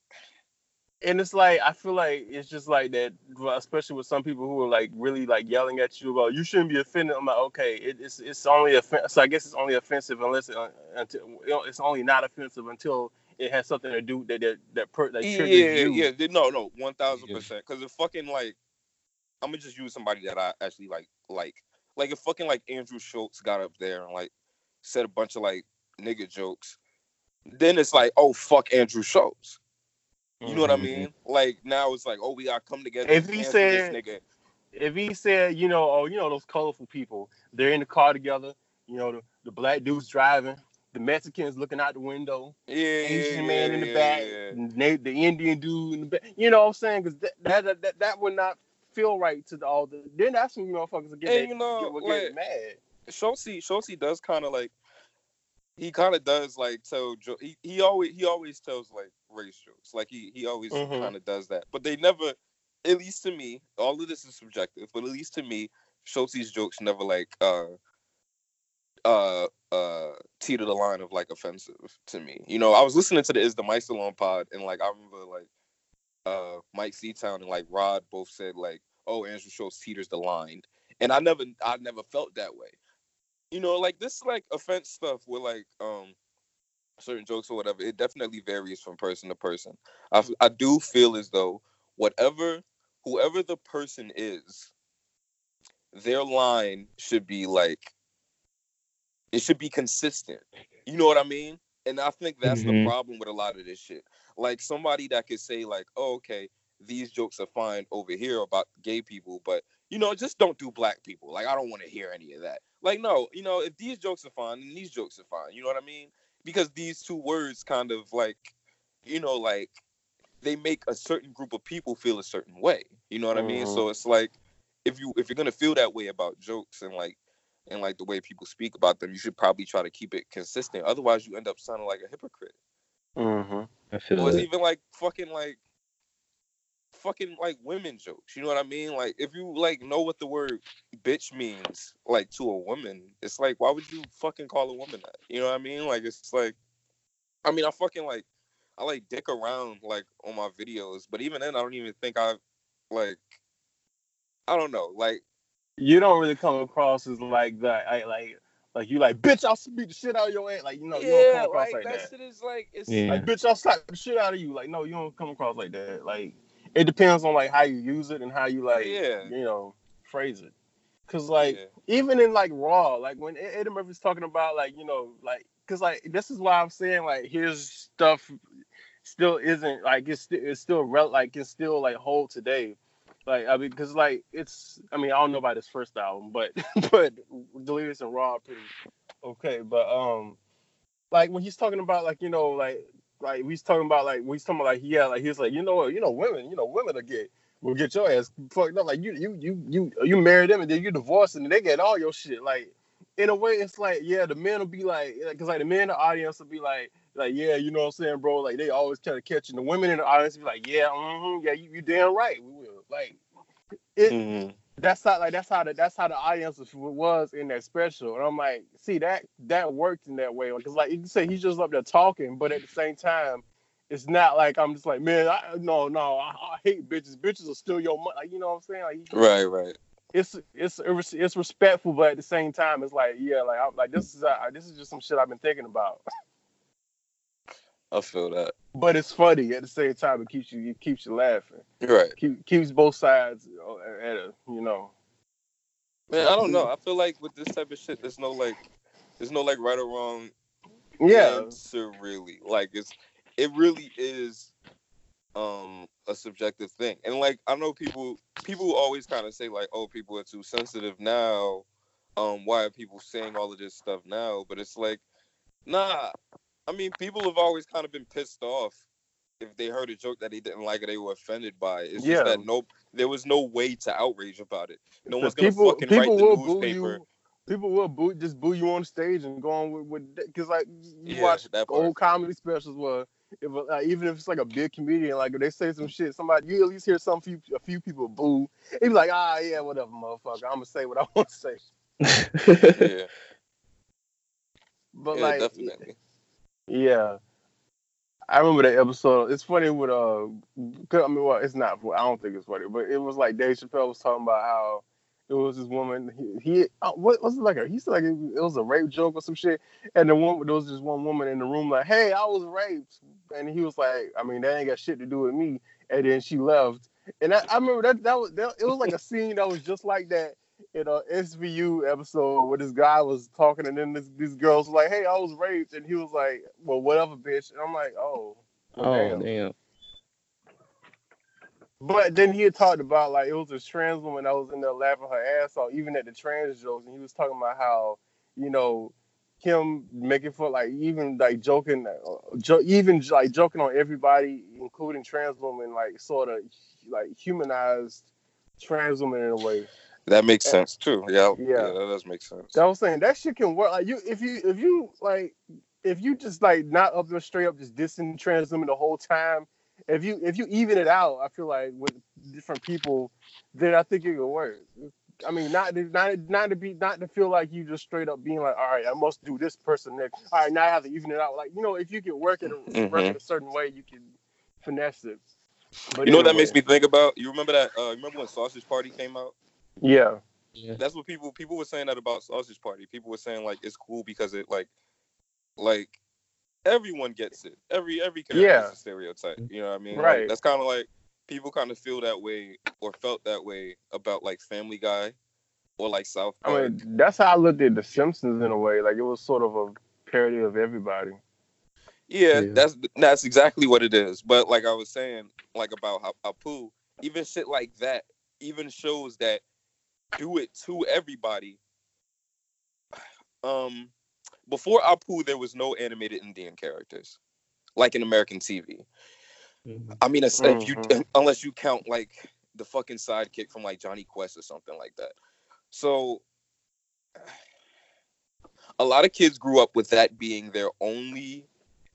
And it's like I feel like it's just like that, especially with some people who are like really like yelling at you about you shouldn't be offended. I'm like, okay, it, it's it's only offensive. So I guess it's only offensive unless it, uh, until it's only not offensive until it has something to do that that that, per, that yeah, triggers you. yeah, yeah. No, no, one thousand percent. Because if fucking like, I'm gonna just use somebody that I actually like. Like, like if fucking like Andrew Schulz got up there and like said a bunch of like nigga jokes, then it's like, oh fuck Andrew Schulz. You know what I Mhm. mean? Like now it's like, oh, we gotta come together. If he said- if he said, you know, oh, you know, those colorful people, they're in the car together, you know, the, the black dude's driving, the Mexicans looking out the window, yeah, yeah, Asian yeah, man in the yeah, back, yeah. The Indian dude in the back. You know what I'm saying? Because that, that that that would not feel right to the, all the. Then that's when motherfuckers will get, And that, you know, get, will get like- mad. Schulz, Schulz does kind of like he kind of does like tell he, he always he always tells like race jokes like he he always Mhm. kind of does that. But they never at least to me all of this is subjective but at least to me Schulz's jokes never like uh uh uh teeter the line of like offensive to me. You know I was listening to the Is the Mice Alone pod and like I remember like uh Mike Seatown and like Rod both said like oh Andrew Schulz teeters the line. And I never I never felt that way. You know, like this like offense stuff with like um certain jokes or whatever, it definitely varies from person to person. I do feel as though whatever whoever the person is, their line should be like it should be consistent. You know what I mean? And I think that's the Mhm. problem with a lot of this shit. Like somebody that could say like, "Oh, okay, these jokes are fine over here about gay people, but you know, just don't do black people. Like I don't want to hear any of that." Like no, you know, if these jokes are fine, then these jokes are fine. You know what I mean? Because these two words kind of like, you know, like they make a certain group of people feel a certain way. You know what I mean? Mhm. So it's like if you if you're gonna feel that way about jokes and like and like the way people speak about them, you should probably try to keep it consistent. Otherwise, you end up sounding like a hypocrite. Mm-hmm. I feel Or it's it. even like fucking like fucking like women jokes. You know what I mean? Like if you like know what the word bitch means like to a woman, it's like why would you fucking call a woman that? You know what I mean? Like it's like I mean I fucking like I like dick around like on my videos, but even then I don't even think I like I don't know, like You don't really come across as like that. I like like you like bitch. I'll beat the shit out of your ass. Like you know you don't yeah, come across like like, that that. shit is like it's Yeah. Like bitch, I'll slap the shit out of you. Like no, you don't come across like that. Like it depends on like how you use it and how you like Yeah. you know phrase it. Cause like yeah. even in like Raw, like when Eddie Murphy's talking about like you know like because like this is why I'm saying like his stuff still isn't like it's still it's still rel- like it's still like hold today. Like I mean, because like it's I mean I don't know about his first album, but but Delirious and Raw are pretty okay. But um, like when he's talking about like you know like like he's talking about like when he's talking about like yeah like he's like you know what? You know women you know women get will get your ass fucked up. Like you you you you you marry them and then you divorce and they get all your shit. Like in a way it's like yeah the men will be like because like the men in the audience will be like like yeah you know what I'm saying bro? Like they always try to catch and the women in the audience be like yeah mm-hmm, yeah you, you damn right we will. Like it Mhm. That's how like that's how the that's how the audience was- was in that special, and I'm like, see that that worked in that way because like you can say he's just up there talking, but at the same time, it's not like I'm just like man, I, no no, I, I hate bitches. Bitches are still your money. Like you know what I'm saying? Like he, Right, right. it's it's it's it's respectful, but at the same time, it's like yeah, like I'm like this is uh, this is just some shit I've been thinking about. I feel that. But it's funny at the same time. It keeps you it keeps you laughing. Right. Keep, keeps both sides uh, at a you know. Man, I don't know. I feel like with this type of shit, there's no like, there's no like right or wrong Yeah. answer really. Like it's, it really is, um, a subjective thing. And like I know people, people always kind of say like, oh, people are too sensitive now. Um, why are people saying all of this stuff now? But it's like, nah. I mean, people have always kind of been pissed off if they heard a joke that they didn't like or they were offended by. it. It's Yeah. just that no, there was no way to outrage about it. No one's gonna people fucking people write will the boo newspaper. you. People will boo just boo you on stage and go on with with because like you Yeah, watch that old comedy specials where if like, even if it's like a big comedian like if they say some shit somebody you at least hear some few a few people boo they be like ah yeah whatever motherfucker I'm gonna say what I want to say yeah, but yeah, like definitely. Yeah. I remember that episode. It's funny with uh I mean well it's not I don't think it's funny, but it was like Dave Chappelle was talking about how it was this woman he, he uh, what was it like a he said like it, it was a rape joke or some shit and the one there was just one woman in the room like hey I was raped and he was like I mean that ain't got shit to do with me and then she left and I, I remember that that was that, it was like a scene that was just like that in a SVU episode where this guy was talking and then this, these girls were like, "Hey, I was raped," and he was like, "Well, whatever, bitch." And I'm like, "Oh, well, oh damn." damn. But then he had talked about like it was a trans woman that was in there laughing her ass off, even at the trans jokes, and he was talking about how you know him making fun, like even like joking, uh, jo- even like joking on everybody, including trans women, like sort of like humanized trans women in a way. That makes sense too. Yeah, Yeah. yeah, that does make sense. I was saying that shit can work. Like you, if you, if you like, if you just like not up there straight up just dissing trans women the whole time. If you if you even it out, I feel like with different people, then I think it could work. I mean, not to, not not to be not to feel like you just straight up being like, all right, I must do this person next. All right, now I have to even it out. Like you know, if you can work it work it a certain way, you can finesse it. But You know what that makes me think about? You remember that? Uh, remember when Sausage Party came out? Yeah, Yeah. That's what people people were saying that about Sausage Party. People were saying like it's cool because it like like everyone gets it. Every every character Yeah. is a stereotype. You know what I mean? Like, Right. that's kind of like people kind of feel that way or felt that way about like Family Guy or like South I mean that's how I looked at The Simpsons in a way. Like it was sort of a parody of everybody. Yeah, Yeah. that's that's exactly what it is. But like I was saying, like about Hap- Apu, even shit like that, even shows that do it to everybody. Um, before Apu, there was no animated Indian characters, like in American TV. Mhm. I mean, it's- if you unless you count like the fucking sidekick from like Jonny Quest or something like that. So a lot of kids grew up with that being their only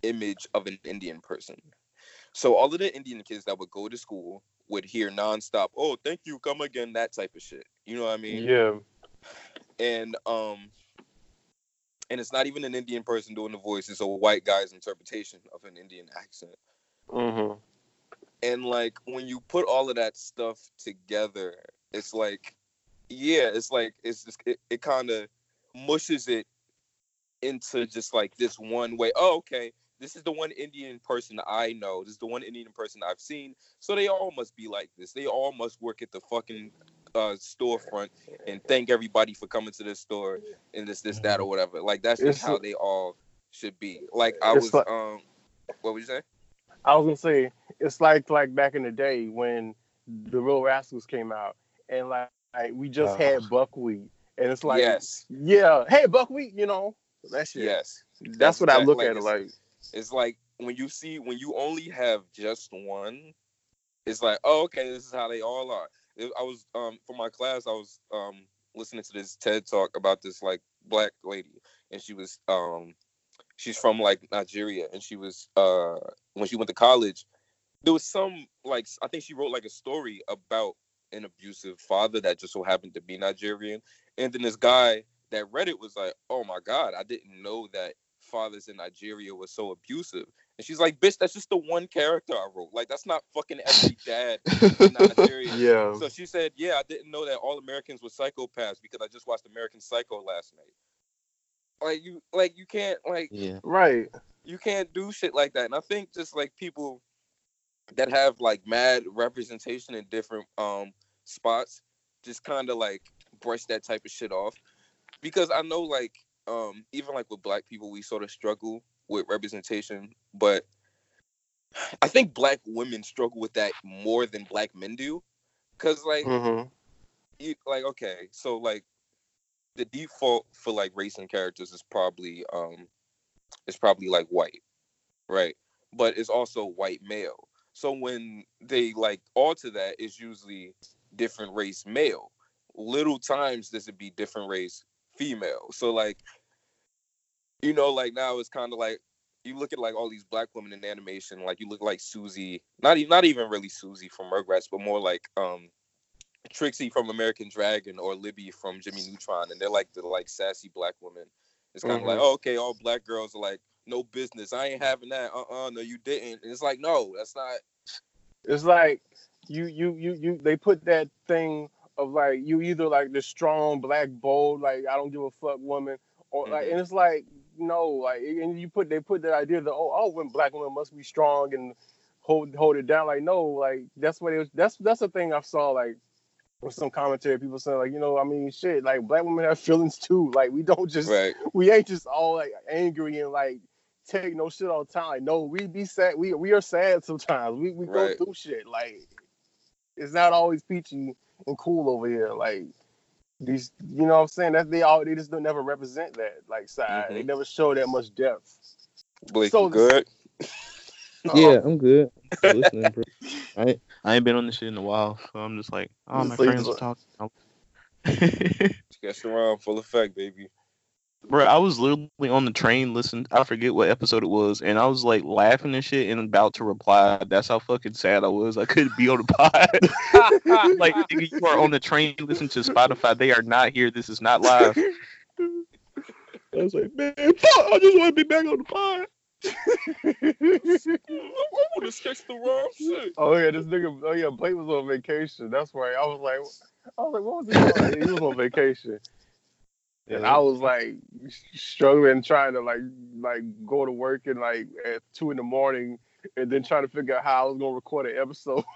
image of an Indian person. So all of the Indian kids that would go to school would hear nonstop, "Oh, thank you, come again," that type of shit. You know what I mean? Yeah. and um and it's not even an Indian person doing the voice, it's a white guy's interpretation of an Indian accent. Mm-hmm. And like when you put all of that stuff together, it's like yeah, it's like it's just it, it kind of mushes it into just like this one way. Oh, okay. This is the one Indian person I know. This is the one Indian person I've seen. So they all must be like this. They all must work at the fucking uh, storefront and thank everybody for coming to this store and this, this, that, or whatever. Like that's just It's- how they all should be. Like I was, like- um, what would you say? I was gonna say it's like like back in the day when the Real Rascals came out, and like, like we just Oh. had buckwheat, and it's like yes, yeah, hey buckwheat, you know that shit. yes. that's, what I look like, at it like. It's like when you see when you only have just one, it's like, oh, okay, this is how they all are. I was um for my class, I was um listening to this TED talk about this like black lady, and she was um she's from like Nigeria, and she was uh when she went to college, there was some like I think she wrote like a story about an abusive father that just so happened to be Nigerian, and then this guy that read it was like, oh my god, I didn't know that fathers in Nigeria were so abusive. And she's like, bitch, that's just the one character I wrote. Like, that's not fucking every dad in Nigeria. Yeah. So she said, yeah, I didn't know that all Americans were psychopaths because I just watched American Psycho last night. Like you, like you can't like Yeah. Right. you can't do shit like that. And I think just like people that have like mad representation in different um spots just kind of like brush that type of shit off. Because I know like um even like with black people we sort of struggle with representation, but I think black women struggle with that more than black men do. Cause like Mm-hmm. you like okay, so like the default for like race and characters is probably um is probably like white, right? But it's also white male. So when they like alter that, it's usually different race male. Little times this would be different race female. So like, you know, like now it's kind of like you look at like all these black women in animation, like you look like Susie, not even not even really Susie from Rugrats, but more like um Trixie from American Dragon or Libby from Jimmy Neutron, and they're like the like sassy black women. It's kind of Mhm. like, oh, okay, all black girls are like, no business. I ain't having that. Uh, uh no, you didn't. And it's like, no, that's not. It's like you you you you they put that thing of like you either like the strong black bold like I don't give a fuck woman or like Mhm. and it's like no like and you put they put that idea that oh oh when black women must be strong and hold hold it down like no like that's what it was that's that's the thing I saw like with some commentary people saying like you know I mean shit like black women have feelings too like we don't just Right. we ain't just all like angry and like take no shit all the time. Like, no, we be sad. We we are sad sometimes. We we go through shit. Like it's not always peachy and cool over here. Like these, you know what I'm saying? That they all they just don't never represent that like side. They Mhm. never show that much depth. Blake, So you the- good? Yeah, I'm good. I'm listening, bro. I ain't, I ain't been on this shit in a while, so I'm just like, oh, my So you friends are just- talking. Sketch around, full effect, baby. Bro, I was literally on the train listening. I forget what episode it was, and I was like laughing and shit, and about to reply. That's how fucking sad I was. I couldn't be on the pod. like, you are on the train listening to Spotify. They are not here. This is not live. I was like, man, fuck, I just want to be back on the pod. I would have sketched the wrong shit. Oh yeah, this nigga. Oh yeah, Blake was on vacation. That's why I was like, I was like, what was he doing? he was on vacation. And I was like struggling, trying to like like go to work and like at two in the morning, and then trying to figure out how I was gonna record an episode.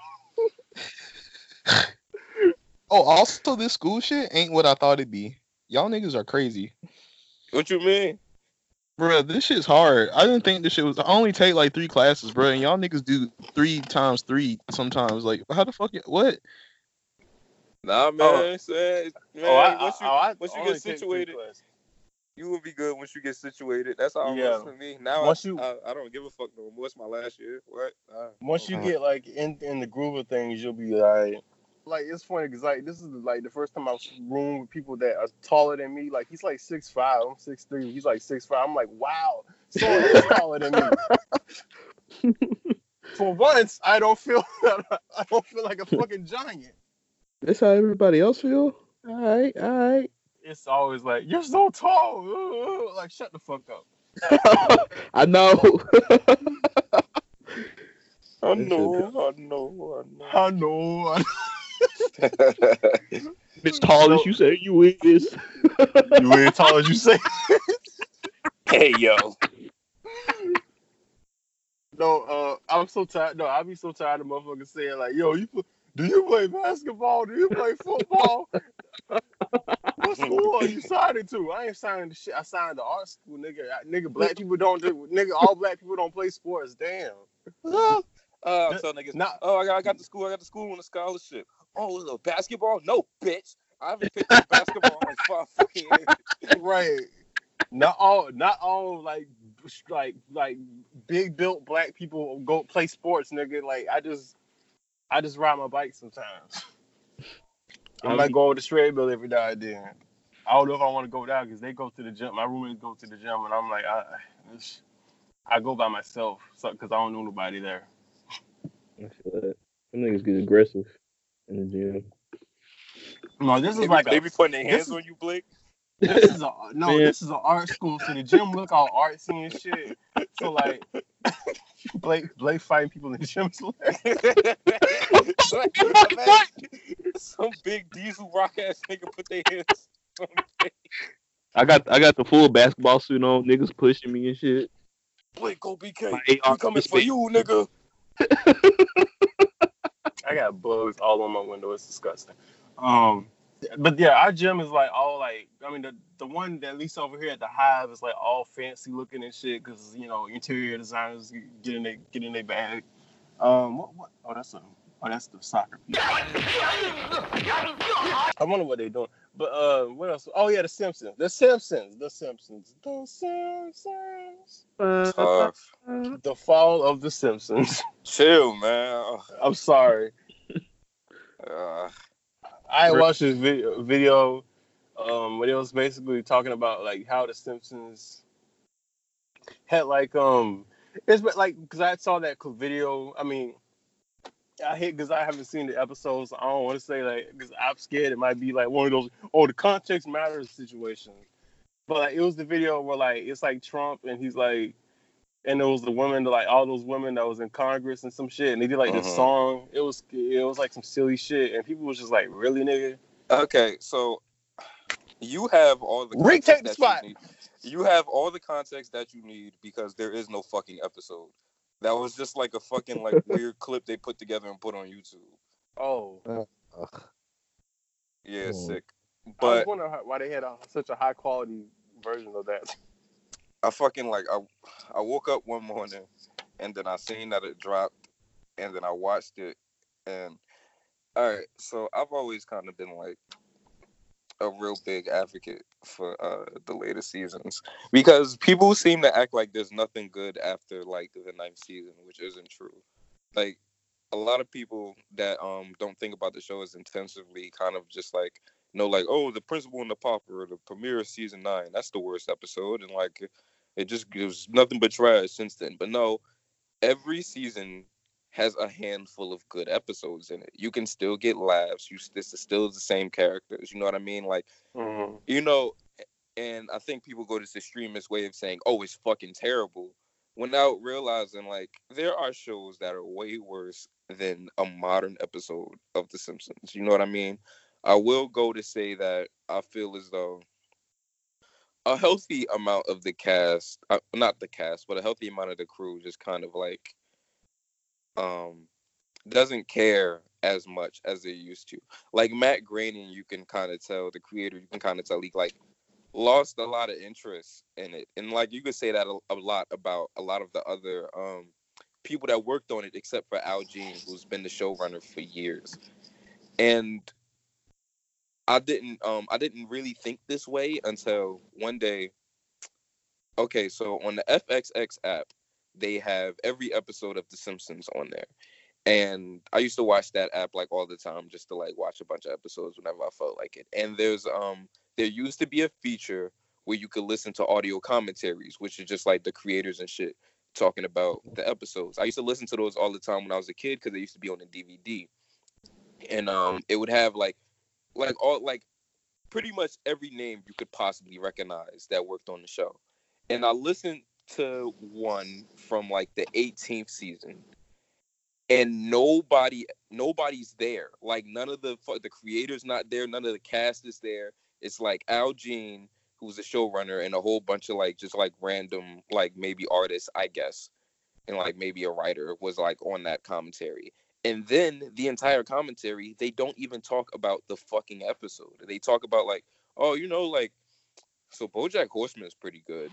Oh, also, this school shit ain't what I thought it'd be. Y'all niggas are crazy. What you mean? Bro, this shit's hard. I didn't think this shit was. I only take like three classes, bro, and y'all niggas do three times three sometimes. Like, how the fuck? What? Nah, man. say- man oh, I, once you, oh, I once you get situated, you will be good once you get situated. That's all it Yeah. was for me. Now Once I, you- I, I don't give a fuck no more. It's my last year. What? Uh, Once you get like in in the groove of things, you'll be like. Like it's funny because like this is like the first time I've room with people that are taller than me. Like he's like six five, I'm six three. He's like six five. I'm like, wow, someone is taller than me. For once, I don't feel I don't feel like a fucking giant. That's how everybody else feel. All right, all right. It's always like you're so tall. Like shut the fuck up. I know. I That shit know, I know, I know. I I As tall as you say you is. you ain't tall as you say. hey, yo. No, uh, I'm so tired. No, I be so tired of motherfuckers saying like, "Yo, you pl- do you play basketball? Do you play football? what school are you signing to? I ain't signing to shit. I signed to art school, nigga. I, nigga, black people don't do. Nigga, all black people don't play sports. Damn. Uh, I tell niggas, Nah. oh, I got, I got the school, I got the school on a scholarship. Oh, it basketball? No, bitch. I haven't picked up basketball in five fucking years. right. Not all, not all like, like, like big built black people go play sports, nigga. Like I just, I just ride my bike sometimes. I might go over to Shredville every now and then. I don't know if I want to go down because they go to the gym. My roommates go to the gym, and I'm like, I, it's- I go by myself because I don't know nobody there. I feel that. Them niggas get aggressive in the gym. No, this They is be, like they a, be putting their this hands is- on you, Blake. This is a no. Man. This is an art school, so the gym look all artsy and shit. So like, Blake Blake fighting people in the gym. is. Like, Some big diesel rock ass nigga put their hands on me. I got I got the full basketball suit on. Niggas pushing me and shit. Blake, go BK. My We AR coming for you, nigga. I got bugs all on my window. It's disgusting. Um, but yeah, our gym is like all like. I mean, the the one that at least over here at the Hive is like all fancy looking and shit because you know interior designers getting in their get their bag. Um, what what? Oh, that's a oh that's the soccer people. I wonder what they're doing. But uh, what else? Oh yeah, the Simpsons. The Simpsons. The Simpsons. The Simpsons. Tough. The fall of the Simpsons. Chill, man. I'm sorry. Uh, I watched this video, video um, when it was basically talking about like how the Simpsons had like um, it's like because I saw that video. I mean, I hate because I haven't seen the episodes. I don't want to say like because I'm scared it might be like one of those oh the context matters situations. But like, it was the video where like it's like Trump and he's like. And it was the women, like all those women that was in Congress and some shit, and they did like this Mhm. song. It was, it was like some silly shit, and people was just like, "Really, nigga?" okay, so you have all the Rick, context take the that spot. You, need. you have all the context that you need because there is no fucking episode. That was just like a fucking like weird clip they put together and put on YouTube. Oh, Yeah, sick. I was But wondering why they had a, such a high quality version of that. I fucking like I I woke up one morning and then I seen that it dropped and then I watched it and all right, so I've always kind of been like a real big advocate for uh the later seasons because people seem to act like there's nothing good after like the ninth season, which isn't true. Like a lot of people that um don't think about the show as intensively kind of just like know like oh the principal and the pauper the premiere of season nine that's the worst episode and like it just gives nothing but trash since then but no every season has a handful of good episodes in it you can still get laughs you this is still the same characters you know what i mean like Mm-hmm. you know, and I think people go this extremist way of saying, "Oh, it's fucking terrible," without realizing like there are shows that are way worse than a modern episode of The Simpsons. You know what I mean? I will go to say that I feel as though a healthy amount of the cast, uh, not the cast, but a healthy amount of the crew, just kind of like um doesn't care as much as they used to. Like Matt Groening, you can kind of tell the creator, you can kind of tell he like lost a lot of interest in it, and like you could say that a, a lot about a lot of the other um people that worked on it, except for Al Jean, who's been the showrunner for years, and I didn't um I didn't really think this way until one day. Okay, so on the FXX app, they have every episode of The Simpsons on there and I used to watch that app like all the time just to like watch a bunch of episodes whenever I felt like it. And there's um there used to be a feature where you could listen to audio commentaries, which is just like the creators and shit talking about the episodes. I used to listen to those all the time when I was a kid because they used to be on the DVD, and um it would have like like all like pretty much every name you could possibly recognize that worked on the show. And I listened to one from like the 18th season and nobody nobody's there. Like none of the the creators not there. None of the cast is there. It's like al jean who's a showrunner and a whole bunch of like just like random like maybe artists i guess and like maybe a writer was like on that commentary and then the entire commentary they don't even talk about the fucking episode they talk about like oh you know like so bojack horseman is pretty good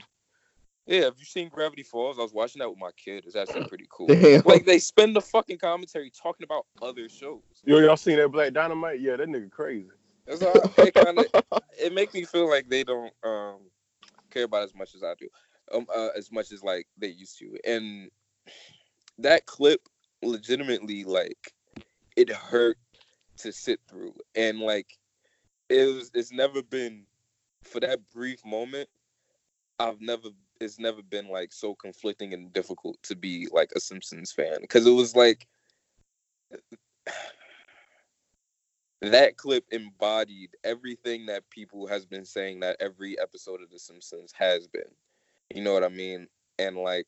yeah, have you seen Gravity Falls? I was watching that with my kid. It's actually pretty cool. Damn. Like they spend the fucking commentary talking about other shows. Yo, y'all seen that Black Dynamite? Yeah, that nigga crazy. That's all, it kind of it make me feel like they don't um care about as much as I do, um uh, as much as like they used to. And that clip, legitimately, like it hurt to sit through. And like it was, it's never been for that brief moment. I've never it's never been like so conflicting and difficult to be like a Simpsons fan because it was like that clip embodied everything that people has been saying that every episode of The Simpsons has been. You know what I mean? And like,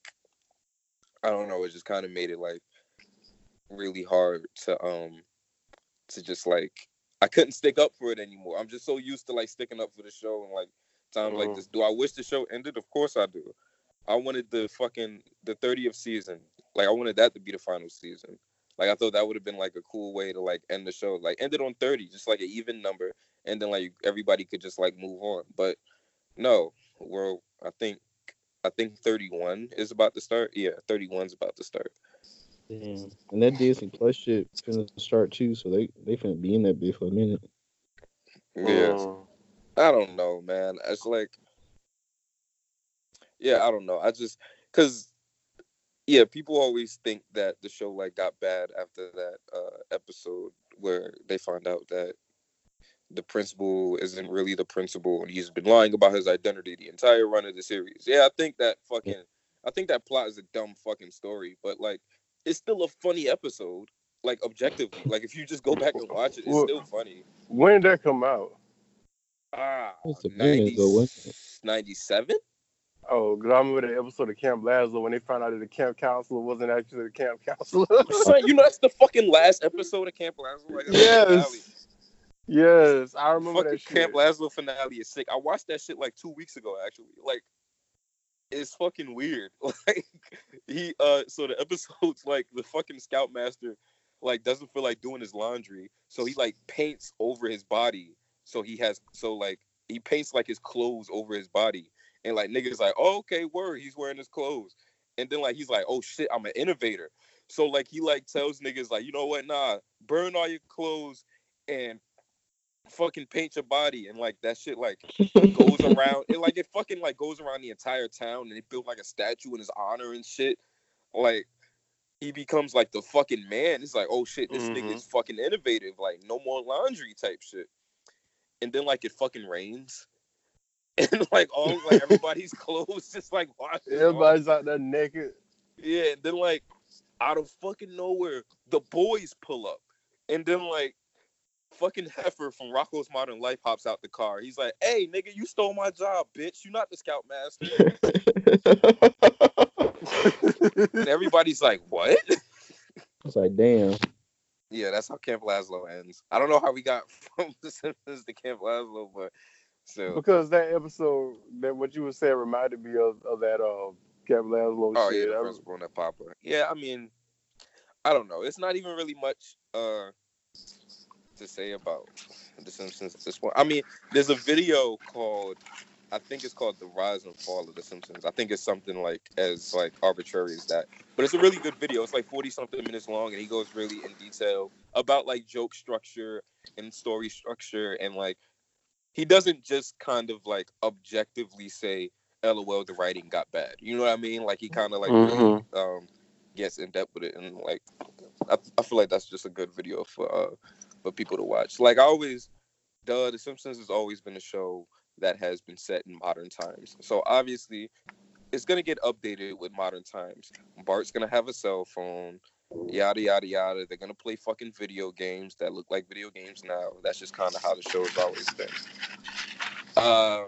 I don't know, it just kind of made it like really hard to um to just like I couldn't stick up for it anymore. I'm just so used to like sticking up for the show and like times like Mhm. this. Do I wish the show ended? Of course I do. I wanted the fucking the 30th season. Like I wanted that to be the final season. Like I thought that would have been like a cool way to like end the show. Like end it on 30, just like an even number, and then like everybody could just like move on. But no, we're I think I think 31 is about to start. Yeah, 31's about to start. Damn. And that Disney Plus shit finna start too, so they they finna be in that bit for a minute. Yeah. Mm. I don't know, man. It's like, yeah, I don't know. I just, cause, yeah, people always think that the show like got bad after that uh episode where they find out that the principal isn't really the principal and he's been lying about his identity the entire run of the series. Yeah, I think that fucking, I think that plot is a dumb fucking story, but like, it's still a funny episode. Like objectively, like if you just go back and watch it, it's Well- still funny. When did that come out? Ah, It's a minute ago, wasn't it? 97? Oh, 'cause I remember the episode of Camp Lazlo when they found out that the camp counselor wasn't actually the camp counselor. Son, you know that's the fucking last episode of Camp Lazlo. Like, that's the finale. yes. Yes, I remember fucking that shit. Camp Lazlo finale is sick. I watched that shit like two weeks ago, actually. Like, it's fucking weird. Like, he uh, so the episode's like the fucking scoutmaster like doesn't feel like doing his laundry, so he like paints over his body. So he has so like he paints like his clothes over his body, and like niggas like, oh, okay, word, he's wearing his clothes, and then like he's like, oh shit, I'm an innovator. So like he like tells niggas like, you know what, nah, burn all your clothes and fucking paint your body and like that shit like goes around it like it fucking like goes around the entire town and they built like a statue in his honor and shit. Like he becomes like the fucking man. It's like, oh shit, this Mhm. nigga's fucking innovative. Like no more laundry type shit. And then like it fucking rains. And like all like everybody's clothes just like off. Everybody's out there naked. Yeah, and then like out of fucking nowhere, the boys pull up. And then like fucking Heffer from Rocko's Modern Life hops out the car. He's like, hey nigga, you stole my job, bitch. You're not the scoutmaster. and everybody's like, What? It's like, damn. Yeah, that's how Camp Lazlo ends. I don't know how we got from the Simpsons to Camp Lazlo, but still. Because that episode, that what you were saying reminded me of, of that uh, Camp Lazlo Oh shit. yeah, the I- principal and that Papa. Yeah, I mean, I don't know. It's not even really much uh to say about The Simpsons at this point. I mean, there's a video called, I think it's called The Rise and Fall of The Simpsons. I think it's something like as like arbitrary as that, but it's a really good video. It's like 40 something minutes long, and he goes really in detail about like joke structure and story structure, and like he doesn't just kind of like objectively say lol the writing got bad you know what i mean like he kind of like really, um gets in depth with it and like I, I feel like that's just a good video for uh for people to watch. Like i always duh the simpsons has always been a show that has been set in modern times. So obviously it's gonna get updated with modern times. Bart's gonna have a cell phone yada yada yada. They're gonna play fucking video games that look like video games now. That's just kind of how the show's always been. Uh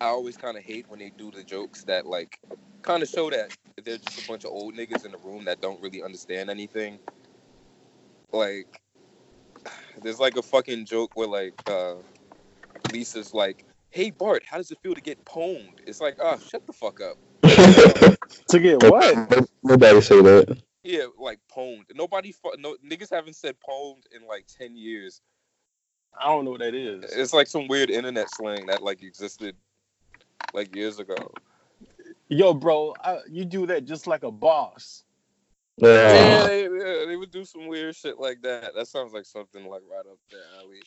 I always kind of hate when they do the jokes that like kind of show that they're just a bunch of old niggas in the room that don't really understand anything. Like, there's like a fucking joke where like uh, Lisa's like, "Hey Bart, how does it feel to get pwned?" It's like, oh, shut the fuck up. To get what? Nobody say that. Yeah, like pwned. Nobody, fu- no niggas haven't said pwned in like ten years. I don't know what that is. It's like some weird internet slang that like existed like years ago. Yo, bro, I, you do that just like a boss. Yeah, they, they would do some weird shit like that. That sounds like something like right up there alley.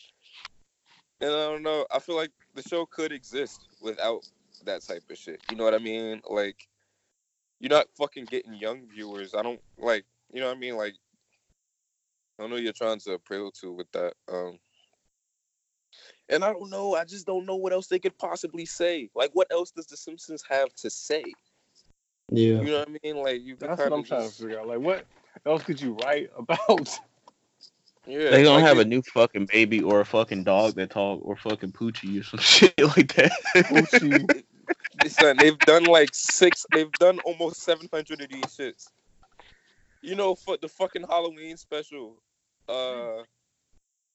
And I don't know. I feel like the show could exist without that type of shit. You know what I mean? Like, you're not fucking getting young viewers. I don't like. You know what I mean? Like, I don't know you're trying to appeal to with that. Um, and I don't know. I just don't know what else they could possibly say. Like, what else does The Simpsons have to say? Yeah. You know what I mean? Like, you That's what I'm of trying to figure out. Like, what else could you write about? Yeah, they gonna like have they- a new fucking baby or a fucking dog that talk or fucking Poochie or some shit like that. Poochie. Listen, they've done like six. They've done almost seven hundred of these shits. You know, for the fucking Halloween special, uh,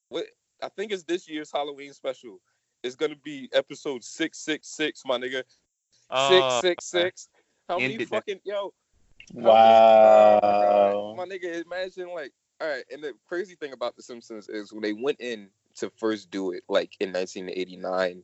what I think is this year's Halloween special is gonna be episode six six six, my nigga. Oh, Six six six. How many Ended that. fucking yo? how many- Wow. oh my my nigga, imagine like, all right. And the crazy thing about The Simpsons is when they went in to first do it, like in 1989,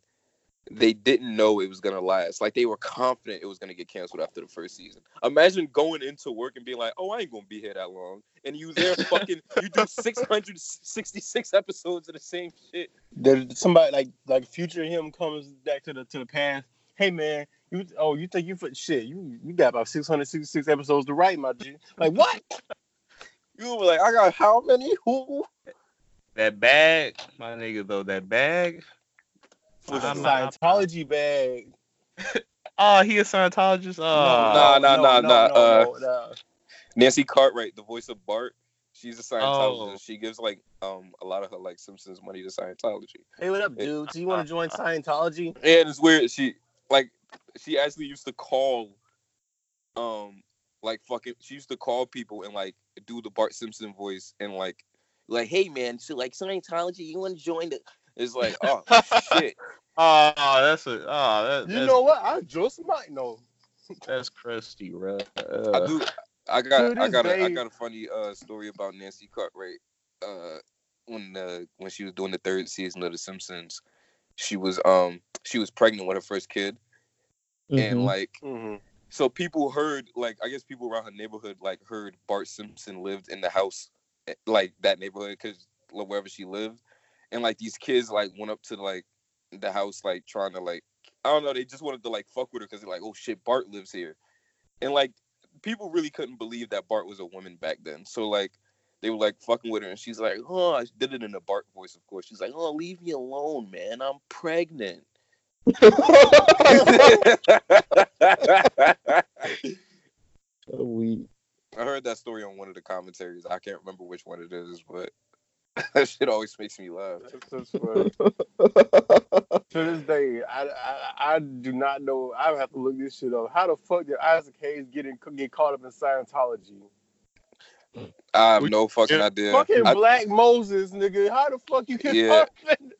they didn't know it was gonna last. Like they were confident it was gonna get canceled after the first season. Imagine going into work and being like, "Oh, I ain't gonna be here that long," and you there fucking you do 666 episodes of the same shit. There, somebody like like future him comes back to the to the past. Hey man, you oh you think you for shit? You you got about six hundred sixty six episodes to write, my G. Like what? You were like, "I got how many? Who?" that bag, my nigga though, that bag. Was a not- Scientology bag. Oh, he a Scientologist? Oh, Nah, nah, no, nah, no, nah, no, uh, no, no. Nancy Cartwright, the voice of Bart, she's a Scientologist. Oh. She gives like um a lot of her like Simpsons money to Scientology. Hey, what up, dude? Do you want to join Scientology? And it's weird. She like she actually used to call um like fucking she used to call people and like do the Bart Simpson voice and like like hey man so like Scientology you want to join the it's like oh shit oh, that's a oh, that, You know what? I just might know. that's crusty, bro. I Uh, do I got Dude, I got a, I got a funny uh story about Nancy Cartwright uh when uh when she was doing the third season of The Simpsons she was um she was pregnant with her first kid and mhm. like Mm-hmm. so people heard like I guess people around her neighborhood like heard Bart Simpson lived in the house eh, like that neighborhood because wherever she lived. And like these kids like went up to like the house like trying to like I don't know they just wanted to like fuck with her because they're like oh shit Bart lives here. And like people really couldn't believe that Bart was a woman back then. So like they were like fucking with her and she's like oh I did it in a Bart voice of course. She's like oh leave me alone man. I'm pregnant so we I heard that story on one of the commentaries. I can't remember which one it is, but that shit always makes me laugh. To this day, I, I I do not know. I have to look this shit up. How the fuck did Isaac Hayes get in, get caught up in Scientology? I have no fucking idea. Fucking I, Black Moses, nigga. How the fuck you get Yeah. caught up in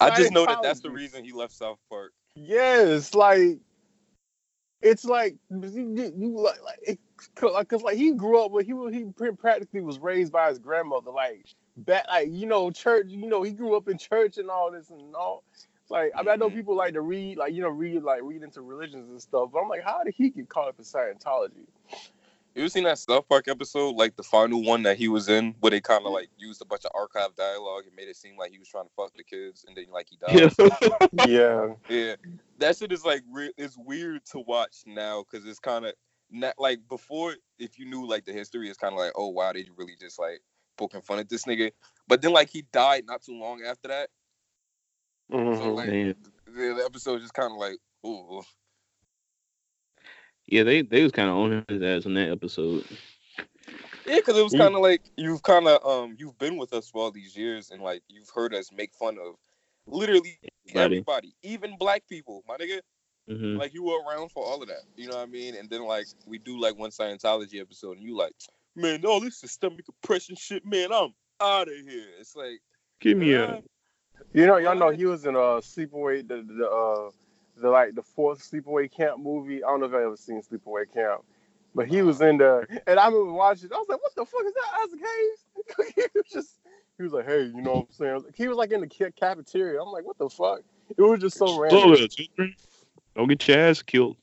I just know that that's the reason he left South Park. Yes, like it's like you, you- like like like cause like he grew up with he was he practically was raised by his grandmother like back like you know church you know he grew up in church and all this and all like I mean I know Mhm. people like to read like you know read like read into religions and stuff but I'm like how did he get caught up in Scientology? You ever seen that South Park episode, like the final one that he was in, where they kind of like used a bunch of archive dialogue and made it seem like he was trying to fuck the kids, and then like he died. yeah. yeah, Yeah, that shit is like re- it's weird to watch now because it's kind of not like before. If you knew like the history, it's kind of like, oh wow, they really just like poking fun at this nigga. But then like he died not too long after that, so Mhm. like Damn. the, the episode just kind of like, ooh, Yeah, they they was kind of on his ass in that episode. yeah, because it was kind of like you've kind of um you've been with us for all these years and like you've heard us make fun of literally Everybody. everybody, even black people, my nigga. hmm like you were around for all of that. You know what I mean? And then like we do like one Scientology episode, and you like, man, all this systemic oppression shit, man. I'm out of here. It's like, Give me uh, a You know y'all know he was in uh Sleepaway the the uh the like the fourth Sleepaway Camp movie. I don't know if I ever seen Sleepaway Camp. But he was in there, and I remember watching. it. I was like, "What the fuck is that, Isaac Hayes?" he was just, he was like, "Hey, you know what I'm saying?" He was like in the cafeteria. I'm like, "What the fuck?" It was just so Slow random. Don't get your ass killed.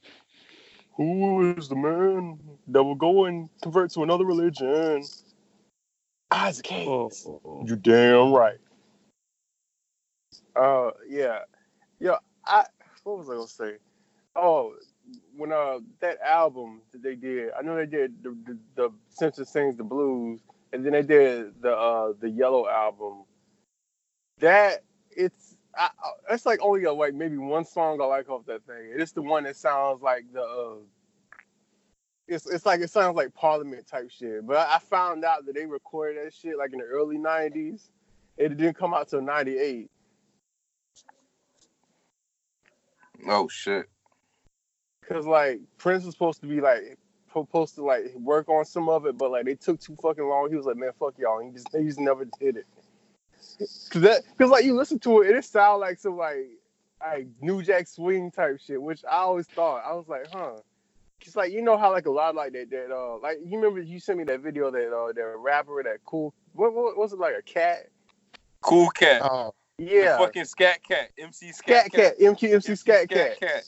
Who is the man that will go and convert to another religion? Isaac Hayes. Oh. You damn right. Uh, yeah, yeah. I what was I gonna say? Oh, when uh that album that they did, I know they did the the, the sings the blues, and then they did the uh the Yellow album. That it's I, it's like only uh, like maybe one song I like off that thing. It's the one that sounds like the uh, it's it's like it sounds like Parliament type shit. But I found out that they recorded that shit like in the early '90s. It didn't come out till '98. Oh shit. Cause like Prince was supposed to be like supposed to like work on some of it, but like they took too fucking long. He was like, man, fuck y'all. And he just he just never did it. Cause that cause like you listen to it, it sound like some like like New Jack Swing type shit, which I always thought. I was like, huh. Cause like you know how like a lot like that that uh like you remember you sent me that video that uh that rapper that cool what, what was it like a cat? Cool cat. Oh, Yeah. The fucking scat cat. MC Scat scat Cat, MQ, MC Scat Scat Cat. cat.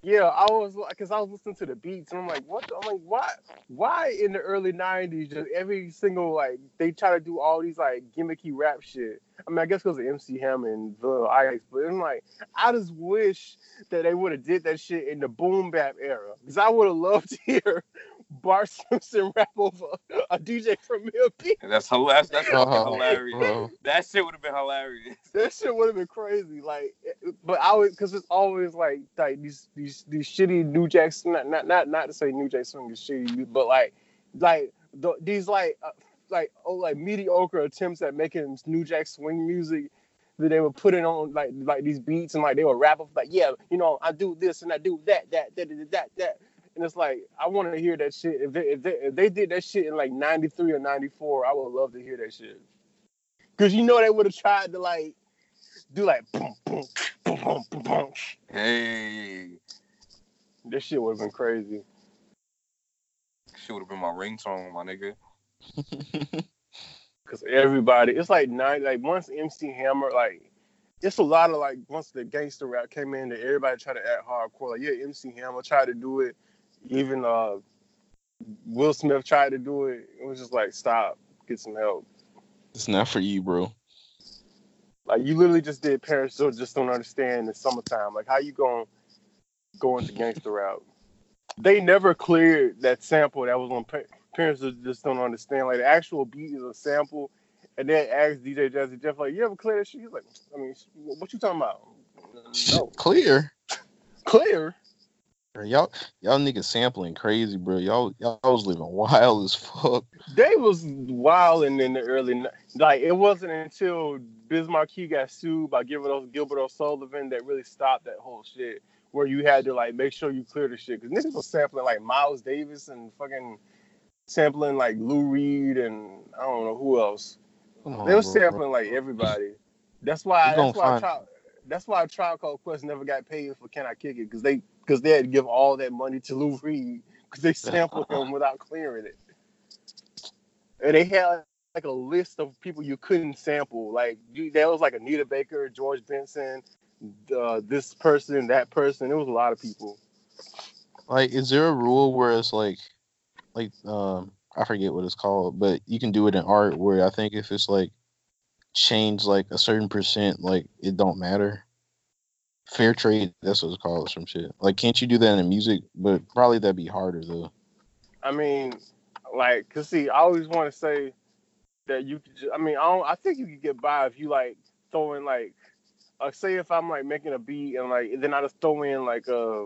Yeah, I was like, cause I was listening to the beats and I'm like, what? the- I'm like, why? Why in the early '90s, just every single like they try to do all these like gimmicky rap shit. I mean, I guess because of MC Hammer and Vanilla Ice, but I'm like, I just wish that they would have did that shit in the boom bap era, because I would have loved to hear Bart Simpson rap over a DJ from beat. That's hilarious. That's Uh-huh. hilarious. bro. That shit would have been hilarious. That shit would have been crazy. Like, but I would, cause it's always like like these these these shitty New Jack not not not not to say New Jack Swing is shitty, but like like the, these like uh, like oh like mediocre attempts at making New Jack Swing music that they were putting on like like these beats and like they were rap up like yeah you know I do this and I do that that that that that, that. And it's like I want to hear that shit. If they, if they if they did that shit in like '93 or '94, I would love to hear that shit. Cause you know they would have tried to like do like boom boom boom boom boom boom. Hey, This shit would have been crazy. shit would have been my ringtone, my nigga. Cause everybody, it's like nine, like once MC Hammer, like it's a lot of like once the gangster rap came in, that everybody tried to act hardcore. Like yeah, MC Hammer tried to do it. Even uh, Will Smith tried to do it. It was just like stop, get some help. it's not for you, bro. Like you literally just did Paris, so just don't understand the summertime. Like how you going going into gangster route? They never cleared that sample that was on Pa- Parents just don't understand. Like the actual beat is a sample, and then asked DJ Jazzy Jeff like, "You ever clear that shit?" He's like, "I mean, what you talking about?" No, Clear. clear. Y'all, y'all niggas sampling crazy, bro. Y'all, y'all was living wild as fuck. They was wilding in the early like it wasn't until Biz Markie got sued by Gilbert, O- Gilbert O'Sullivan that really stopped that whole shit. Where you had to like make sure you clear the shit because niggas was sampling like Miles Davis and fucking sampling like Lou Reed and I don't know who else. On, They was Oh, sampling like everybody. That's why. That's why. Tribe, that's why Tribe Called Quest never got paid for Can I Kick It because they because they had to give all that money to Lou Reed because they sampled him without clearing it. And they had like a list of people you couldn't sample. Like you, there was like Anita Baker, George Benson, uh, this person, that person. It was a lot of people. Like, is there a rule where it's like, like, um, I forget what it's called, but you can do it in art where I think if it's like change like a certain percent, like it don't matter. Fair trade, that's what it's called, some shit. Like, can't you do that in music? But probably that'd be harder though. I mean, like, cause see, I always want to say that you could. Ju- I mean, I don't. I think you could get by if you like throw in like, uh, say if I'm like making a beat and like then I just throw in like uh,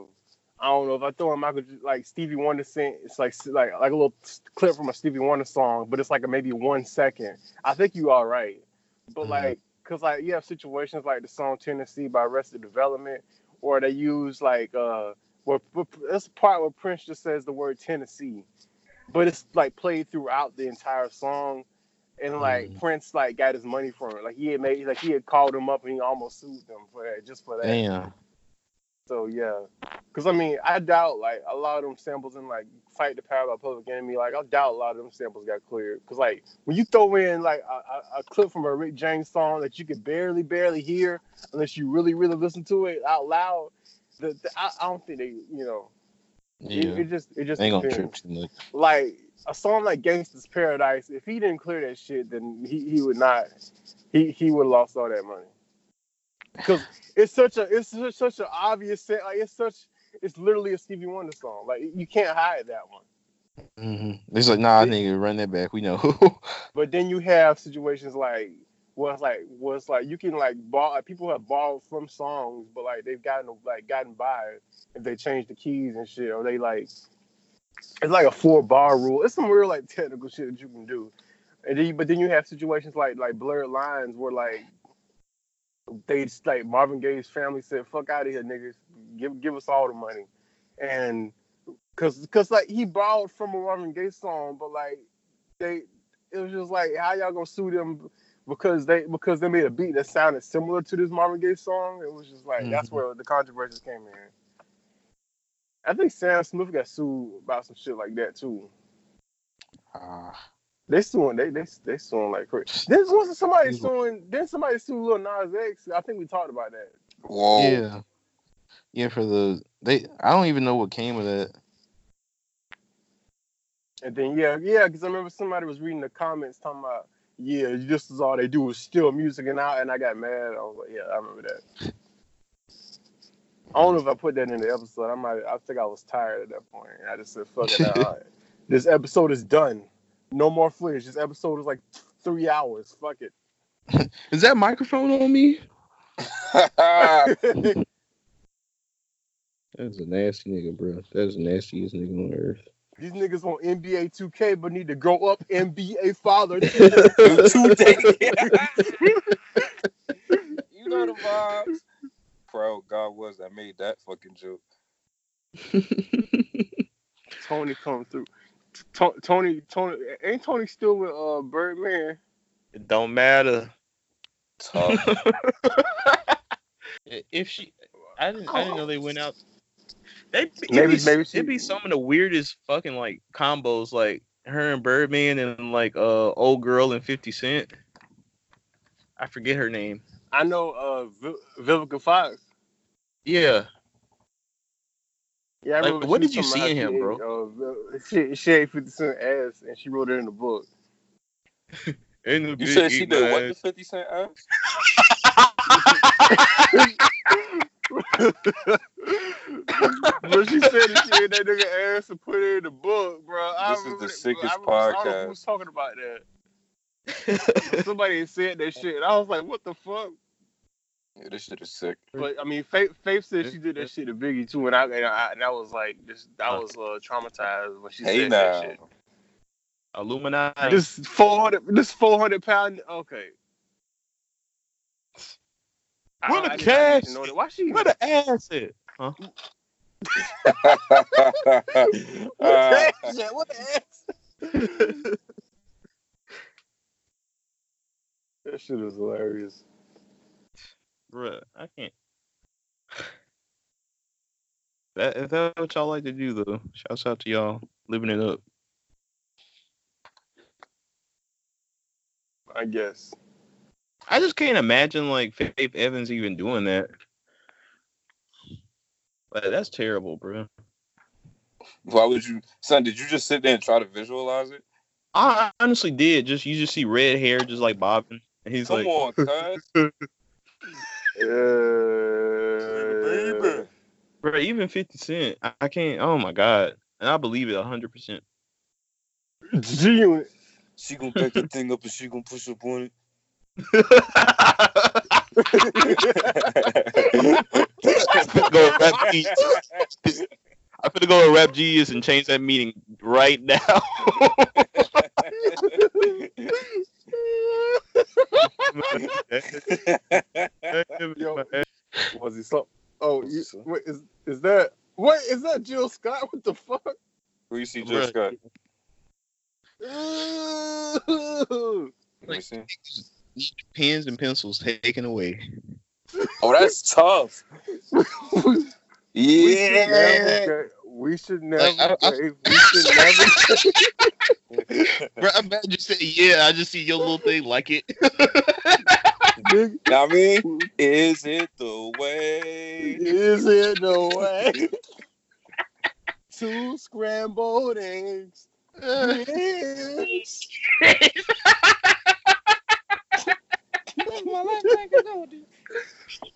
I don't know if I throw in Michael like Stevie Wonder sing. It's like like like a little clip from a Stevie Wonder song, but it's like a maybe one second. I think you all right, but Mhm. like, cause like you have situations like the song Tennessee by Arrested Development, or they use like uh. Where, where, that's the part where Prince just says the word Tennessee, but it's like played throughout the entire song and like Mm. Prince like got his money from it. Like he had made like he had called him up and he almost sued them for that just for that. Damn. So yeah, because I mean I doubt like a lot of them samples in like Fight the Power by Public Enemy. Like I doubt a lot of them samples got cleared. Because like when you throw in like a, a, clip from a Rick James song that you could barely barely hear unless you really really listen to it out loud, the, the, I, I don't think they you know it, Yeah. it just it just Ain't gonna trip too much. like a song like Gangsta's Paradise, if he didn't clear that shit, then he, he would not he he would have lost all that money. Because it's such a it's such, such an obvious set like it's such it's literally a Stevie Wonder song. Like you can't hide that one. hmm It's like, nah, nigga, run that back. We know. But then you have situations like it's like it's like you can like borrow people have borrowed from songs, but like they've gotten like gotten by if they change the keys and shit, or they like it's like a four bar rule. It's some real like technical shit that you can do. And then, but then you have situations like like blurred lines where like they just, like Marvin Gaye's family said, "Fuck out of here, niggas. Give give us all the money," and cause cause like he borrowed from a Marvin Gaye song, but like they it was just like how y'all gonna sue them because they because they made a beat that sounded similar to this Marvin Gaye song. It was just like that's Mhm. where the controversies came in. I think Sam Smith got sued about some shit like that too. Ah, They suing they they they suing like crazy. Then wasn't somebody He's- suing then somebody sued Lil Nas X. I think we talked about that. Whoa. yeah, yeah. For the they, I don't even know what came of that. And then yeah, yeah, because I remember somebody was reading the comments talking about, yeah, this is all they do is steal music and out, and I got mad. I was like, yeah, I remember that. I don't know if I put that in the episode. I might. I think I was tired at that point. I just said, fuck it. all right. This episode is done. No more footage. This episode is like three hours. Fuck it. Is that microphone on me? That's a nasty nigga, bro. That's the nastiest nigga on earth. These niggas on NBA 2K, but need to grow up NBA father. Today. you know the vibes. Proud God was that made that fucking joke. Tony come through. To- Tony, Tony, ain't Tony still with uh Birdman? It don't matter. Tough. if she, I didn't, I didn't know they went out. They it Maybe- be, maybe she- it be some of the weirdest fucking like combos, like her and Birdman and like uh old girl and Fifty Cent. I forget her name. I know uh Vi- Vivica Fox. Yeah, Yeah, I Like, what did you see in him, bro? She, ate, uh, she, she ate 50 Cent ass and she wrote it in the book. in the You said she did what to 50 Cent ass? but she said that she ate that nigga ass and put it in the book, bro. I This is the sickest I remember, I podcast. who was talking about that. Somebody said that shit. And I was like, what the fuck? Yeah, this shit is sick. But I mean, Faith, Faith said she did that shit to Biggie too, and I and I, and I was like, this, I was uh, traumatized when she Hey said now. that shit. Illuminati. This four hundred, this four hundred pound. Okay. Where I- the I did not need cash? to. Why she? Where the ass at? Huh? Uh, What the ass? that shit is hilarious. Bruh, I can't. That if that's what y'all like to do though, shouts out to y'all living it up. I guess. I just can't imagine like Faith Evans even doing that. Like that's terrible, bro. Why would you, son? Did you just sit there and try to visualize it? I honestly did. Just you just see red hair just like bobbing, and he's Come like, on, cuz. Uh, bro, even Fifty Cent, I, I can't. Oh my god, and I believe it hundred percent. genuine. She gonna back the thing up and she gonna push up on Go rap Genius. I'm gonna go to Rap Genius and change that meeting right now. Yo, was he so? Oh, you, wait, is is that? Wait, is that Jill Scott? What the fuck? Who you see, Jill Scott? Ooh. Let me see. Pens and pencils taken away. Oh, that's tough. We should Yeah. never. We should never. I- I- we should never. Bro, I'm mad you said yeah. I just see your little thing like it. Big, Now, I mean, is it the way? is it the way? Two scrambled eggs. Yes.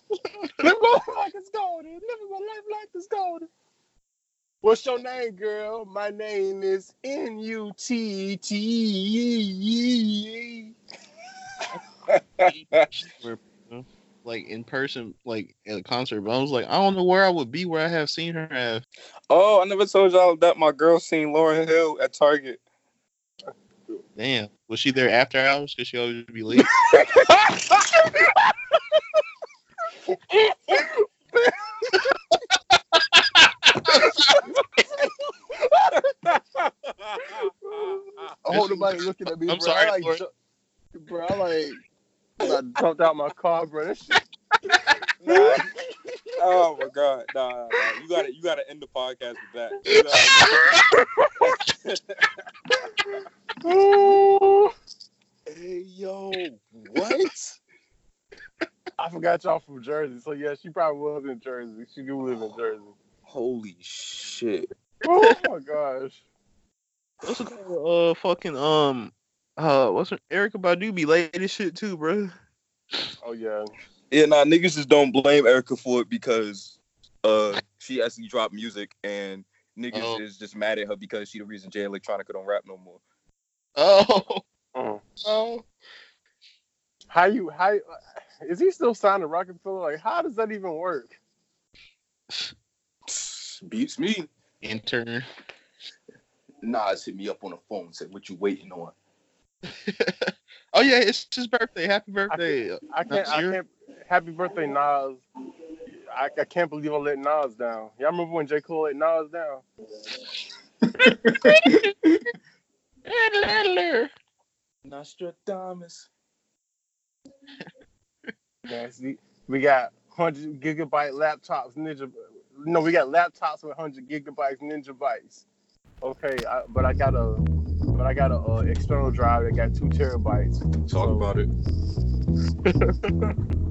Live my life like it's golden. Live my life like it's golden. Living my life like it's golden. What's your name, girl? My name is N U T T E. Like in person, like at a concert. But I was like, I don't know where I would be where I have seen her at. Oh, I never told y'all that my girl seen Lauryn Hill at Target. Damn, was she there after hours? Cause she always be late. I hope nobody looking at me, I'm bro. sorry, I like, Lord. ju- bro. I like, I jumped out my car, bro. That shit. Nah. Oh my god, nah, nah, nah. you gotta you gotta end the podcast with that. You gotta- hey yo, what? I forgot y'all from Jersey, so yeah, she probably was in Jersey. She do live in Jersey. Holy shit! Oh my gosh. What's it called? Uh, fucking um, uh, what's her, Erykah Badu be late as shit too, bro. Oh yeah. Yeah, nah, niggas just don't blame Erykah for it because uh she actually dropped music and niggas Oh. is just mad at her because she the reason Jay Electronica don't rap no more. Oh, Mm. oh, How you how is he still signed to Rockefeller? Like how does that even work? Beats me. intern. Nas hit me up on the phone said, "What you waiting on?" oh yeah, it's his birthday. Happy birthday! I can't I Nasir. can't happy birthday Nas. I, I can't believe I let Nas down. Y'all remember when J. Cole let Nas down? Nostradamus. See, we got hundred gigabyte laptops, ninja. No, we got laptops with hundred gigabytes, ninja bytes. Okay, I, but I got a, but I got a uh, external drive that got two terabytes. Talk about it.